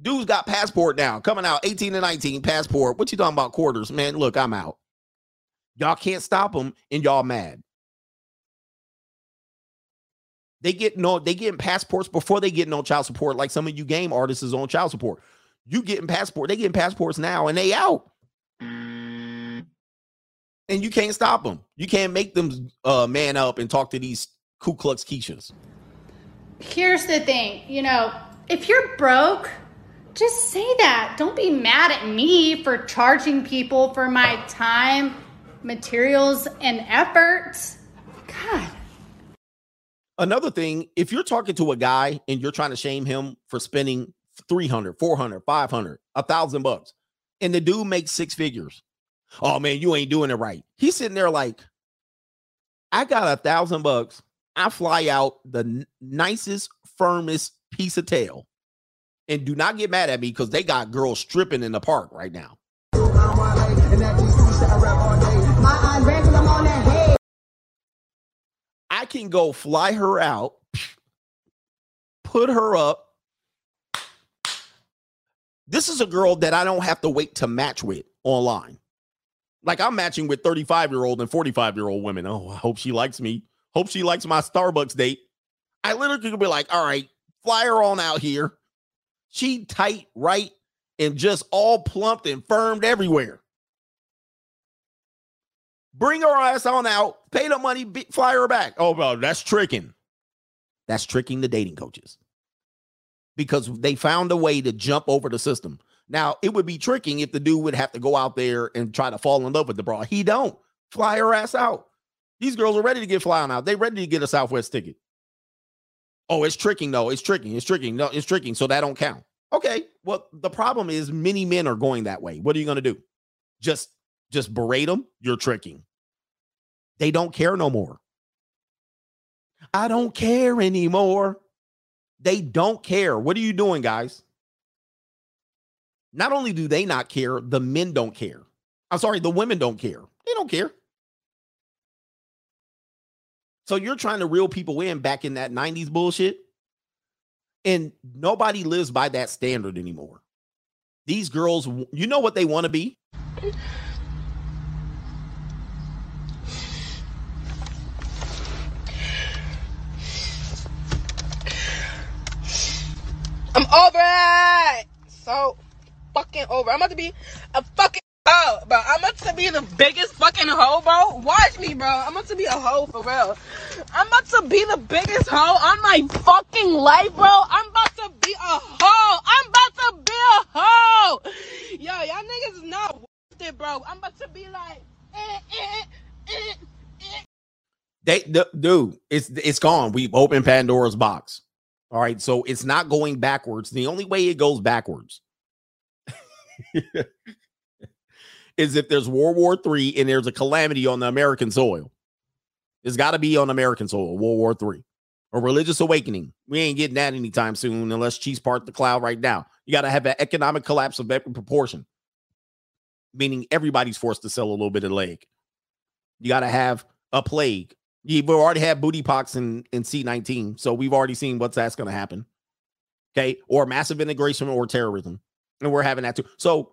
Dude's got passport now, coming out 18 to 19, passport. What you talking about quarters? Man, look, I'm out. Y'all can't stop them, and y'all mad. They get no, they getting passports before they get no child support, like some of you game artists is on child support. You getting passport, they getting passports now, and they out. And you can't stop them. You can't make them uh, man up and talk to these Ku Klux Keishas. Here's the thing, you know, if you're broke, just say that. Don't be mad at me for charging people for my time, materials, and efforts. God. Another thing, if you're talking to a guy and you're trying to shame him for spending 300, 400, 500, a thousand bucks, and the dude makes six figures. Oh man, you ain't doing it right. He's sitting there like, I got a thousand bucks. I fly out the n- nicest, firmest piece of tail and do not get mad at me because they got girls stripping in the park right now. I can go fly her out, put her up. This is a girl that I don't have to wait to match with online. Like I'm matching with 35 year old and 45 year old women. Oh, I hope she likes me. Hope she likes my Starbucks date. I literally could be like, all right, fly her on out here. She tight, right, and just all plumped and firmed everywhere. Bring her ass on out, Pay the money, be, fly her back. Oh, well, that's tricking. That's tricking the dating coaches because they found a way to jump over the system. Now, it would be tricking if the dude would have to go out there and try to fall in love with the broad. He don't. Fly her ass out. These girls are ready to get flying out. They ready to get a Southwest ticket. Oh, it's tricking though. It's tricking. It's tricking. No, it's tricking. So that don't count. Okay. Well, the problem is many men are going that way. What are you going to do? Just just berate them? You're tricking. They don't care no more. I don't care anymore. They don't care. What are you doing, guys? Not only do they not care, the men don't care. I'm sorry, the women don't care. They don't care. So you're trying to reel people in back in that 90s bullshit. And nobody lives by that standard anymore. These girls, you know what they want to be? I'm over it. So fucking over. I'm about to be a fucking oh, bro. I'm about to be the biggest fucking hoe, bro. Watch me, bro. I'm about to be a hoe for real. I'm about to be the biggest hoe on my fucking life, bro. I'm about to be a hoe. I'm about to be a hoe. Yo, y'all niggas is not worth it, bro. I'm about to be like, eh, eh, eh, eh. They, the, dude, it's it's gone. We've opened Pandora's box. All right, so it's not going backwards. The only way it goes backwards is if there's World War Three and there's a calamity on the American soil. It's got to be on American soil, World War Three, A religious awakening. We ain't getting that anytime soon unless cheese part the cloud right now. You got to have an economic collapse of every proportion, meaning everybody's forced to sell a little bit of leg. You got to have a plague. You've already had booty pox in, in C19. So we've already seen what's that's going to happen. Okay. Or massive integration or terrorism. And we're having that too. So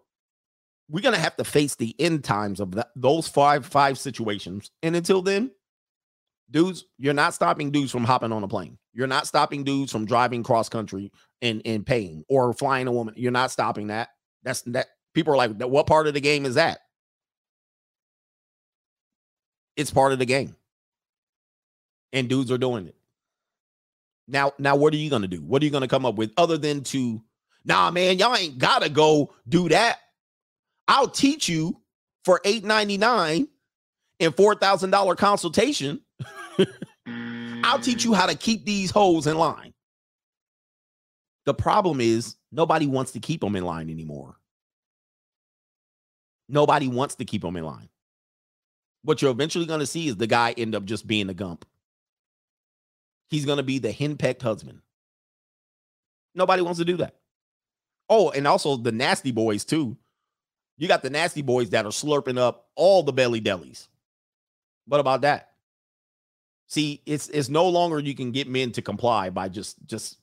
we're going to have to face the end times of that, those five, five situations. And until then, dudes, you're not stopping dudes from hopping on a plane. You're not stopping dudes from driving cross country and, and paying or flying a woman. You're not stopping that. That's that. People are like, what part of the game is that? It's part of the game and dudes are doing it. Now, now what are you gonna do? What are you gonna come up with other than to nah man, y'all ain't gotta go do that. I'll teach you for $8.99 and $4,000 consultation. I'll teach you how to keep these hoes in line. The problem is nobody wants to keep them in line anymore. Nobody wants to keep them in line. What you're eventually going to see is the guy end up just being a gump. He's going to be the henpecked husband. Nobody wants to do that. Oh, and also the nasty boys, too. You got the nasty boys that are slurping up all the belly delis. What about that? See, it's it's no longer you can get men to comply by just just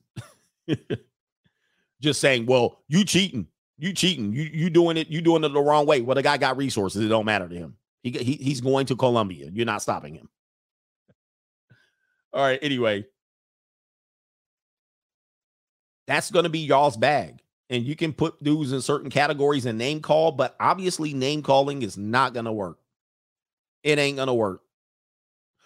just saying, "Well, you cheating, you cheating, you you doing it, you doing it the wrong way." Well, the guy got resources; it don't matter to him. He, he he's going to Colombia. You're not stopping him. All right. Anyway, that's going to be y'all's bag. And you can put dudes in certain categories and name call, but obviously, name calling is not going to work. It ain't going to work.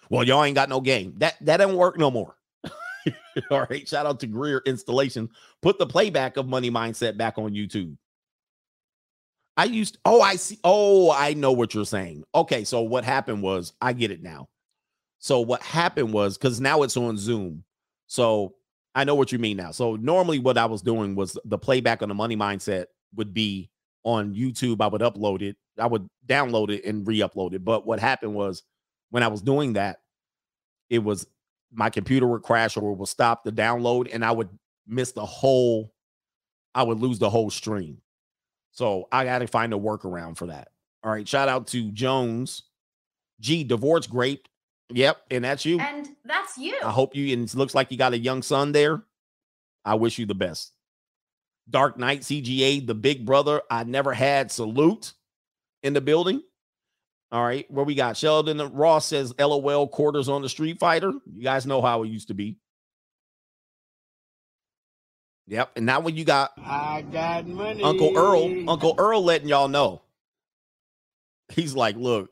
Well, y'all ain't got no game. That that don't work no more. All right. Shout out to Greer Installation. Put the playback of Money Mindset back on YouTube. I used, oh, I see. Oh, I know what you're saying. Okay. So what happened was, I get it now. So what happened was because now it's on Zoom. So I know what you mean now. So normally what I was doing was the playback on the money mindset would be on YouTube. I would upload it, I would download it and re-upload it. But what happened was when I was doing that, it was my computer would crash or it would stop the download and I would miss the whole, I would lose the whole stream. So I got to find a workaround for that. All right. Shout out to Jones. G, divorce grape Yep, and that's you. And that's you. I hope you and it looks like you got a young son there. I wish you the best. Dark Knight CGA, the big brother. I never had salute in the building. All right, where we got Sheldon Ross says LOL quarters on the Street Fighter. You guys know how it used to be. Yep, and now when you got I got money. Uncle Earl, Uncle Earl letting y'all know. He's like, look,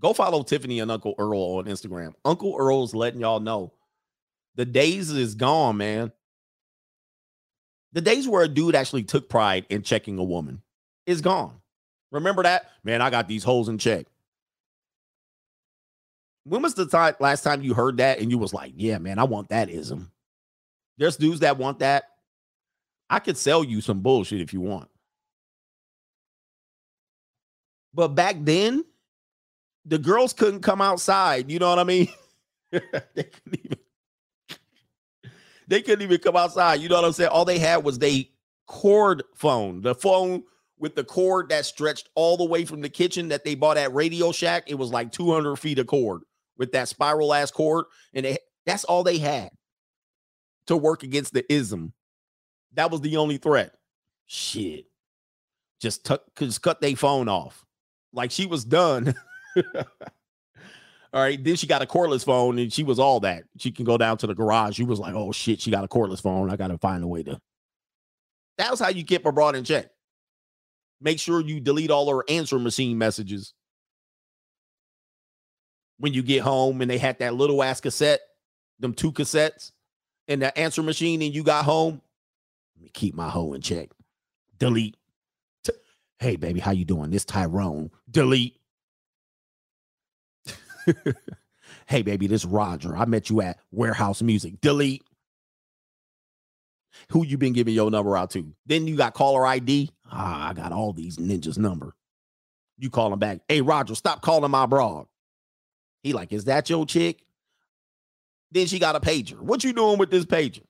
Go follow Tiffany and Uncle Earl on Instagram. Uncle Earl's letting y'all know the days is gone, man. The days where a dude actually took pride in checking a woman is gone. Remember that? Man, I got these holes in check. When was the time last time you heard that and you was like, yeah, man, I want that ism? There's dudes that want that. I could sell you some bullshit if you want. But back then, the girls couldn't come outside. You know what I mean? they couldn't even they couldn't even come outside. You know what I'm saying? All they had was they cord phone, the phone with the cord that stretched all the way from the kitchen that they bought at Radio Shack. It was like 200 feet of cord with that spiral ass cord, and that's all they had to work against the ism. That was the only threat. Shit, just tuck, just cut their phone off, like she was done. all right, then she got a cordless phone, and she was all that. She can go down to the garage. She was like, "Oh shit, she got a cordless phone. I got to find a way to." That was how you keep her broad in check. Make sure you delete all her answer machine messages when you get home and they had that little ass cassette, them two cassettes in the answer machine, and you got home. Let me keep my hoe in check. Delete. T- hey, baby, how you doing? This Tyrone. Delete. hey, baby, this Roger. I met you at Wherehouse Music. Delete. Who you been giving your number out to? Then you got caller ID. Ah, I got all these ninjas number. You call him back. Hey, Roger, stop calling my broad. He like, is that your chick? Then she got a pager. What you doing with this pager?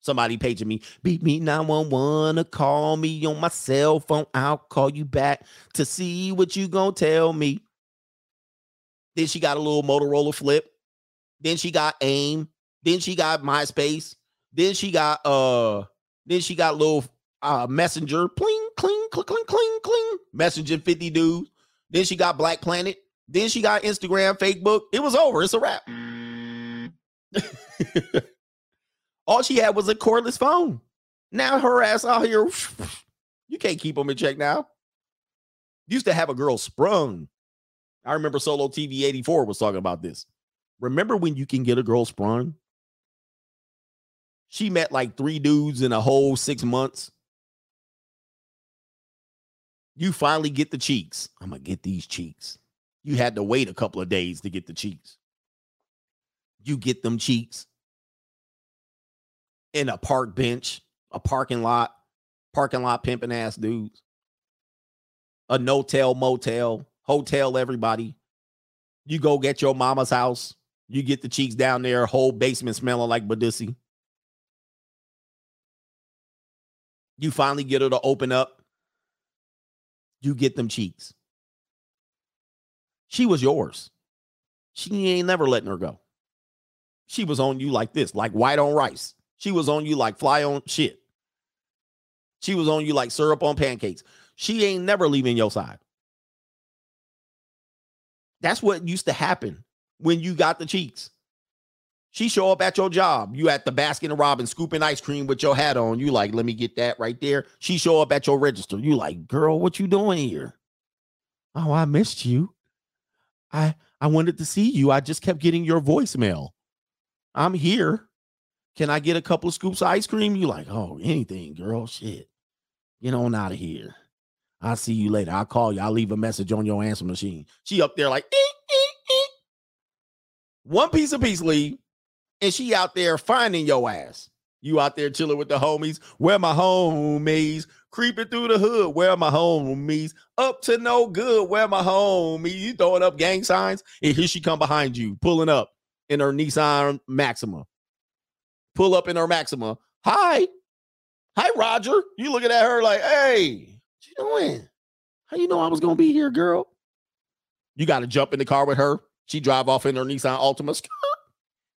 Somebody paging me. Beat me 911 to call me on my cell phone. I'll call you back to see what you gonna tell me. Then she got a little Motorola flip. Then she got AIM. Then she got MySpace. Then she got uh then she got little uh messenger pling cling cling cling cling cling messaging 50 dudes. Then she got Black Planet. Then she got Instagram, Facebook. It was over. It's a wrap. All she had was a cordless phone. Now her ass out here, you can't keep them in check now. Used to have a girl sprung. I remember Solo TV 84 was talking about this. Remember when you can get a girl sprung? She met like three dudes in a whole six months. You finally get the cheeks. I'm going to get these cheeks. You had to wait a couple of days to get the cheeks. You get them cheeks in a park bench, a parking lot, parking lot pimping ass dudes, a no tell motel, hotel, everybody. You go get your mama's house. You get the cheeks down there, whole basement smelling like Badissi. You finally get her to open up. You get them cheeks. She was yours. She ain't never letting her go. She was on you like this, like white on rice. She was on you like fly on shit. She was on you like syrup on pancakes. She ain't never leaving your side. That's what used to happen when you got the cheeks. She show up at your job. You at the Baskin and Robbins scooping ice cream with your hat on. You like, let me get that right there. She show up at your register. You like, girl, what you doing here? Oh, I missed you. I I wanted to see you. I just kept getting your voicemail. I'm here. Can I get a couple of scoops of ice cream? You like, oh, anything, girl. Shit. Get on out of here. I'll see you later. I'll call you. I'll leave a message on your answer machine. She up there like, eek, eek, eek. one piece of peace leave, and she out there finding your ass. You out there chilling with the homies. Where my homies? Creeping through the hood. Where my homies? Up to no good. Where my homies? You throwing up gang signs, and here she come behind you, pulling up in her Nissan Maxima. Pull up in her Maxima. Hi. Hi, Roger. You looking at her like, hey, doing? How you know I was gonna be here, girl? You got to jump in the car with her. She drive off in her Nissan Altima.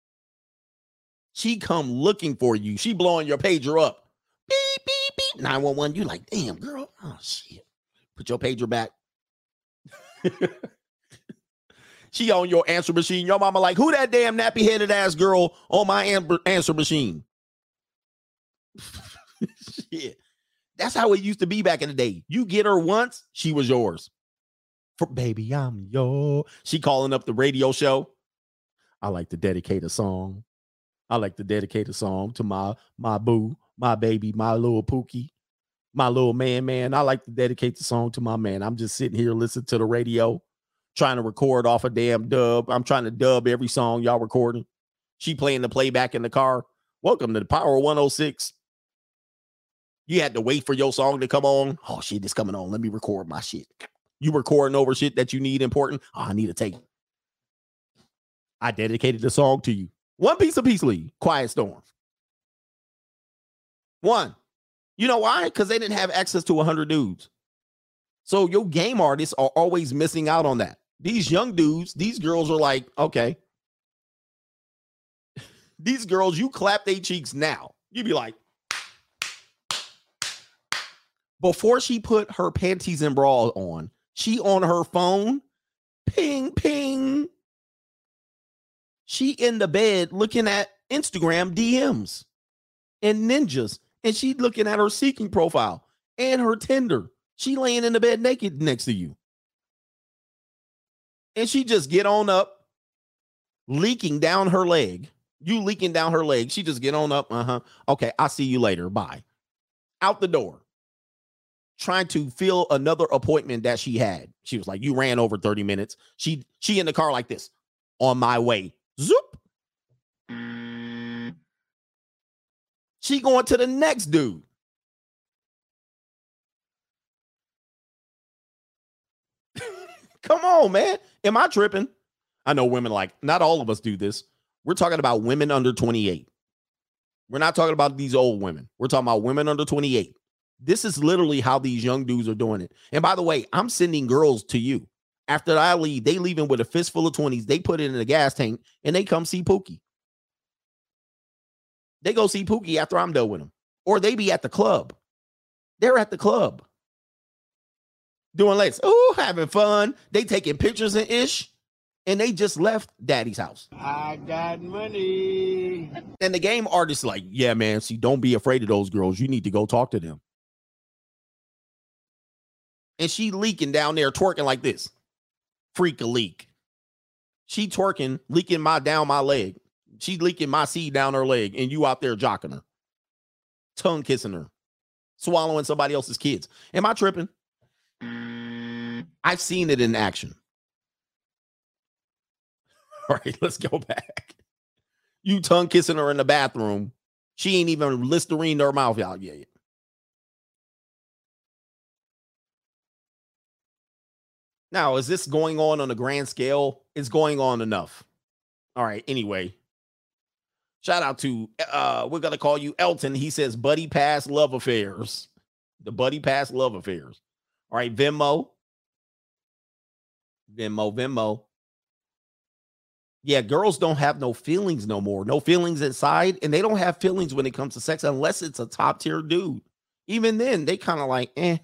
she come looking for you. She blowing your pager up. Beep, beep, beep. 911. You like, damn, girl. Oh, shit. Put your pager back. she on your answer machine. Your mama like, who that damn nappy headed ass girl on my answer machine? Shit. That's how it used to be back in the day. You get her once, she was yours. For baby, I'm yo. She calling up the radio show. I like to dedicate a song. I like to dedicate a song to my my boo, my baby, my little Pookie, my little man, man. I like to dedicate the song to my man. I'm just sitting here listening to the radio, trying to record off a damn dub. I'm trying to dub every song y'all recording. She playing the playback in the car. Welcome to the Power 106. You had to wait for your song to come on. Oh shit, it's coming on. Let me record my shit. You recording over shit that you need important. Oh, I need a tape. I dedicated the song to you. One piece of Peace League, Quiet Storm. One. You know why? Because they didn't have access to 100 dudes. So your game artists are always missing out on that. These young dudes, these girls are like, okay. these girls, you clap their cheeks now. You'd be like, before she put her panties and bra on, she on her phone, ping, ping. She in the bed looking at Instagram DMs and ninjas, and she looking at her seeking profile and her Tinder. She laying in the bed naked next to you. And she just get on up, leaking down her leg. You leaking down her leg. She just get on up. Uh-huh. Okay, I'll see you later. Bye. Out the door trying to fill another appointment that she had. She was like, "You ran over 30 minutes." She she in the car like this. On my way. Zoop. She going to the next dude. Come on, man. Am I tripping? I know women like not all of us do this. We're talking about women under 28. We're not talking about these old women. We're talking about women under 28. This is literally how these young dudes are doing it. And by the way, I'm sending girls to you. After I leave, they leaving with a fistful of 20s. They put it in the gas tank and they come see Pookie. They go see Pookie after I'm done with them. Or they be at the club. They're at the club. Doing lates. Oh, having fun. They taking pictures and ish. And they just left daddy's house. I got money. And the game artist like, yeah, man. See, don't be afraid of those girls. You need to go talk to them and she leaking down there twerking like this. Freak a leak. She twerking, leaking my down my leg. She leaking my seed down her leg, and you out there jocking her, tongue kissing her, swallowing somebody else's kids. Am I tripping? I've seen it in action. All right, let's go back. You tongue kissing her in the bathroom. She ain't even Listerine her mouth out yet. Now, is this going on on a grand scale? It's going on enough. All right. Anyway, shout out to uh we're gonna call you Elton. He says buddy pass love affairs. The buddy pass love affairs. All right, Venmo. Venmo, Venmo. Yeah, girls don't have no feelings no more. No feelings inside, and they don't have feelings when it comes to sex unless it's a top tier dude. Even then, they kind of like, eh.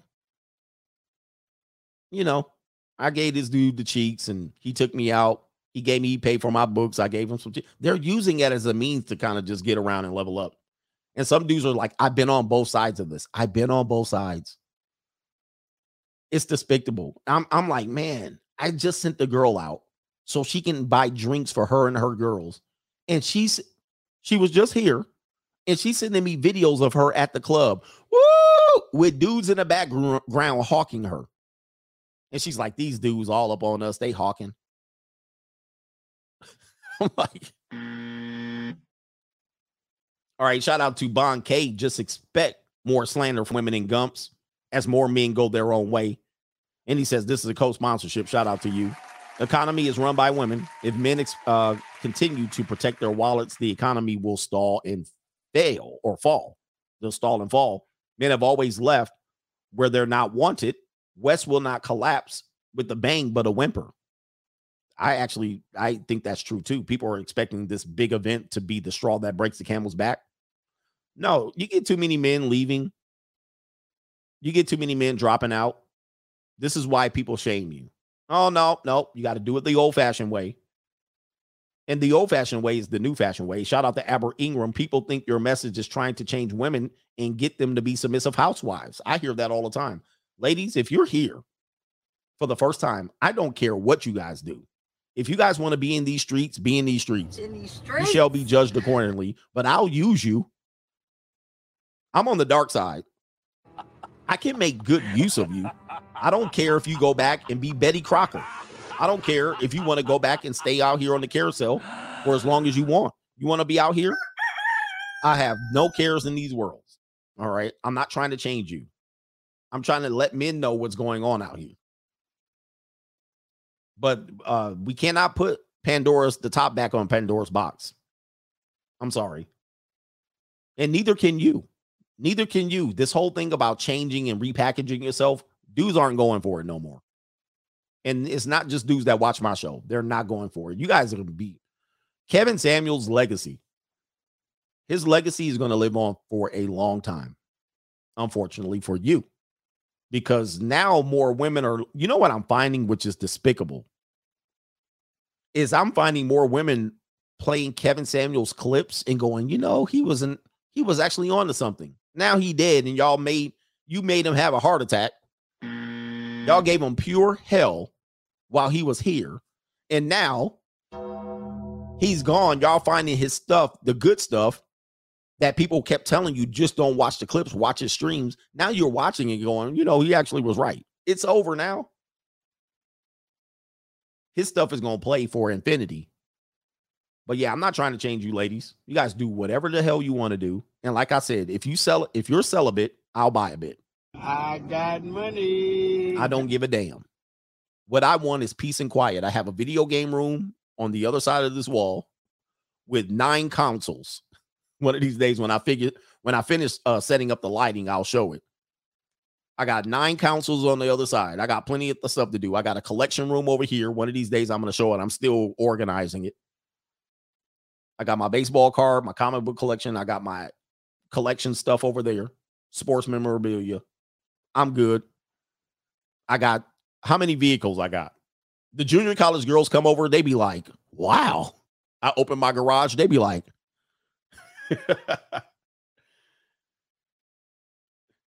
You know, I gave this dude the cheeks and he took me out. He gave me, he paid for my books. I gave him some. They're using it as a means to kind of just get around and level up. And some dudes are like, I've been on both sides of this. I've been on both sides. It's despicable. I'm, I'm like, man, I just sent the girl out so she can buy drinks for her and her girls. And she's, she was just here and she's sending me videos of her at the club woo, with dudes in the background hawking her. And she's like, these dudes all up on us. They hawking. I'm like, all right, shout out to Bon K. Just expect more slander from women in Gumps as more men go their own way. And he says, This is a co sponsorship. Shout out to you. economy is run by women. If men ex- uh, continue to protect their wallets, the economy will stall and fail or fall. They'll stall and fall. Men have always left where they're not wanted West will not collapse with a bang, but a whimper. I actually I think that's true too. People are expecting this big event to be the straw that breaks the camel's back. No, you get too many men leaving. You get too many men dropping out. This is why people shame you. Oh no, no, you got to do it the old-fashioned way. And the old-fashioned way is the new fashioned way. Shout out to Aber Ingram. People think your message is trying to change women and get them to be submissive housewives. I hear that all the time. Ladies, if you're here for the first time. I don't care what you guys do. If you guys want to be in these streets, be in these streets. In these You shall be judged accordingly, but I'll use you. I'm on the dark side. I can make good use of you. I don't care if you go back and be Betty Crocker. I don't care if you want to go back and stay out here on the carousel for as long as you want. You want to be out here? I have no cares in these worlds. All right. I'm not trying to change you. I'm trying to let men know what's going on out here. But uh we cannot put Pandora's the top back on Pandora's box. I'm sorry. And neither can you. Neither can you. This whole thing about changing and repackaging yourself, dudes aren't going for it no more. And it's not just dudes that watch my show. They're not going for it. You guys are going to be Kevin Samuels' legacy. His legacy is going to live on for a long time. Unfortunately for you. Because now more women are, you know what I'm finding, which is despicable, is I'm finding more women playing Kevin Samuels clips and going, you know, he wasn't, he was actually on to something. Now he did, and y'all made you made him have a heart attack. Y'all gave him pure hell while he was here. And now he's gone. Y'all finding his stuff, the good stuff that people kept telling you, just don't watch the clips, watch his streams. Now you're watching and going, you know, he actually was right. It's over now. His stuff is going to play for infinity. But yeah, I'm not trying to change you, ladies. You guys do whatever the hell you want to do. And like I said, if you sell if you're celibate, I'll buy a bit. I got money. I don't give a damn. What I want is peace and quiet. I have a video game room on the other side of this wall with nine consoles. One of these days, when I figure when I finish uh, setting up the lighting, I'll show it. I got nine consoles on the other side. I got plenty of stuff to do. I got a collection room over here. One of these days, I'm going to show it. I'm still organizing it. I got my baseball card, my comic book collection. I got my collection stuff over there, sports memorabilia. I'm good. I got how many vehicles I got? The junior college girls come over, they be like, wow. I open my garage, they be like,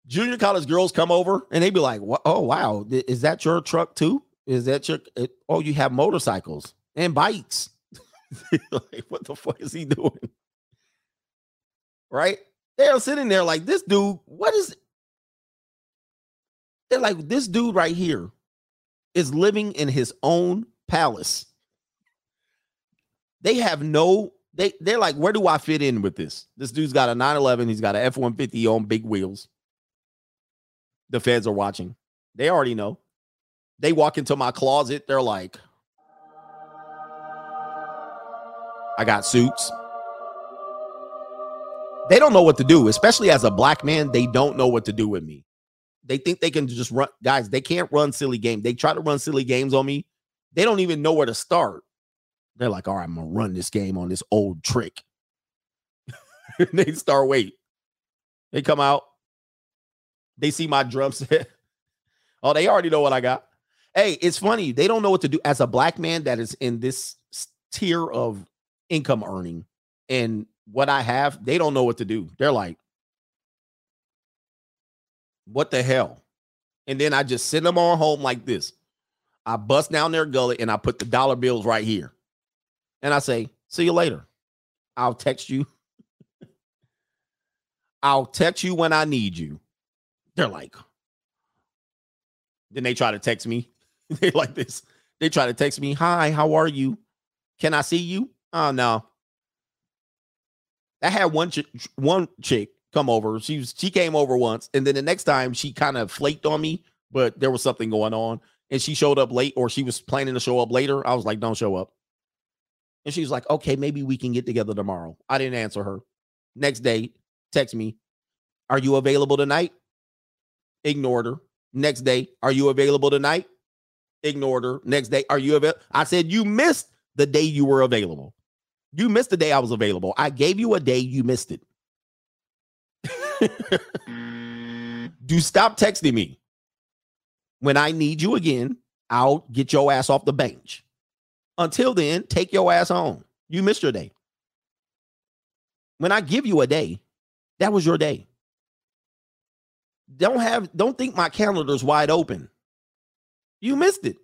junior college girls come over and they be like, "What? Oh wow, is that your truck too? Is that your? it- oh, you have motorcycles and bikes? like, what the fuck is he doing? Right? They're sitting there like this dude. What is? They're like this dude right here is living in his own palace. They have no. They they're like, where do I fit in with this? This dude's got a 911. He's got a F 150 on big wheels. The feds are watching. They already know. They walk into my closet. They're like, I got suits. They don't know what to do, especially as a black man. They don't know what to do with me. They think they can just run, guys. They can't run silly games. They try to run silly games on me. They don't even know where to start. They're like, all right, I'm gonna run this game on this old trick. they start wait. They come out. They see my drum set. oh, they already know what I got. Hey, it's funny. They don't know what to do as a black man that is in this tier of income earning and what I have. They don't know what to do. They're like, what the hell? And then I just send them on home like this. I bust down their gullet and I put the dollar bills right here. And I say, see you later. I'll text you. I'll text you when I need you. They're like, then they try to text me. they like this. They try to text me, hi, how are you? Can I see you? Oh no. I had one chick, one chick come over. She was she came over once, and then the next time she kind of flaked on me, but there was something going on, and she showed up late, or she was planning to show up later. I was like, "Don't show up," and she was like, "Okay, maybe we can get together tomorrow." I didn't answer her. Next day, text me, "Are you available tonight?" Ignored her. Next day, "Are you available tonight?" Ignored her. Next day, "Are you available?" I said, "You missed the day you were available." You missed the day I was available. I gave you a day, you missed it. Do stop texting me. When I need you again, I'll get your ass off the bench. Until then, take your ass home. You missed your day. When I give you a day, that was your day. Don't have don't think my calendar's wide open. You missed it.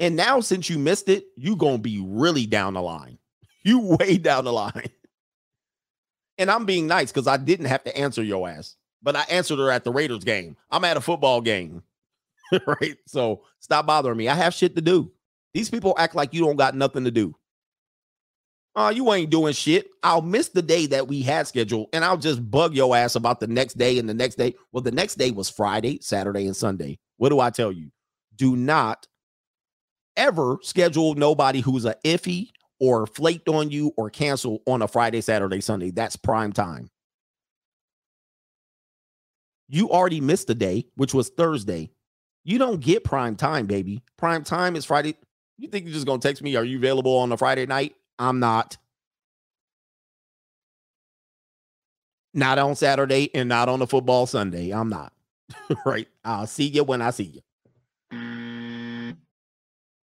And now, since you missed it, you gonna be really down the line. You way down the line. And I'm being nice because I didn't have to answer your ass, but I answered her at the Raiders game. I'm at a football game, right? So stop bothering me. I have shit to do. These people act like you don't got nothing to do. Oh, you ain't doing shit. I'll miss the day that we had scheduled and I'll just bug your ass about the next day and the next day. Well, the next day was Friday, Saturday, and Sunday. What do I tell you? Do not ever schedule nobody who's a iffy or flaked on you or cancel on a Friday, Saturday, Sunday. That's prime time. You already missed the day, which was Thursday. You don't get prime time, baby. Prime time is Friday. You think you're just going to text me, Are you available on a Friday night? I'm not. Not on Saturday and not on a football Sunday. I'm not. right. I'll see you when I see you.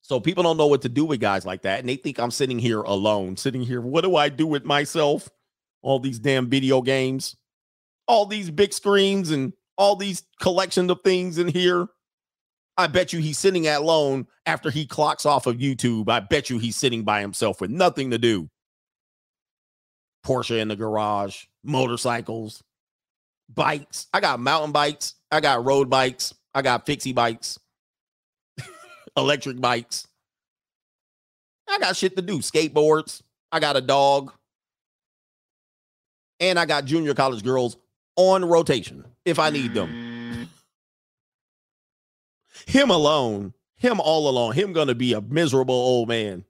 So people don't know what to do with guys like that. And they think I'm sitting here alone, sitting here. What do I do with myself? All these damn video games, all these big screens, and all these collection of things in here. I bet you he's sitting at alone after he clocks off of YouTube. I bet you he's sitting by himself with nothing to do. Porsche in the garage, motorcycles, bikes. I got mountain bikes. I got road bikes. I got fixie bikes electric bikes. I got shit to do. Skateboards. I got a dog. And I got junior college girls on rotation if I need them. Him alone, him all alone, him gonna be a miserable old man.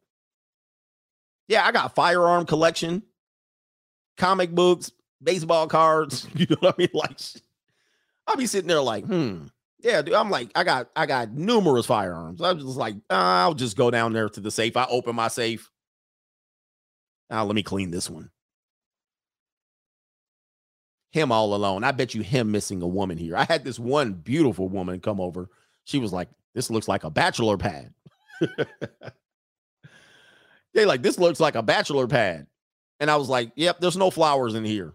Yeah, I got firearm collection, comic books, baseball cards. You know what I mean? Like, I'll be sitting there like, hmm, yeah, dude, I'm like, I got I got numerous firearms. I'm just like, uh, I'll just go down there to the safe. I open my safe. Now let me clean this one. Him all alone. I bet you him missing a woman here. I had this one beautiful woman come over. She was like, This looks like a bachelor pad. they like, This looks like a bachelor pad. And I was like, Yep, there's no flowers in here.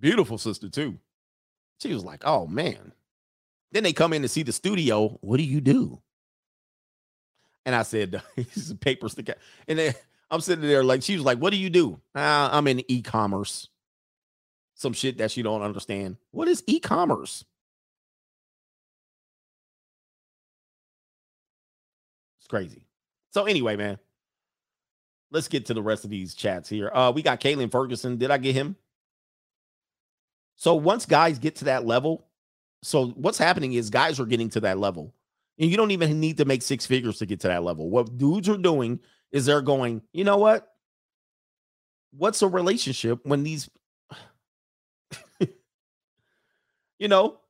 Beautiful sister, too. She was like, oh man. Then they come in to see the studio. What do you do? And I said, "These papers to get. And then I'm sitting there like, she was like, what do you do? Uh, I'm in e commerce. Some shit that she don't understand. What is e It's crazy. So, anyway, man, let's get to the rest of these chats here. Uh, we got Kaylin Ferguson. Did I get him? So once guys get to that level, so what's happening is guys are getting to that level. And you don't even need to make six figures to get to that level. What dudes are doing is they're going, you know what? What's a relationship when these, you know,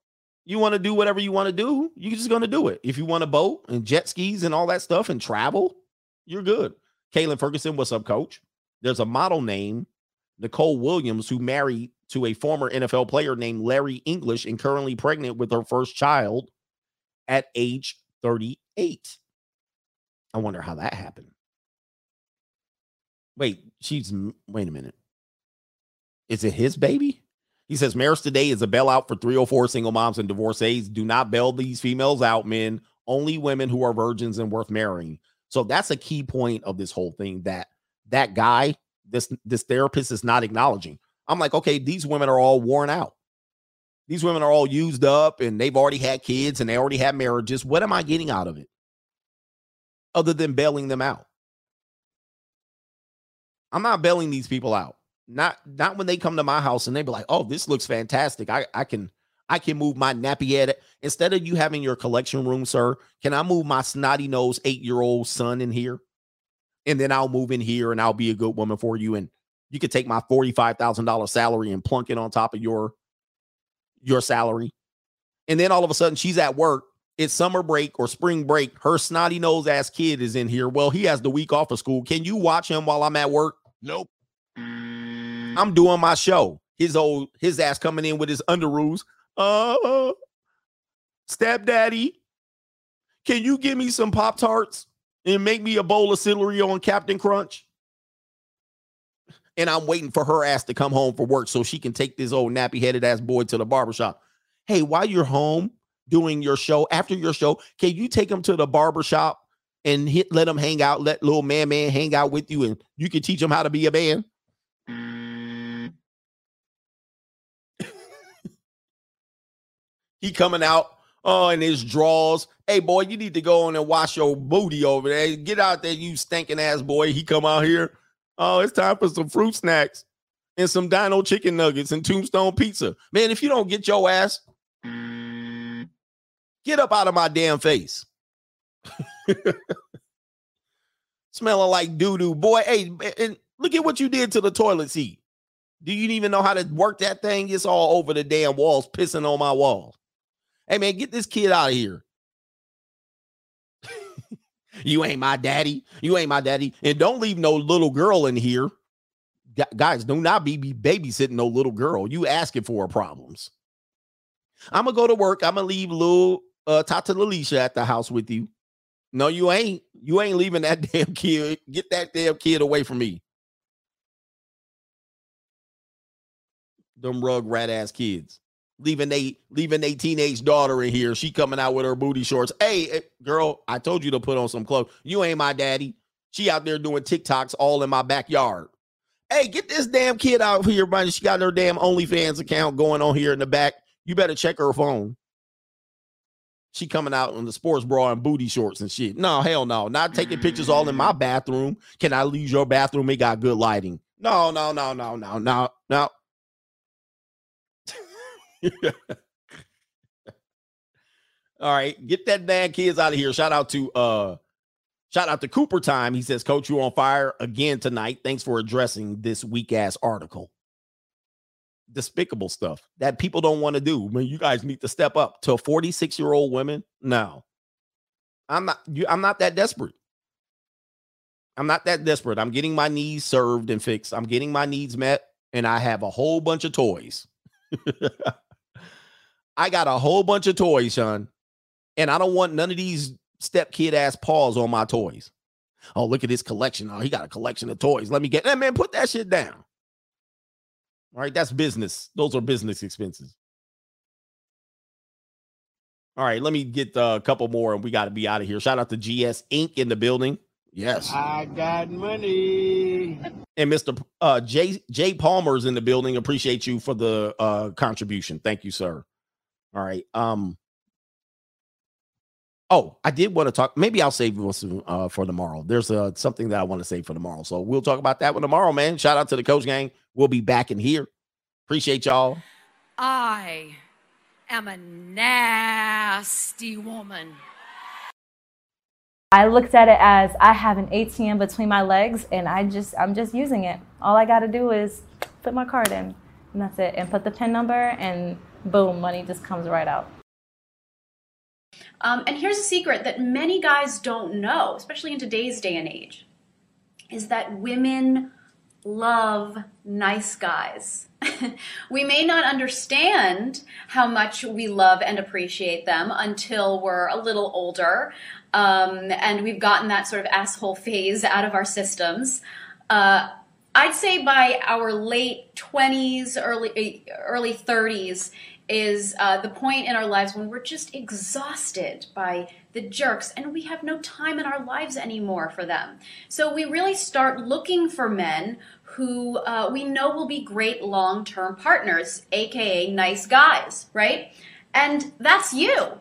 you want to do whatever you want to do, you're just going to do it. If you want a boat and jet skis and all that stuff and travel, you're good. Kaylin Ferguson, what's up, coach? There's a model named Nicole Williams, who married to a former NFL player named Larry English and currently pregnant with her first child at age 38. I wonder how that happened. Wait, she's wait a minute. Is it his baby? He says marriage today is a bailout for 304 single moms and divorcees. Do not bail these females out, men. Only women who are virgins and worth marrying. So that's a key point of this whole thing that that guy, this this therapist is not acknowledging. I'm like, okay, these women are all worn out. These women are all used up and they've already had kids and they already had marriages. What am I getting out of it? Other than bailing them out. I'm not bailing these people out. Not not when they come to my house and they be like, oh, this looks fantastic. I, I can I can move my nappy head. Instead of you having your collection room, sir, can I move my snotty nose eight-year-old son in here? And then I'll move in here and I'll be a good woman for you. And you could take my $45,000 salary and plunk it on top of your your salary. And then all of a sudden she's at work. It's summer break or spring break. Her snotty nose ass kid is in here. Well, he has the week off of school. Can you watch him while I'm at work? Nope. I'm doing my show. His old his ass coming in with his underoos. Uh stepdaddy, can you give me some Pop Tarts and make me a bowl of celery on Captain Crunch? and I'm waiting for her ass to come home for work so she can take this old nappy headed ass boy to the barbershop. Hey, while you're home, doing your show after your show? Can you take him to the barber shop and hit let him hang out, let little man man hang out with you, and you can teach him how to be a man? He coming out oh in his drawers. Hey boy, you need to go on and wash your booty over there. Get out there, you stinking ass boy. He come out here. Oh, it's time for some fruit snacks and some dino chicken nuggets and tombstone pizza. Man, if you don't get your ass, get up out of my damn face. Smelling like doo doo. Boy, hey, and look at what you did to the toilet seat. Do you even know how to work that thing? It's all over the damn walls, pissing on my wall. Hey, man, get this kid out of here. you ain't my daddy. You ain't my daddy. And don't leave no little girl in here. Guys, do not be, be babysitting no little girl. You asking for problems. I'm gonna go to work. I'm gonna leave little uh Tata Lalisha at the house with you. No, you ain't. You ain't leaving that damn kid. Get that damn kid away from me. Them rug rat ass kids. Leaving a leaving a teenage daughter in here. She coming out with her booty shorts. Hey, eh, girl, I told you to put on some clothes. You ain't my daddy. She out there doing TikToks all in my backyard. Hey, get this damn kid out of here, buddy. She got her damn OnlyFans account going on here in the back. You better check her phone. She coming out in the sports bra and booty shorts and shit. No, hell no. Not taking pictures all in my bathroom. Can I use your bathroom? It got good lighting. No, no, no, no, no, no, no. All right, get that bad kids out of here. Shout out to uh Shout out to Cooper Time. He says, Coach, you on fire again tonight. Thanks for addressing this weak ass article. Despicable stuff that people don't want to do. I mean, you guys need to step up to 46 year old women. No, I'm not. You, I'm not that desperate. I'm not that desperate. I'm getting my needs served and fixed. I'm getting my needs met, and I have a whole bunch of toys. I got a whole bunch of toys, son, and I don't want none of these step kid ass paws on my toys. Oh, look at his collection. Oh, he got a collection of toys. Let me get that man. Put that shit down. All right, that's business. Those are business expenses. All right, let me get uh, a couple more and we got to be out of here. Shout out to GS Inc. in the building. Yes. I got money. And Mr. Uh, Jay Jay Palmer's in the building. Appreciate you for the uh, contribution. Thank you, sir. All right. Um, Oh, I did want to talk. Maybe I'll save this uh, for tomorrow. There's uh, something that I want to save for tomorrow. So we'll talk about that one tomorrow, man. Shout out to the coach gang. We'll be back in here. Appreciate y'all. I am a nasty woman. I looked at it as I have an ATM between my legs and I just I'm just using it. All I got to do is put my card in and that's it and put the pin number and boom, money just comes right out. Um, and here's a secret that many guys don't know, especially in today's day and age, is that women love nice guys. we may not understand how much we love and appreciate them until we're a little older um, and we've gotten that sort of asshole phase out of our systems. Uh, I'd say by our late 20s, early early 30s, is uh, the point in our lives when we're just exhausted by the jerks and we have no time in our lives anymore for them. So we really start looking for men who uh, we know will be great long term partners, aka nice guys, right? And that's you.